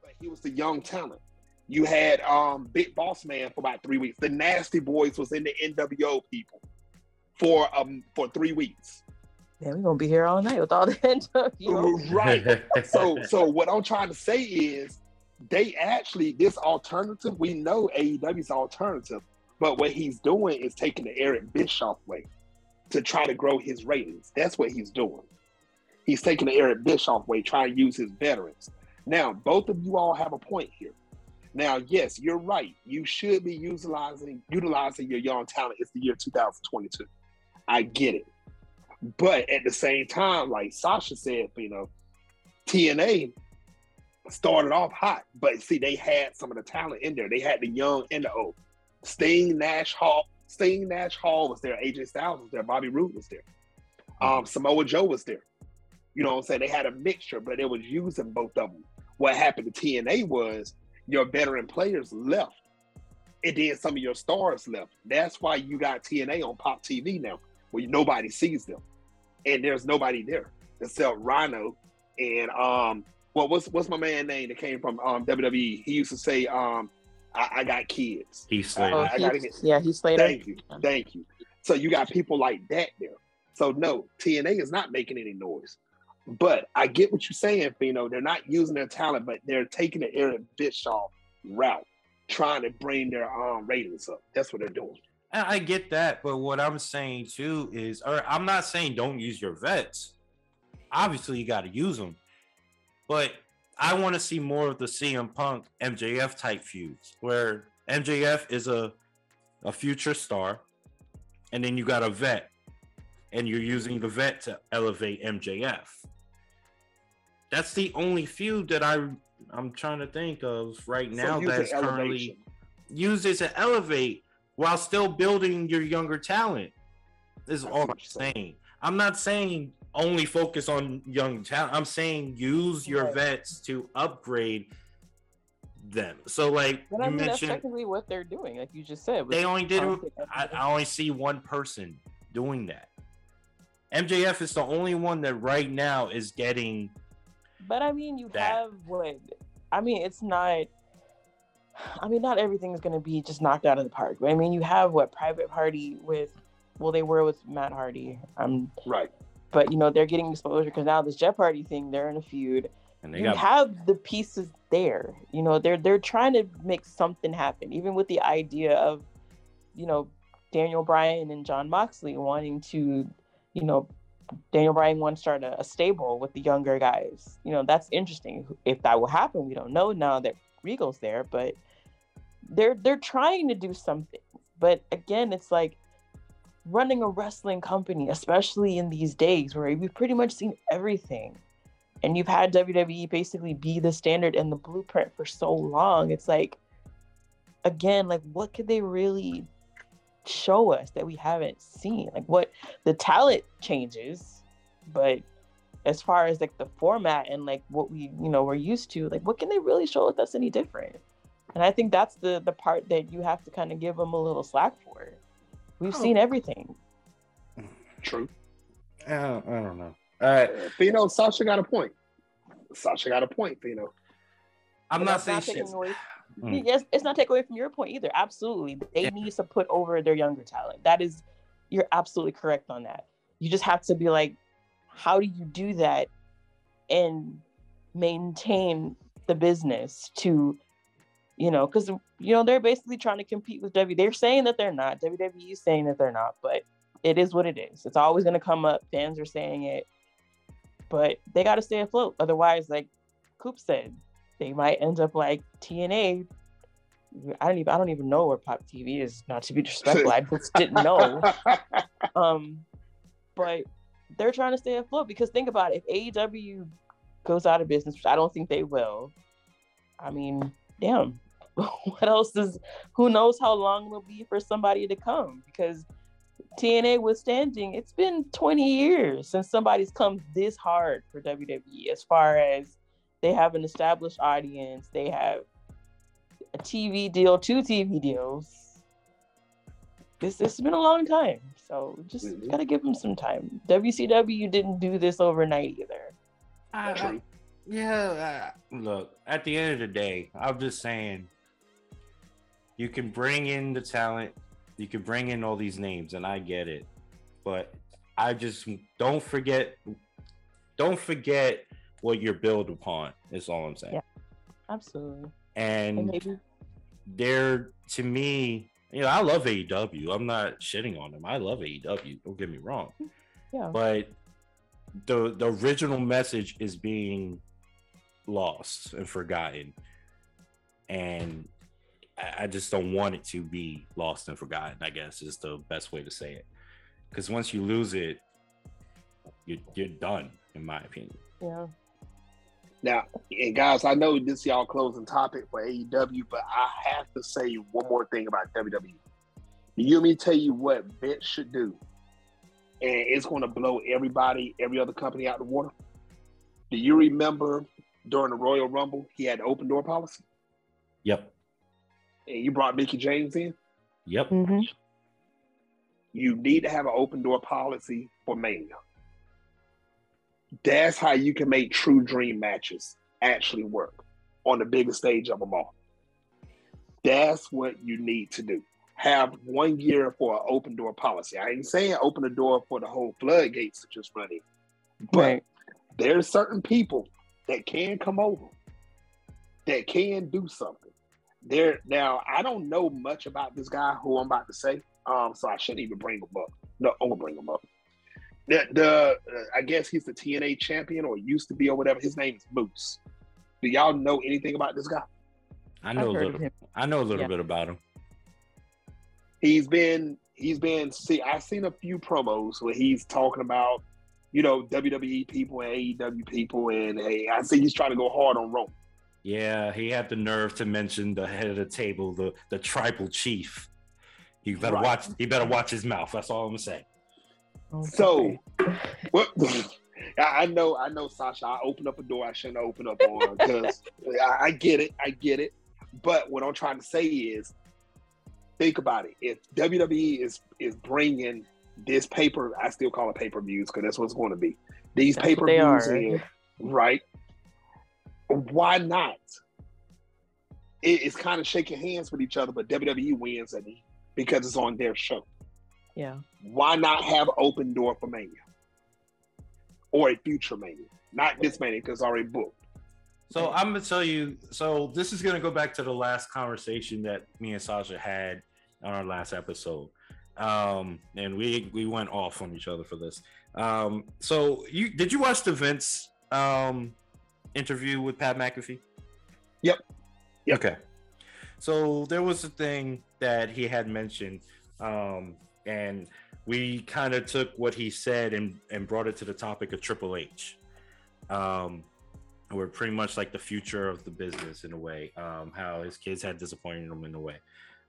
but he was the young talent. You had um Big Boss Man for about three weeks. The Nasty Boys was in the NWO people for um for three weeks. Yeah, we're gonna be here all night with all the NWO. Right. so so what I'm trying to say is they actually this alternative we know AEW's alternative, but what he's doing is taking the Eric Bischoff way to try to grow his ratings. That's what he's doing. He's taking the Eric Bischoff way, trying to use his veterans. Now, both of you all have a point here. Now, yes, you're right. You should be utilizing utilizing your young talent. It's the year 2022. I get it. But at the same time, like Sasha said, you know, TNA started off hot, but see, they had some of the talent in there. They had the young and the old. Sting, Nash Hall, Sting, Nash Hall was there. AJ Styles was there. Bobby Roode was there. Um, Samoa Joe was there. You know what I'm saying? They had a mixture, but they was using both of them. What happened to TNA was your veteran players left, and then some of your stars left. That's why you got TNA on Pop TV now, where nobody sees them, and there's nobody there except Rhino and um, well, what's what's my man name that came from um WWE? He used to say um, I, I got kids. Heath Slater. Oh, I gotta he- get- yeah, he's Slater. Thank you, thank you. So you got people like that there. So no, TNA is not making any noise. But I get what you're saying, Fino. They're not using their talent, but they're taking the Eric Bischoff route, trying to bring their um ratings up. That's what they're doing. I get that, but what I'm saying too is, or I'm not saying don't use your vets. Obviously, you got to use them, but I want to see more of the CM Punk MJF type feuds, where MJF is a a future star, and then you got a vet, and you're using the vet to elevate MJF. That's the only feud that I I'm trying to think of right now so that's currently elevation. use it to elevate while still building your younger talent. This is I all I'm saying. saying. I'm not saying only focus on young talent. I'm saying use your Right. vets to upgrade them. So like But I you mean, that's mentioned, technically what they're doing, like you just said. they only did. Punk it- and I. I only see one person doing that. MJF is the only one that right now is getting. But I mean, you that. have what? I mean, it's not. I mean, not everything is going to be just knocked out of the park. I mean, you have what Private Party with. Well, they were with Matt Hardy. Um, Right. but you know they're getting exposure because now this Jeff Hardy thing, they're in a feud. And they you got have the pieces there. You know, they're they're trying to make something happen, even with the idea of, you know, Daniel Bryan and Jon Moxley wanting to, you know, Daniel Bryan wants to start a, a stable with the younger guys. You know, that's interesting. If that will happen, we don't know now that Regal's there, but they're they're trying to do something. But again, it's like running a wrestling company, especially in these days where we've pretty much seen everything. And you've had WWE basically be the standard and the blueprint for so long. It's like, again, like what could they really show us that we haven't seen? Like what the talent changes, but as far as like the format and like what we, you know, we're used to, like what can they really show us that's any different? And I think that's the the part that you have to kind of give them a little slack for. We've Oh. seen everything. True. I don't, I don't know. Uh, Fino, Sasha got a point. Sasha got a point, Fino. I'm not saying taking shit. away- Mm. Yes, it's not taking away from your point either. Absolutely, they need to put over their younger talent. That is, you're absolutely correct on that. You just have to be like, how do you do that and maintain the business to, you know, because you know they're basically trying to compete with W. They're saying that they're not. WWE is saying that they're not, but it is what it is. It's always going to come up. Fans are saying it, but they got to stay afloat. Otherwise, like Coop said, they might end up like TNA. I don't even I don't even know where Pop TV is. Not to be disrespectful, I just didn't know. Um, but they're trying to stay afloat because think about it: if AEW goes out of business, which I don't think they will, I mean, damn, what else is? Who knows how long it'll be for somebody to come? Because TNA withstanding, it's been 20 years since somebody's come this hard for WWE as far as they have an established audience, they have a TV deal, two TV deals. This this has been a long time, so just Mhm. gotta give them some time. WCW didn't do this overnight either. I- I- yeah. uh, look, at the end of the day, I'm just saying you can bring in the talent, you can bring in all these names, and I get it. But I just don't forget don't forget what you're built upon, is all I'm saying. Yeah. Absolutely. And And maybe they're to me, you know, I love AEW. I'm not shitting on them. I love AEW. Don't get me wrong. yeah. But the the original message is being lost and forgotten. And I, I just don't want it to be lost and forgotten, I guess is the best way to say it. Because once you lose it, you're, you're done, in my opinion. yeah. Now, and guys, I know this y'all closing topic for AEW, but I have to say one more thing about WWE. You want me to tell you what Vince should do, and it's going to blow everybody, every other company out of the water. Do you remember during the Royal Rumble he had the open door policy, Yep. And you brought Mickie James in? Yep. Mhm. You need to have an open door policy for Mania. That's how you can make true dream matches actually work on the biggest stage of them all. That's what you need to do. Have one year for an open door policy. I ain't saying open the door for the whole floodgates to just run in, but Right. there's certain people that can come over that can do something. There now, I don't know much about this guy who I'm about to say, um, so I shouldn't even bring him up. No, I'm gonna bring him up. The, the uh, I guess he's the TNA champion or used to be or whatever. His name is Moose. Do y'all know anything about this guy? I know I've a little him. I know a little Yeah. bit about him. He's been he's been see I've seen a few promos where he's talking about you know WWE people and AEW people and hey I see he's trying to go hard on Roman. Yeah, he had the nerve to mention the head of the table, the the tribal chief. He better Right. watch. He better watch his mouth. That's all I'm gonna say. Oh, So, what? I I know, I know, Sasha. I opened up a door I shouldn't open up on because I, I get it, I get it. But what I'm trying to say is, think about it. If WWE is is bringing this paper, I still call it pay per views because that's what it's going to be. These That's pay per views in, right? Why not? It, it's kind of shaking hands with each other, but WWE wins at the because it's on their show yeah. why not have open door for Mania or a future Mania? Not this Mania because already booked. So I'm gonna tell you. So this is gonna go back to the last conversation that me and Sasha had on our last episode, um, and we we went off on each other for this. Um, so you did you watch the Vince um, interview with Pat McAfee? Yep. Yep. Okay. So there was a thing that he had mentioned, um, and we kind of took what he said and and brought it to the topic of Triple H. Um, we're pretty much like the future of the business in a way. Um, how his kids had disappointed him in a way.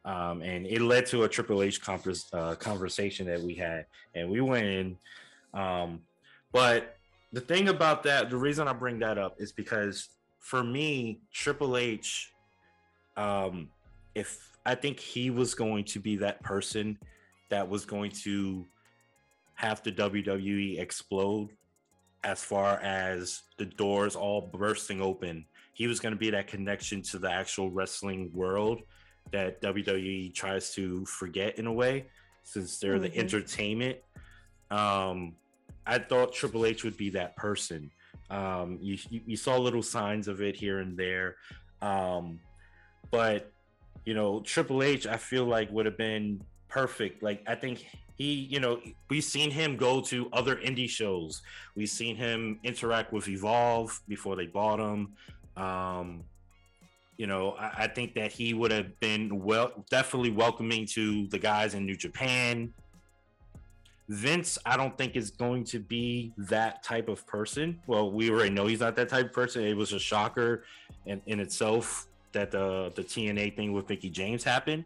Um, and it led to a Triple H converse, uh, conversation that we had, and we went in. Um, but the thing about that, the reason I bring that up is because for me, Triple H, um, if I think he was going to be that person that was going to have the WWE explode as far as the doors all bursting open. He was going to be that connection to the actual wrestling world that WWE tries to forget in a way, since they're the Mhm. entertainment. Um, I thought Triple H would be that person. Um, you, you you saw little signs of it here and there, um, but you know Triple H, I feel like would have been perfect. Like I think he, you know, we've seen him go to other indie shows. We've seen him interact with Evolve before they bought him. Um, you know, I, I think that he would have been well, definitely welcoming to the guys in New Japan. Vince, I don't think is going to be that type of person. Well, we already know he's not that type of person. It was a shocker in, in itself that the the TNA thing with Mickie James happened,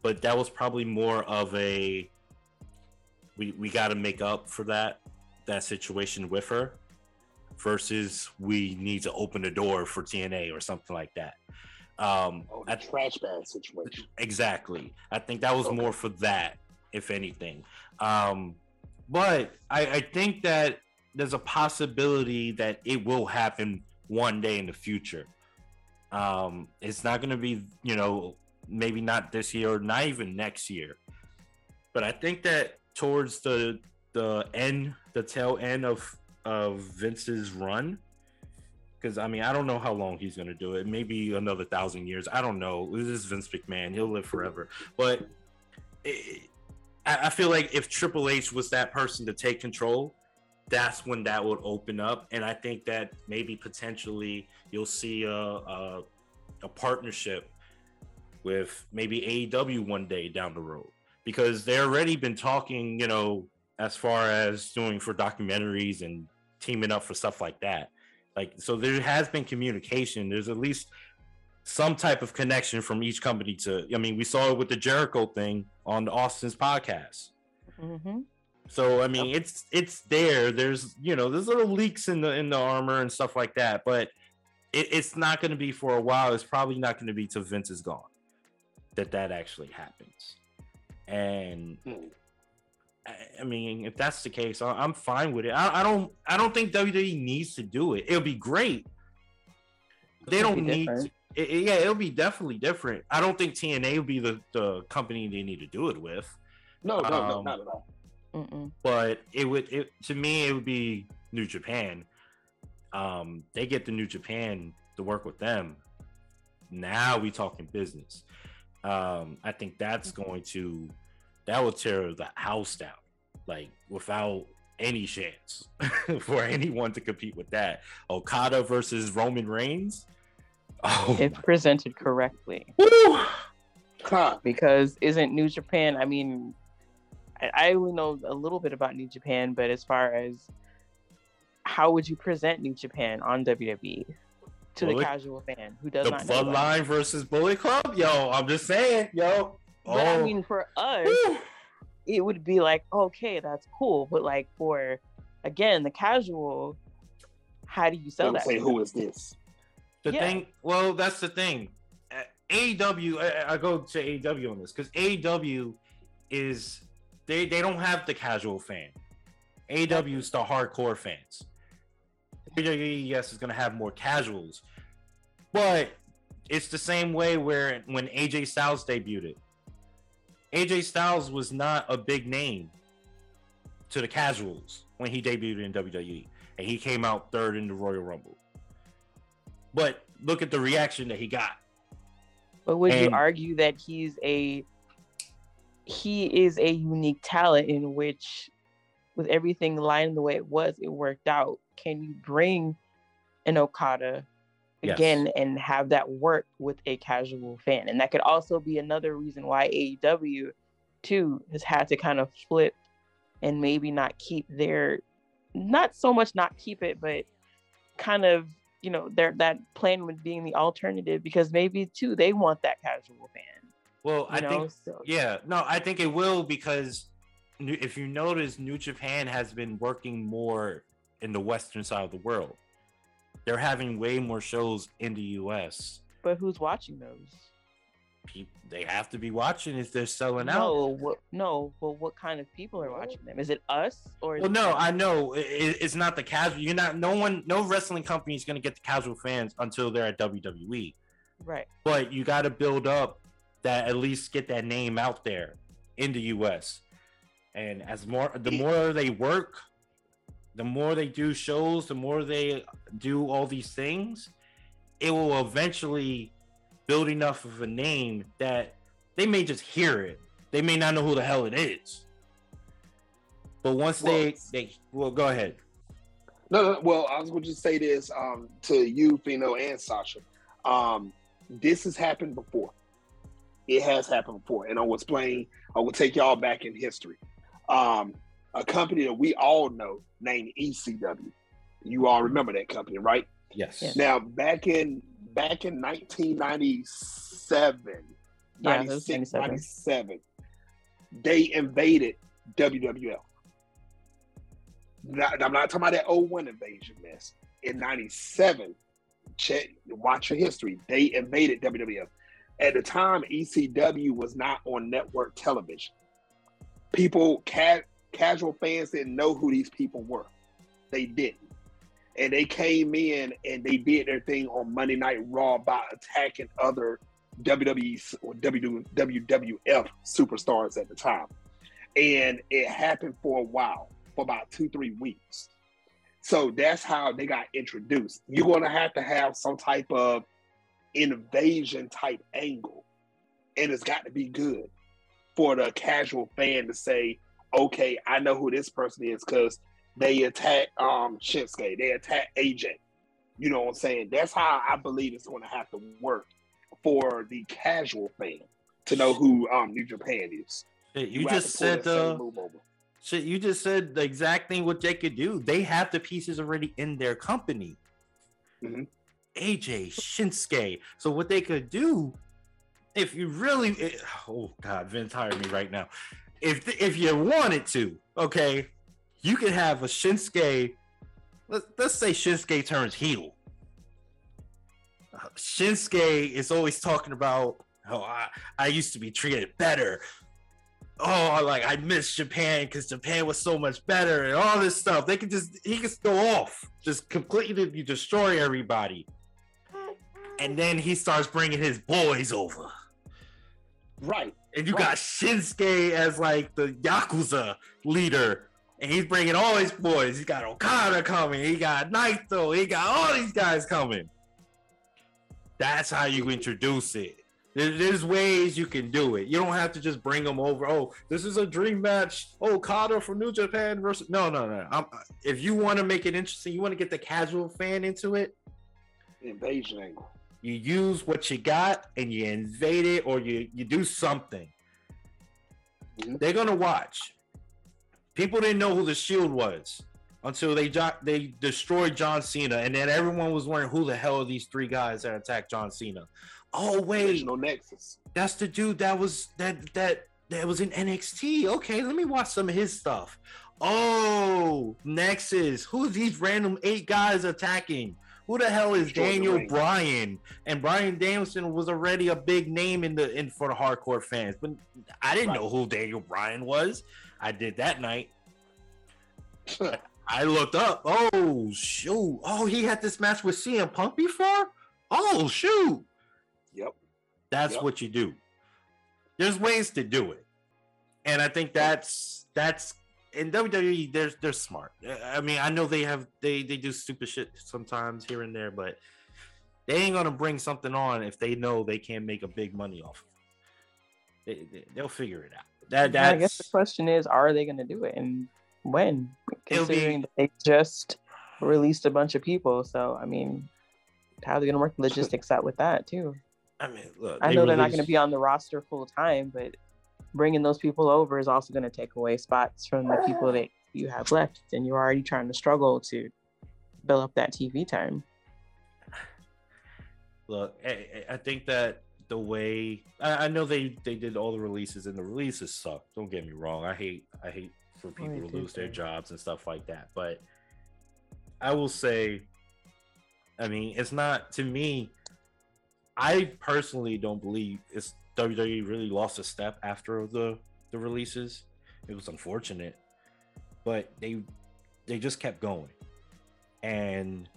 but that was probably more of a we we got to make up for that that situation with her versus we need to open the door for TNA or something like that. Um, Oh, I the trash bag situation. Exactly. I think that was Okay. more for that, if anything. Um, but I, I think that there's a possibility that it will happen one day in the future. Um, it's not going to be, you know, maybe not this year or not even next year. But I think that towards the the end, the tail end of of Vince's run, because I mean, I don't know how long he's going to do it. Maybe another thousand years. I don't know. This is Vince McMahon. He'll live forever. But it, I, I feel like if Triple H was that person to take control, that's when that would open up. And I think that maybe potentially you'll see a, a, a partnership with maybe AEW one day down the road because they already been talking, you know, as far as doing for documentaries and teaming up for stuff like that. Like, so there has been communication. There's at least some type of connection from each company to. I mean, we saw it with the Jericho thing on Austin's podcast. Mm-hmm. So I mean, it's it's there. There's you know, there's little leaks in the in the armor and stuff like that, but it, it's not going to be for a while. It's probably not going to be till Vince is gone that that actually happens. And Hmm. I, I mean, if that's the case, I, I'm fine with it. I, I don't I don't think WWE needs to do it. It'll be great. They don't need. To, it- it- yeah, it'll be definitely different. I don't think TNA will be the the company they need to do it with. No, no, no, Um, not at all. Mm-mm. but it would it to me it would be New Japan. Um, they get the New Japan to work with them. Now we talking business. Um, I think that's going to that will tear the house down, like without any chance for anyone to compete with that. Okada versus Roman Reigns. Oh, If presented correctly. woo! Because isn't New Japan? I mean, I, I only know a little bit about New Japan, but as far as how would you present New Japan on WWE to Well, the casual fan who does the not know? about it? Bloodline versus Bullet Club. Yo, I'm just saying, yo. But I Oh. mean, for us, Woo! It would be like, okay, that's cool. But like for again, the casual, how do you sell Don't that? say to who them? is this. The Yeah. thing, well, that's the thing. Uh, AEW, I, I go to AEW on this because AEW is they they don't have the casual fan. AEW is the hardcore fans. WWE, yes, is going to have more casuals, but it's the same way where when AJ Styles debuted, AJ Styles was not a big name to the casuals when he debuted in WWE, and he came out third in the Royal Rumble. But look at the reaction that he got. But would you argue that he's a he is a unique talent in which with everything lined the way it was, it worked out. Can you bring an Okada Yes. again and have that work with a casual fan? And that could also be another reason why AEW too has had to kind of flip and maybe not keep their not so much not keep it, but kind of you know their that plan with being the alternative because maybe too they want that casual fan. Well, I know, think so yeah, no, I think it will because if you notice, New Japan has been working more in the western side of the world. They're having way more shows in the U.S. but who's watching those? Pe- They have to be watching if they're selling out. No, what, no. Well, what kind of people are watching them? Is it us or? Well, no? I know i- i- it's not the casual. You're not. No one, no wrestling company is going to get the casual fans until they're at WWE. right. But you got to build up that at least get that name out there in the U.S. And as more, the more they work, the more they do shows, the more they do all these things, it will eventually build enough of a name that they may just hear it. They may not know who the hell it is. But once they Well- they well go ahead. No, no, well, I was going to just say this um, to you, Fino, and Sasha. Um, this has happened before. It has happened before, and I will explain. I will take y'all back in history. Um, a company that we all know named ECW. You all remember that company, right? Yes. Yes. Now, back in back in 1997, Yeah, 96, 97. 97, they invaded WWF. Not- I'm not talking about that 01 invasion mess. In 97, check, watch your history. They invaded WWF. At the time, ECW was not on network television. People, ca- casual fans didn't know who these people were. They didn't. And they came in and they did their thing on Monday Night Raw by attacking other WWE or WWF superstars at the time. And it happened for a while, for about two, three weeks. So that's how they got introduced. You're going to have to have some type of invasion type angle. And it's got to be good for the casual fan to say, okay, I know who this person is because they attack um Shinsuke, they attack AJ. You know what I'm saying? That's how I believe it's going to have to work for the casual fan to know who um New Japan is. Shit, you have just said the over. shit. You just said the exact thing what they could do. They have the pieces already in their company. Mhm. AJ Shinsuke. So what they could do, if you really, it- oh god, Vince hired me right now. If if you wanted to, okay, you could have a Shinsuke. Let's let's say Shinsuke turns heel. Shinsuke is always talking about, oh, I, I used to be treated better. Oh, like I miss Japan because Japan was so much better and all this stuff. They could just he could go off, just completely destroy everybody, and then he starts bringing his boys over. Right. And you Right. got Shinsuke as like the Yakuza leader. And he's bringing all his boys. He's got Okada coming. He got Naito. He got all these guys coming. That's how you introduce it. There's ways you can do it. You don't have to just bring them over. Oh, this is a dream match. Oh, Okada from New Japan versus. No, no, no. I'm, if you want to make it interesting, you want to get the casual fan into it Invasion angle. You use what you got and you invade it or you you do something they're gonna watch people didn't know who the shield was until they they destroyed john cena and then everyone was wondering who the hell are these three guys that attacked john cena oh wait no Nexus. that's the dude that was that that that was in NXT. Okay, let me watch some of his stuff. Oh, Nexus. Who's these random eight guys attacking? Who the hell is Daniel. Bryan? And Bryan Danielson was already a big name in the in for the hardcore fans, but I didn't Right. know who Daniel Bryan was. I did that night. I looked up. Oh shoot! Oh, he had this match with CM Punk before. Oh shoot! Yep. That's Yep. what you do. There's ways to do it, and I think that's that's in WWE. They're they're smart. I mean, I know they have they they do stupid shit sometimes here and there, but they ain't gonna bring something on if they know they can't make a big money off. of it. They, they, they'll figure it out. That Yeah, I guess the question is, are they to do it and when? It'll be- Considering they just released a bunch of people, so I mean, how are they to work the logistics out with that too? I mean, look. I they know they're not to be on the roster full time, but bringing those people over is also going to take away spots from the people that you have left, and you're already trying to struggle to build up that TV time. Look, I, I think that the way I, I know they they did all the releases and the releases suck. Don't get me wrong. I hate I hate for oh, people I to lose their jobs and stuff like that. But I will say, I mean, it's not to me. I personally don't believe it's WWE really lost a step after the the releases. It was unfortunate, but they they just kept going, and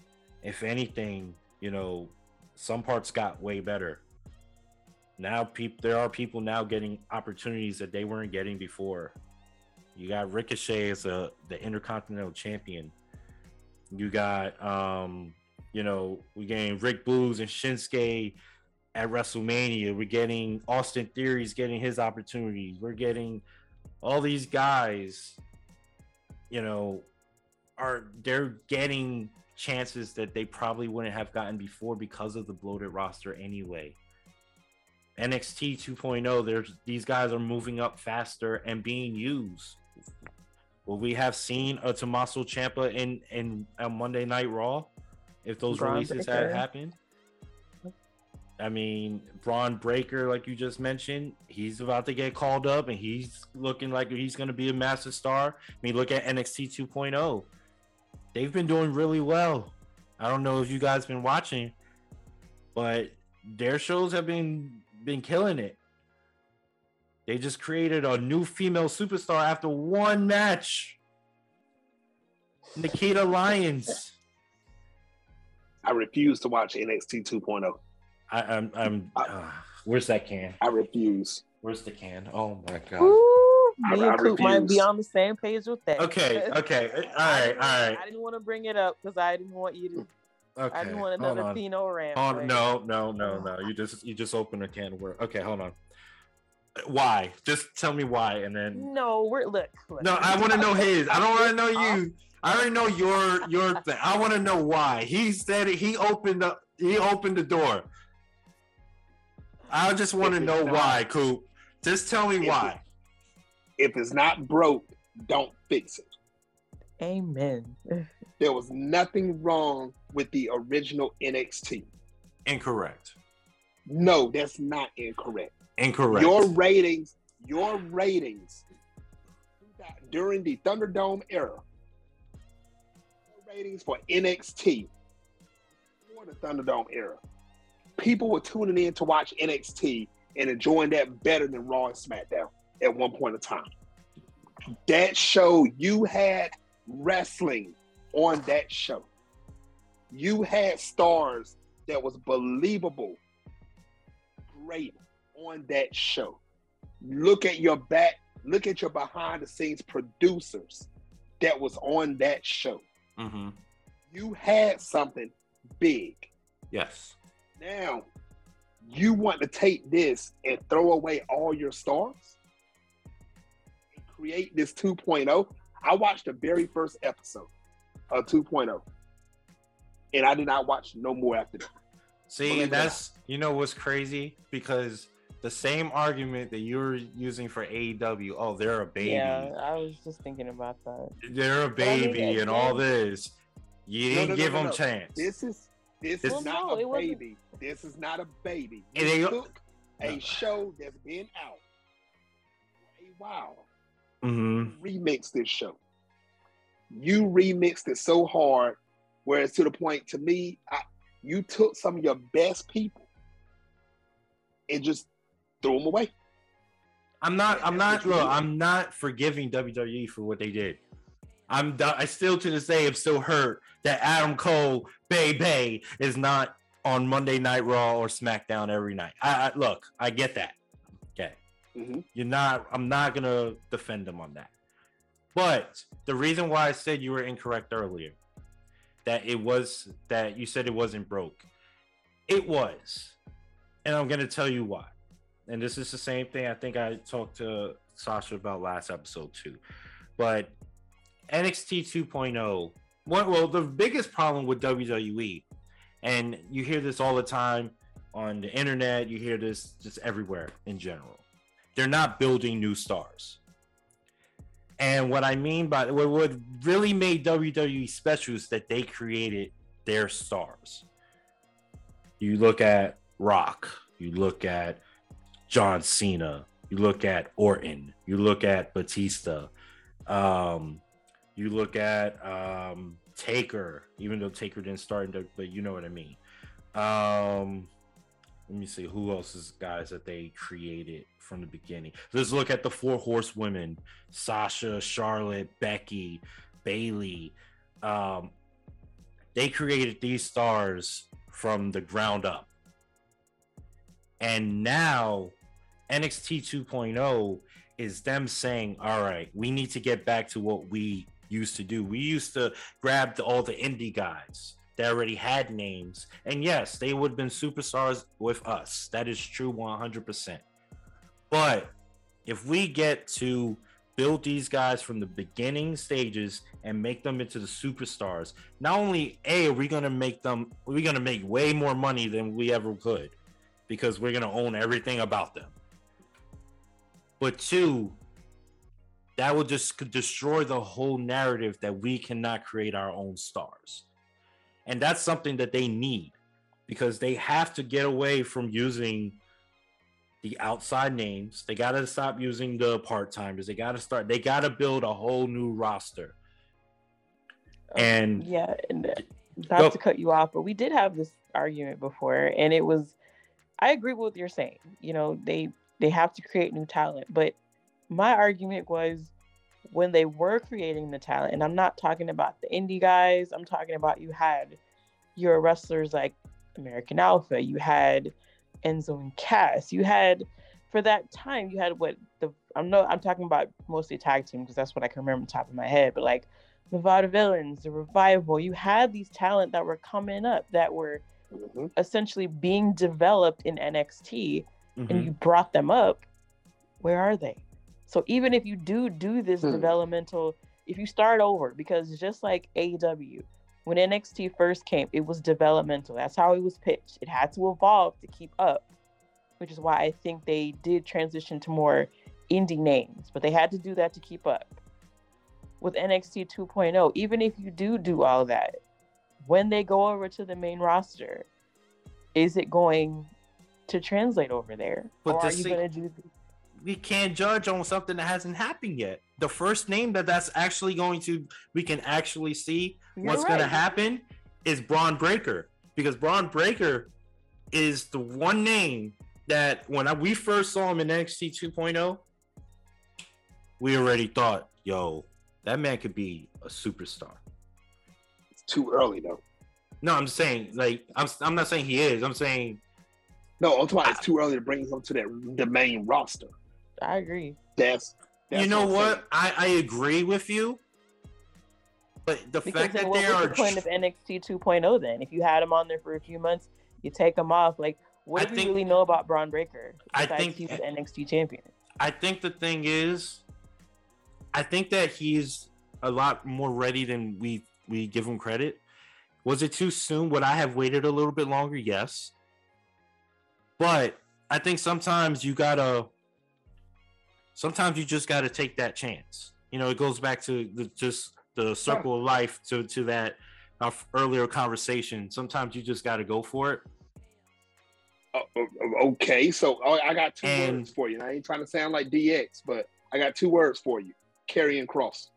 if anything, you know, some parts got way better. Now, people there are people now getting opportunities that they weren't getting before. You got Ricochet as a the Intercontinental Champion. You got um, you know, we getting Rick Boogs and Shinsuke at WrestleMania. We're getting Austin Theory's getting his opportunities. We're getting all these guys, you know, are they're getting chances that they probably wouldn't have gotten before because of the bloated roster anyway. NXT 2.0, oh, there's these guys are moving up faster and being used. Will we have seen a Tommaso Ciampa in in a Monday Night Raw if those Braun releases had happened? I mean, Bron Breakker, like you just mentioned, he's about to get called up and he's looking like he's going to be a massive star. I mean, look at NXT 2.0. oh. They've been doing really well. I don't know if you guys been watching, but their shows have been been killing it. They just created a new female superstar after one match. Nikkita Lyons. I refuse to watch NXT 2.0. I, I'm I'm uh, where's that can? I refuse. Where's the can? Oh my god. Ooh, I- me I and Coop might be on the same page with that. Okay, okay. All I right, didn't all wanna- right. I didn't want to bring it up because I didn't want you to. Okay. I didn't want hold another on. Fino rant. Oh right? no, no, no, no! You just you just opened a can of worms. Okay, hold on. Why? Just tell me why, and then. No, we're look. look. No, I want to know his. I don't want to know you. I already know your your thing. I want to know why. He said it. He opened up. He opened the door. I just want to know not- why, Coop. Just tell me If why. If it's not broke, don't fix it. Amen. There was nothing wrong with the original NXT. Incorrect. No, that's not incorrect. Incorrect. Your ratings, your ratings during the Thunderdome era, your ratings for NXT for the Thunderdome era, people were tuning in to watch NXT and enjoying that better than Raw and SmackDown at one point in time. That show, you had wrestling on that show. You had stars that was believable, great on that show. Look at your back, look at your behind the scenes producers that was on that show. hmm You had something big. Yes. Now, you want to take this and throw away all your stars and create this 2.0. I watched the very first episode of 2.0, and I did not watch no more after that. See, Believe and it that's you know what's crazy because the same argument that you're using for AEW, oh, they're a baby, Yeah, I was just thinking about that. they're a But I mean, baby, and all this. You No, didn't no, no, give no, them no. chance. This is this This- is not no, a wasn't- baby. This is not a baby. You they- took a show that's been out for a while. hmm remix this show. You remixed it so hard, where it's to the point to me, I, you took some of your best people and just threw them away. I'm not. I'm not. Look. I'm not forgiving WWE for what they did. I'm. I still to this day am still hurt that Adam Cole, Bay Bay, is not on Monday Night Raw or SmackDown every night. I, I look. I get that. Okay. Mhm. You're not. I'm not gonna defend them on that. But the reason why I said you were incorrect earlier, that it was that you said it wasn't broke, it was, and I'm gonna tell you why. And this is the same thing I think I talked to Sasha about last episode too. But NXT 2.0, one, well, the biggest problem with WWE, and you hear this all the time on the internet, you hear this just everywhere in general, they're not building new stars. And what I mean by what, what really made WWE special is that they created their stars. You look at Rock, you look at John Cena, you look at Orton, you look at Batista, um, you look at um, Taker, even though Taker didn't start, in, but you know what I mean. Um, let me see who else is guys that they created from the beginning. Let's look at the four horsewomen: Sasha, Charlotte, Becky, Bayley. Um, they created these stars from the ground up, and now NXT 2.0 is them saying, "All right, we need to get back to what we used to do. We used to grab the, all the indie guys." that already had names. And yes, they would have been superstars with us. That is true 100%. But if we get to build these guys from the beginning stages and make them into the superstars, not only A, are we going to make them, we're going to make way more money than we ever could because we're going to own everything about them. But two, that will just destroy the whole narrative that we cannot create our own stars and that's something that they need because they have to get away from using the outside names. They got to stop using the part timers. They got to start. They got to build a whole new roster. And yeah, and uh, not go. to cut you off, but we did have this argument before, and it was. I agree with what you're saying. You know, they they have to create new talent, but my argument was when they were creating the talent, and I'm not talking about the indie guys, I'm talking about you had your wrestlers like American Alpha, you had Enzo and Cass, you had for that time you had what the I'm no I'm talking about mostly tag team because that's what I can remember top of my head, but like the Vaudevillains, the Revival, you had these talent that were coming up that were mm-hmm. essentially being developed in NXT, mm-hmm. and you brought them up. Where are they? So even if you do do this hmm. developmental, if you start over, because just like AEW, when NXT first came, it was developmental. That's how it was pitched. It had to evolve to keep up, which is why I think they did transition to more indie names, but they had to do that to keep up. With NXT 2.0, even if you do do all that, when they go over to the main roster, is it going to translate over there? But or are you going to do? We can't judge on something that hasn't happened yet. The first name that that's actually going to we can actually see You're what's right. going to happen is Bron Breakker because Bron Breakker is the one name that when I, we first saw him in NXT 2.0, we already thought, yo, that man could be a superstar. It's too early though. No, I'm saying like I'm I'm not saying he is. I'm saying no. I'm talking. It's too early to bring him to that the main roster. I agree. That's, that's you know what? what? I, I agree with you. But the because fact that there are the point of NXT 2.0 then? If you had him on there for a few months, you take him off. Like, what do you really know about Bron Breakker? I think he's the NXT champion. I think the thing is, I think that he's a lot more ready than we we give him credit. Was it too soon? Would I have waited a little bit longer? Yes. But I think sometimes you gotta sometimes you just got to take that chance. You know, it goes back to the, just the circle of life to to that our earlier conversation. Sometimes you just got to go for it. Uh, okay, so oh, I got two and, words for you. I ain't trying to sound like DX, but I got two words for you: Karrion Kross.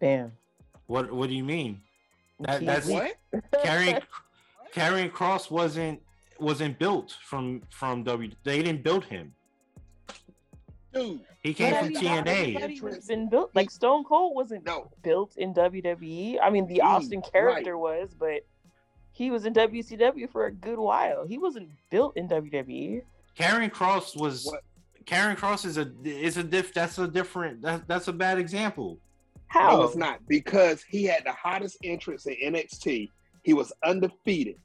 Damn. What What do you mean? That, that's what? carrying Karrion Kross wasn't wasn't built from from W. They didn't build him. Dude, he came from TNA. He been built like Stone Cold wasn't no. built in WWE. I mean, the hmm, Austin character right. was, but he was in WCW for a good while. He wasn't built in WWE. Karrion Kross was. What? Karrion Kross is a is a diff. That's a different. That, that's a bad example. How? No, it's not because he had the hottest entrance in NXT. He was undefeated,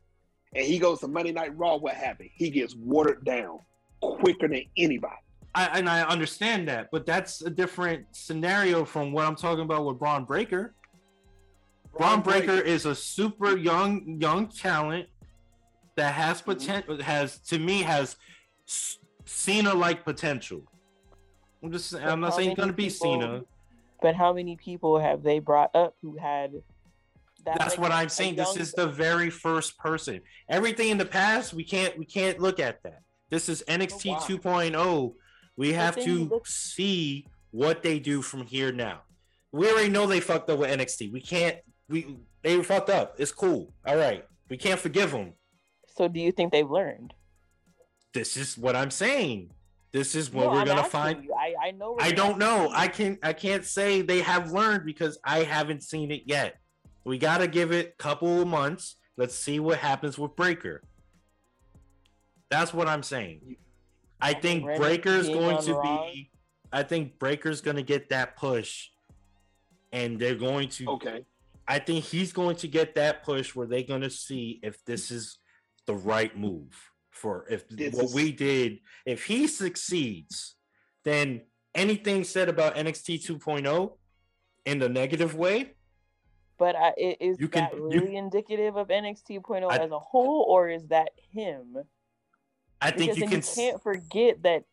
and he goes to Monday Night Raw. What happened? He gets watered down quicker than anybody. I, and I understand that, but that's a different scenario from what I'm talking about with Bron Breakker. Bron, Breakker is a super young young talent that has mm-hmm. potential. Has to me has Cena like potential. I'm just. But I'm not saying he's gonna be people- Cena. But how many people have they brought up who had? That, That's like, what I'm saying. This is the very first person. Everything in the past, we can't we can't look at that. This is NXT why? 2.0. We have to see what they do from here now. We already know they fucked up with NXT. We can't. We they fucked up. It's cool. All right. We can't forgive them. So do you think they've learned? This is what I'm saying. This is what No, we're I'm gonna find. you. I I know. I don't know. asking I you. can I can't say they have learned because I haven't seen it yet. We gotta give it a couple of months. Let's see what happens with Breakker. That's what I'm saying. I think Randy Breakker's being going to Raw? be. I think Breakker's gonna get that push, and they're going to. Okay. I think he's going to get that push where they're going to see if this is the right move for if This what is- we did. If he succeeds, then anything said about NXT 2.0 in the negative way, But I, i- is You can- that you- really indicative of NXT 2.0 I- as a whole, or is that him? I think Because you can... can't forget that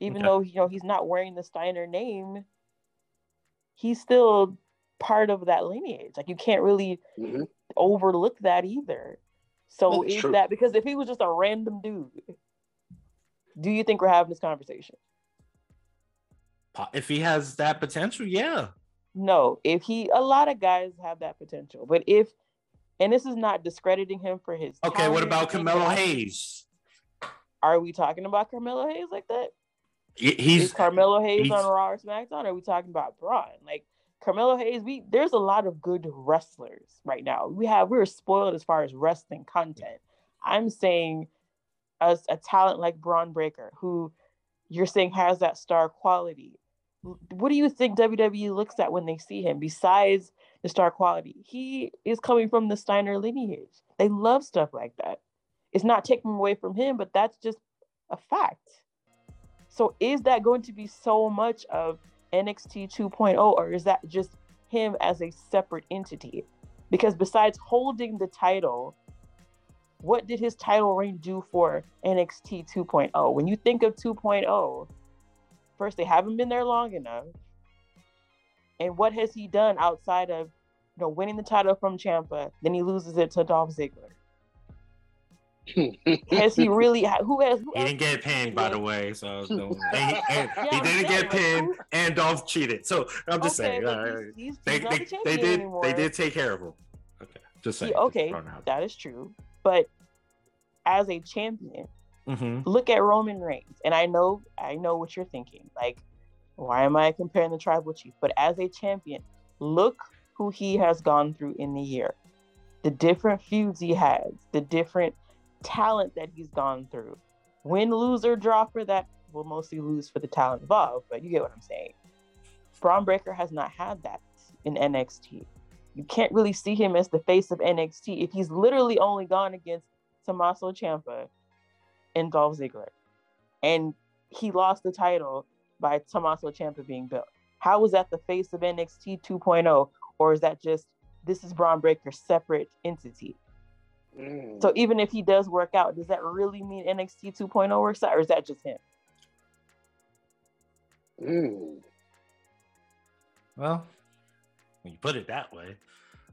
even Okay. though you know he's not wearing the Steiner name, he's still part of that lineage. Like you can't really Mhm. overlook that either. So That's is true. that because if he was just a random dude, do you think we're having this conversation? If he has that potential, yeah. No, if he a lot of guys have that potential, but if and this is not discrediting him for his Okay, what about anything, but Carmelo I- Hayes? Are we talking about Carmelo Hayes like that? He- Is He's Carmelo Hayes he's- on Raw or SmackDown? Or are we talking about Bron? Like Carmelo Hayes, we there's a lot of good wrestlers right now. We have we're spoiled as far as wrestling content. I'm saying as a talent like Bron Breakker, who you're saying has that star quality. What do you think WWE looks at when they see him besides the star quality? He is coming from the Steiner lineage. They love stuff like that. It's not taking away from him, but that's just a fact. So is that going to be so much of NXT 2.0 or is that just him as a separate entity? Because besides holding the title, what did his title reign do for NXT 2.0? When you think of 2.0, first they haven't been there long enough. And what has he done outside of you know winning the title from Ciampa, then he loses it to Dolph Ziggler? Has he really who has who he didn't get pinned, by the way. So no, he, Yeah, he didn't saying, get pinned, and Dolph cheated. So I'm just Okay, saying. uh, he's, he's, they, they, they did anymore. they did take care of him. Okay, just saying. Yeah, okay, Just throwing it out that is true. But as a champion. Mhm. look at Roman Reigns, and I know I know what you're thinking. Like, why am I comparing the tribal chief? But as a champion, look who he has gone through in the year, the different feuds he has, the different talent that he's gone through. Win, lose, or draw for that, will mostly lose for the talent involved, but you get what I'm saying. Bron Breakker has not had that in NXT. You can't really see him as the face of NXT if he's literally only gone against Tommaso Ciampa and Dolph Ziggler. And he lost the title by Tommaso Ciampa being built. How was that the face of NXT 2.0? Or is that just this is Bron Breakker's separate entity? Mm. So even if he does work out, does that really mean NXT 2.0 works out, or is that just him? Mm. Well, when you put it that way.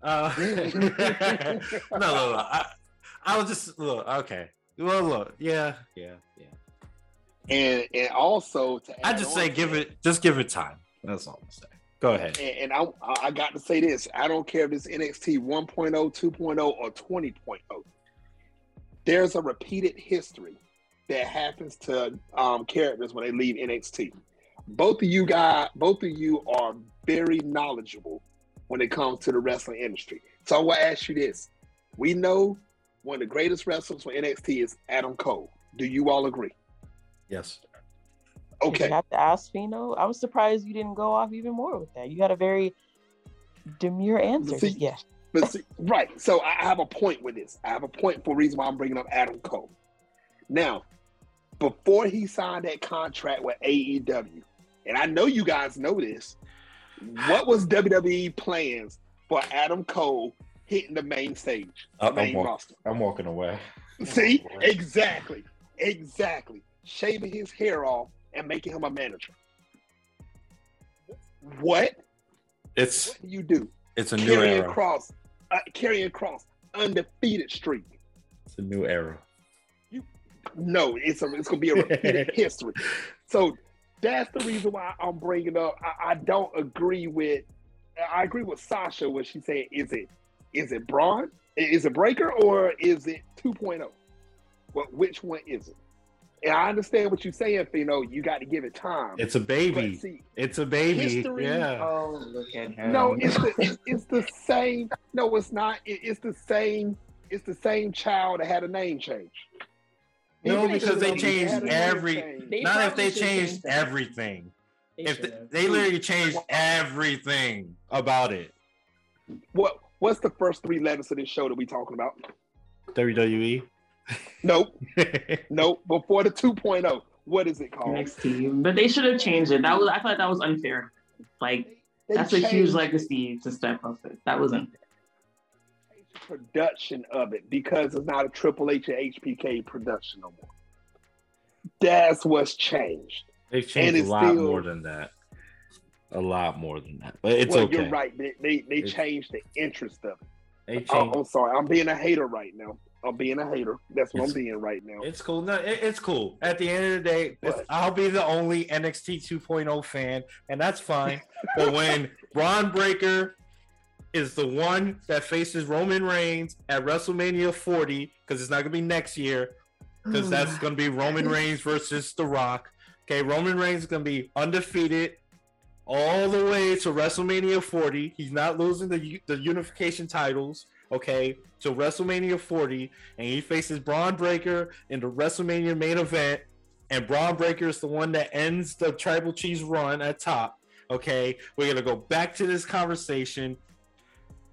Uh, no, no, no. I, I was just look. Okay. Well, look. Yeah, yeah, yeah. And and also to I just say to give that, it. Just give it time. That's all I'm saying. Go ahead. And, and I I got to say this. I don't care if it's NXT 1.0, 2.0, or 20.0. There's a repeated history that happens to um, characters when they leave NXT. Both of you guys, both of you are very knowledgeable when it comes to the wrestling industry. So I will ask you this: We know one of the greatest wrestlers for NXT is Adam Cole. Do you all agree? Yes. Did Okay. You have to ask Fino. I'm surprised you didn't go off even more with that. You had a very demure answer. See- yeah. But see, right. So I I have a point with this. I have a point for a reason why I'm bringing up Adam Cole. Now, before he signed that contract with AEW, and I know you guys know this, what was WWE plans for Adam Cole hitting the main stage, the Uh, main I'm, walk- roster? I'm walking away. See, exactly, exactly. Shaving his hair off and making him a manager. What? It's What do you do? it's a new Carrying era. cross, uh, Karrion Kross, undefeated streak. It's a new era. You No, it's a, it's gonna be a repeated history. So that's the reason why I'm bringing up. I, I don't agree with. I agree with Sasha when she said, "Is it is it Bron? Is it Breakker or is it 2.0? What which one is it?" And I understand what you're saying, Fino. You got to give it time. It's a baby. see, It's a baby. History- Yeah. Oh, look at him. no, it's the it's, it's the same. No, it's not. It, it's the same. It's the same child that had a name change. No, Even because they changed had every- change. They Not if they changed change everything. They If should they, they literally changed everything about it. What What's the first three letters of this show that we talking about? WWE. Nope, nope. Before the 2.0, what is it called? NXT, but they should have changed it. That was I thought that was unfair. Like They that's a huge legacy to step up with. That was unfair. production of it because it's not a Triple H or HBK production no more. That's what's changed. They've And changed a lot still- more than that. A lot more than that. But it's well, okay. you're right. They they, they It's- changed the interest of it. They Oh, changed. I'm sorry. I'm being a hater right now. I'm being a hater. That's what It's- I'm being right now. It's cool. No, it, it's cool. At the end of the day, it's- I'll be the only NXT 2.0 fan, and that's fine. but when Ron Breakker is the one that faces Roman Reigns at WrestleMania 40, because it's not gonna be next year, because oh that's gonna be Roman Reigns versus The Rock. Okay, Roman Reigns is gonna be undefeated all the way to WrestleMania 40. He's not losing the the unification titles. Okay, to WrestleMania 40, and he faces Bron Breakker in the WrestleMania main event, and Bron Breakker is the one that ends the Tribal Cheese run at top. Okay, we're gonna go back to this conversation.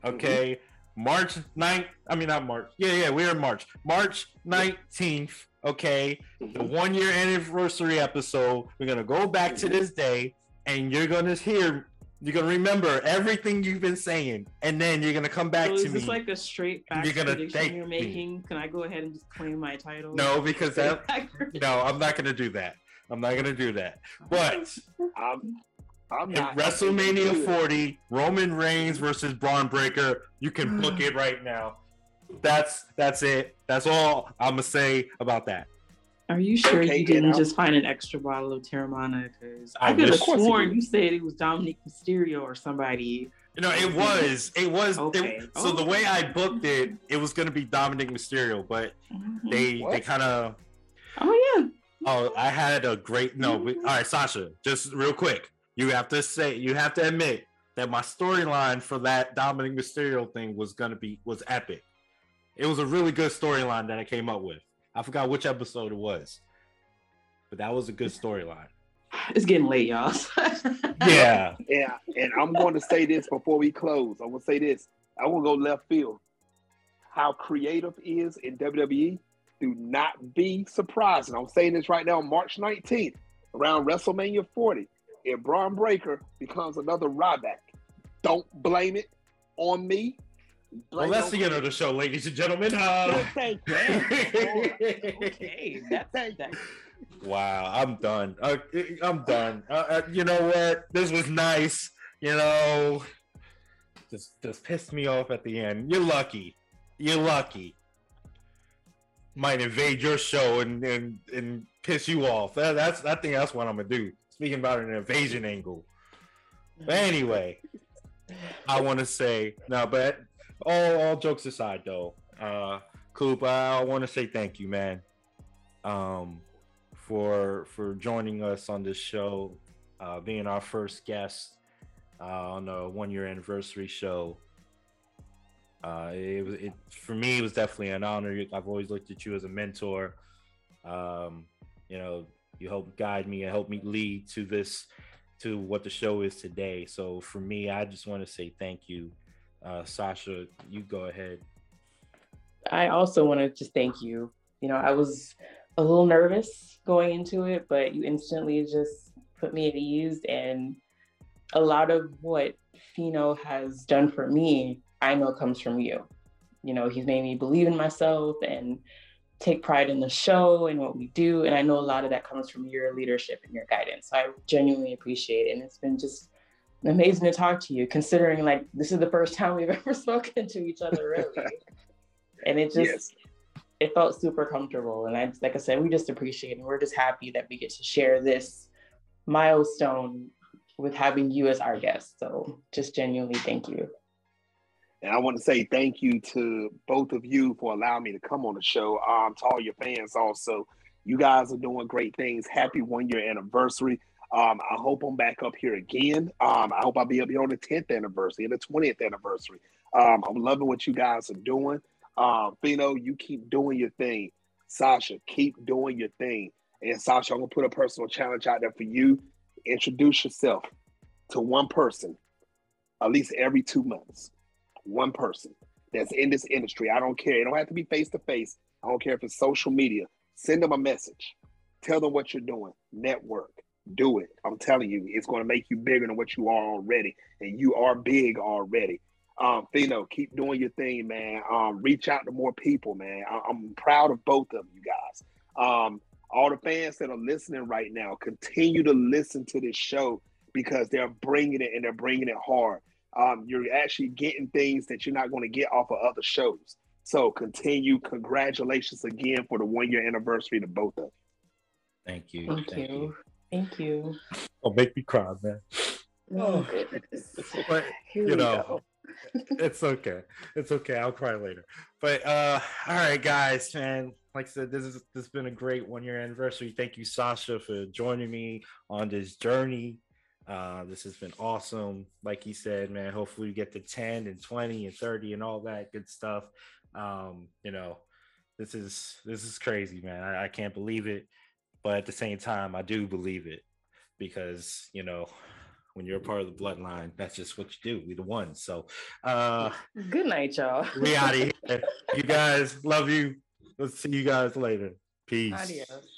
Mm-hmm. Okay, March 9th. I mean, not March. Yeah, yeah, we're in March. March 19th. Okay, mm-hmm. the one year anniversary episode. We're gonna go back to mm-hmm. this day, and you're gonna hear. You're gonna remember everything you've been saying, and then you're gonna come back So to is this like a straight back You're gonna prediction thank you're me. making? Can I go ahead and just claim my title? no, because that No, I'm not gonna do that. I'm not gonna do that. But I'm I'm in not WrestleMania 40, Roman Reigns versus Bron Breakker, you can book it right now. That's that's it. That's all I'm gonna say about that. Are you sure Okay, you didn't out. just find an extra bottle of Teremana? Because I I could have wish- Of course he sworn you said it was Dominik Mysterio or somebody. You know, it was, it was. it- Okay. so the way I booked it, it was gonna be Dominik Mysterio, but Mhm. they they kind of. Oh yeah. Oh, I had a great no. we- all right, Sasha, just real quick, you have to say, you have to admit that my storyline for that Dominik Mysterio thing was gonna be was epic. It was a really good storyline that I came up with. I forgot which episode it was, but that was a good storyline. It's getting late, y'all. Yeah, Yeah, and I'm going to say this before we close. I'm going to say this. I will go left field. How creative is in WWE, do not be surprised. And I'm saying this right now, March 19th, around WrestleMania 40. If Bron Breakker becomes another Ryback, don't blame it on me. Well, that's the end of the show, ladies and gentlemen. Uh, Thank you. okay, that's that. Wow, I'm done. Uh, I'm done. Uh, uh, you know what? This was nice. You know, just just pissed me off at the end. You're lucky. You're lucky. Might invade your show and and, and piss you off. That, that's I think that's what I'm gonna do. Speaking about an invasion angle. But anyway, I want to say no, but all all jokes aside, though, uh, Coop, I want to say thank you, man. Um, for for joining us on this show, uh, being our first guest uh, on the one year anniversary show. Uh, it was it for me. It was definitely an honor. I've always looked at you as a mentor. Um, you know, you helped guide me and help me lead to this to what the show is today. So for me, I just want to say thank you, uh, Sasha. You go ahead. I also want to just thank you. You know, I was a little nervous going into it, but you instantly just put me at ease. And a lot of what Fino has done for me, I know comes from you. You know, he's made me believe in myself and take pride in the show and what we do. And I know a lot of that comes from your leadership and your guidance. So I genuinely appreciate it. And it's been just amazing to talk to you, considering like this is the first time we've ever spoken to each other, really. and it just Yes. it felt super comfortable. And I like I said, we just appreciate it. And we're just happy that we get to share this milestone with having you as our guest. So just genuinely thank you. And I want to say thank you to both of you for allowing me to come on the show. Um, to all your fans also. You guys are doing great things. Happy one year anniversary. Um, I hope I'm back up here again. Um, I hope I'll be up here on the 10th anniversary and the 20th anniversary. Um, I'm loving what you guys are doing. Um, Fino, you keep doing your thing. Sasha, keep doing your thing. And Sasha, I'm gonna put a personal challenge out there for you. Introduce yourself to one person at least every two months. One person that's in this industry. I don't care. It don't have to be face to face. I don't care if it's social media. Send them a message. Tell them what you're doing. Network. Do it. I'm telling you, it's going to make you bigger than what you are already. And you are big already. Um, Fino, keep doing your thing, man. Um, reach out to more people, man. I- I'm proud of both of you guys. Um, all the fans that are listening right now, continue to listen to this show because they're bringing it and they're bringing it hard. Um, you're actually getting things that you're not going to get off of other shows. So continue. Congratulations again for the one year anniversary to both of you. Thank you. Thank, you. Thank you. Don't make me cry, man. Oh goodness. But Here you we know, go. it's okay. It's okay. I'll cry later. But uh all right, guys, man. Like I said, this is this has been a great one year anniversary. Thank you, Sasha, for joining me on this journey. Uh, this has been awesome. Like he said, man, hopefully we get to 10 and 20 and 30 and all that good stuff. Um, you know, this is this is crazy, man. I, I can't believe it. But at the same time, I do believe it because you know, when you're a part of the bloodline, that's just what you do. We the ones. So uh Good night, y'all. we out of here. You guys, love you. Let's see you guys later. Peace. Adios.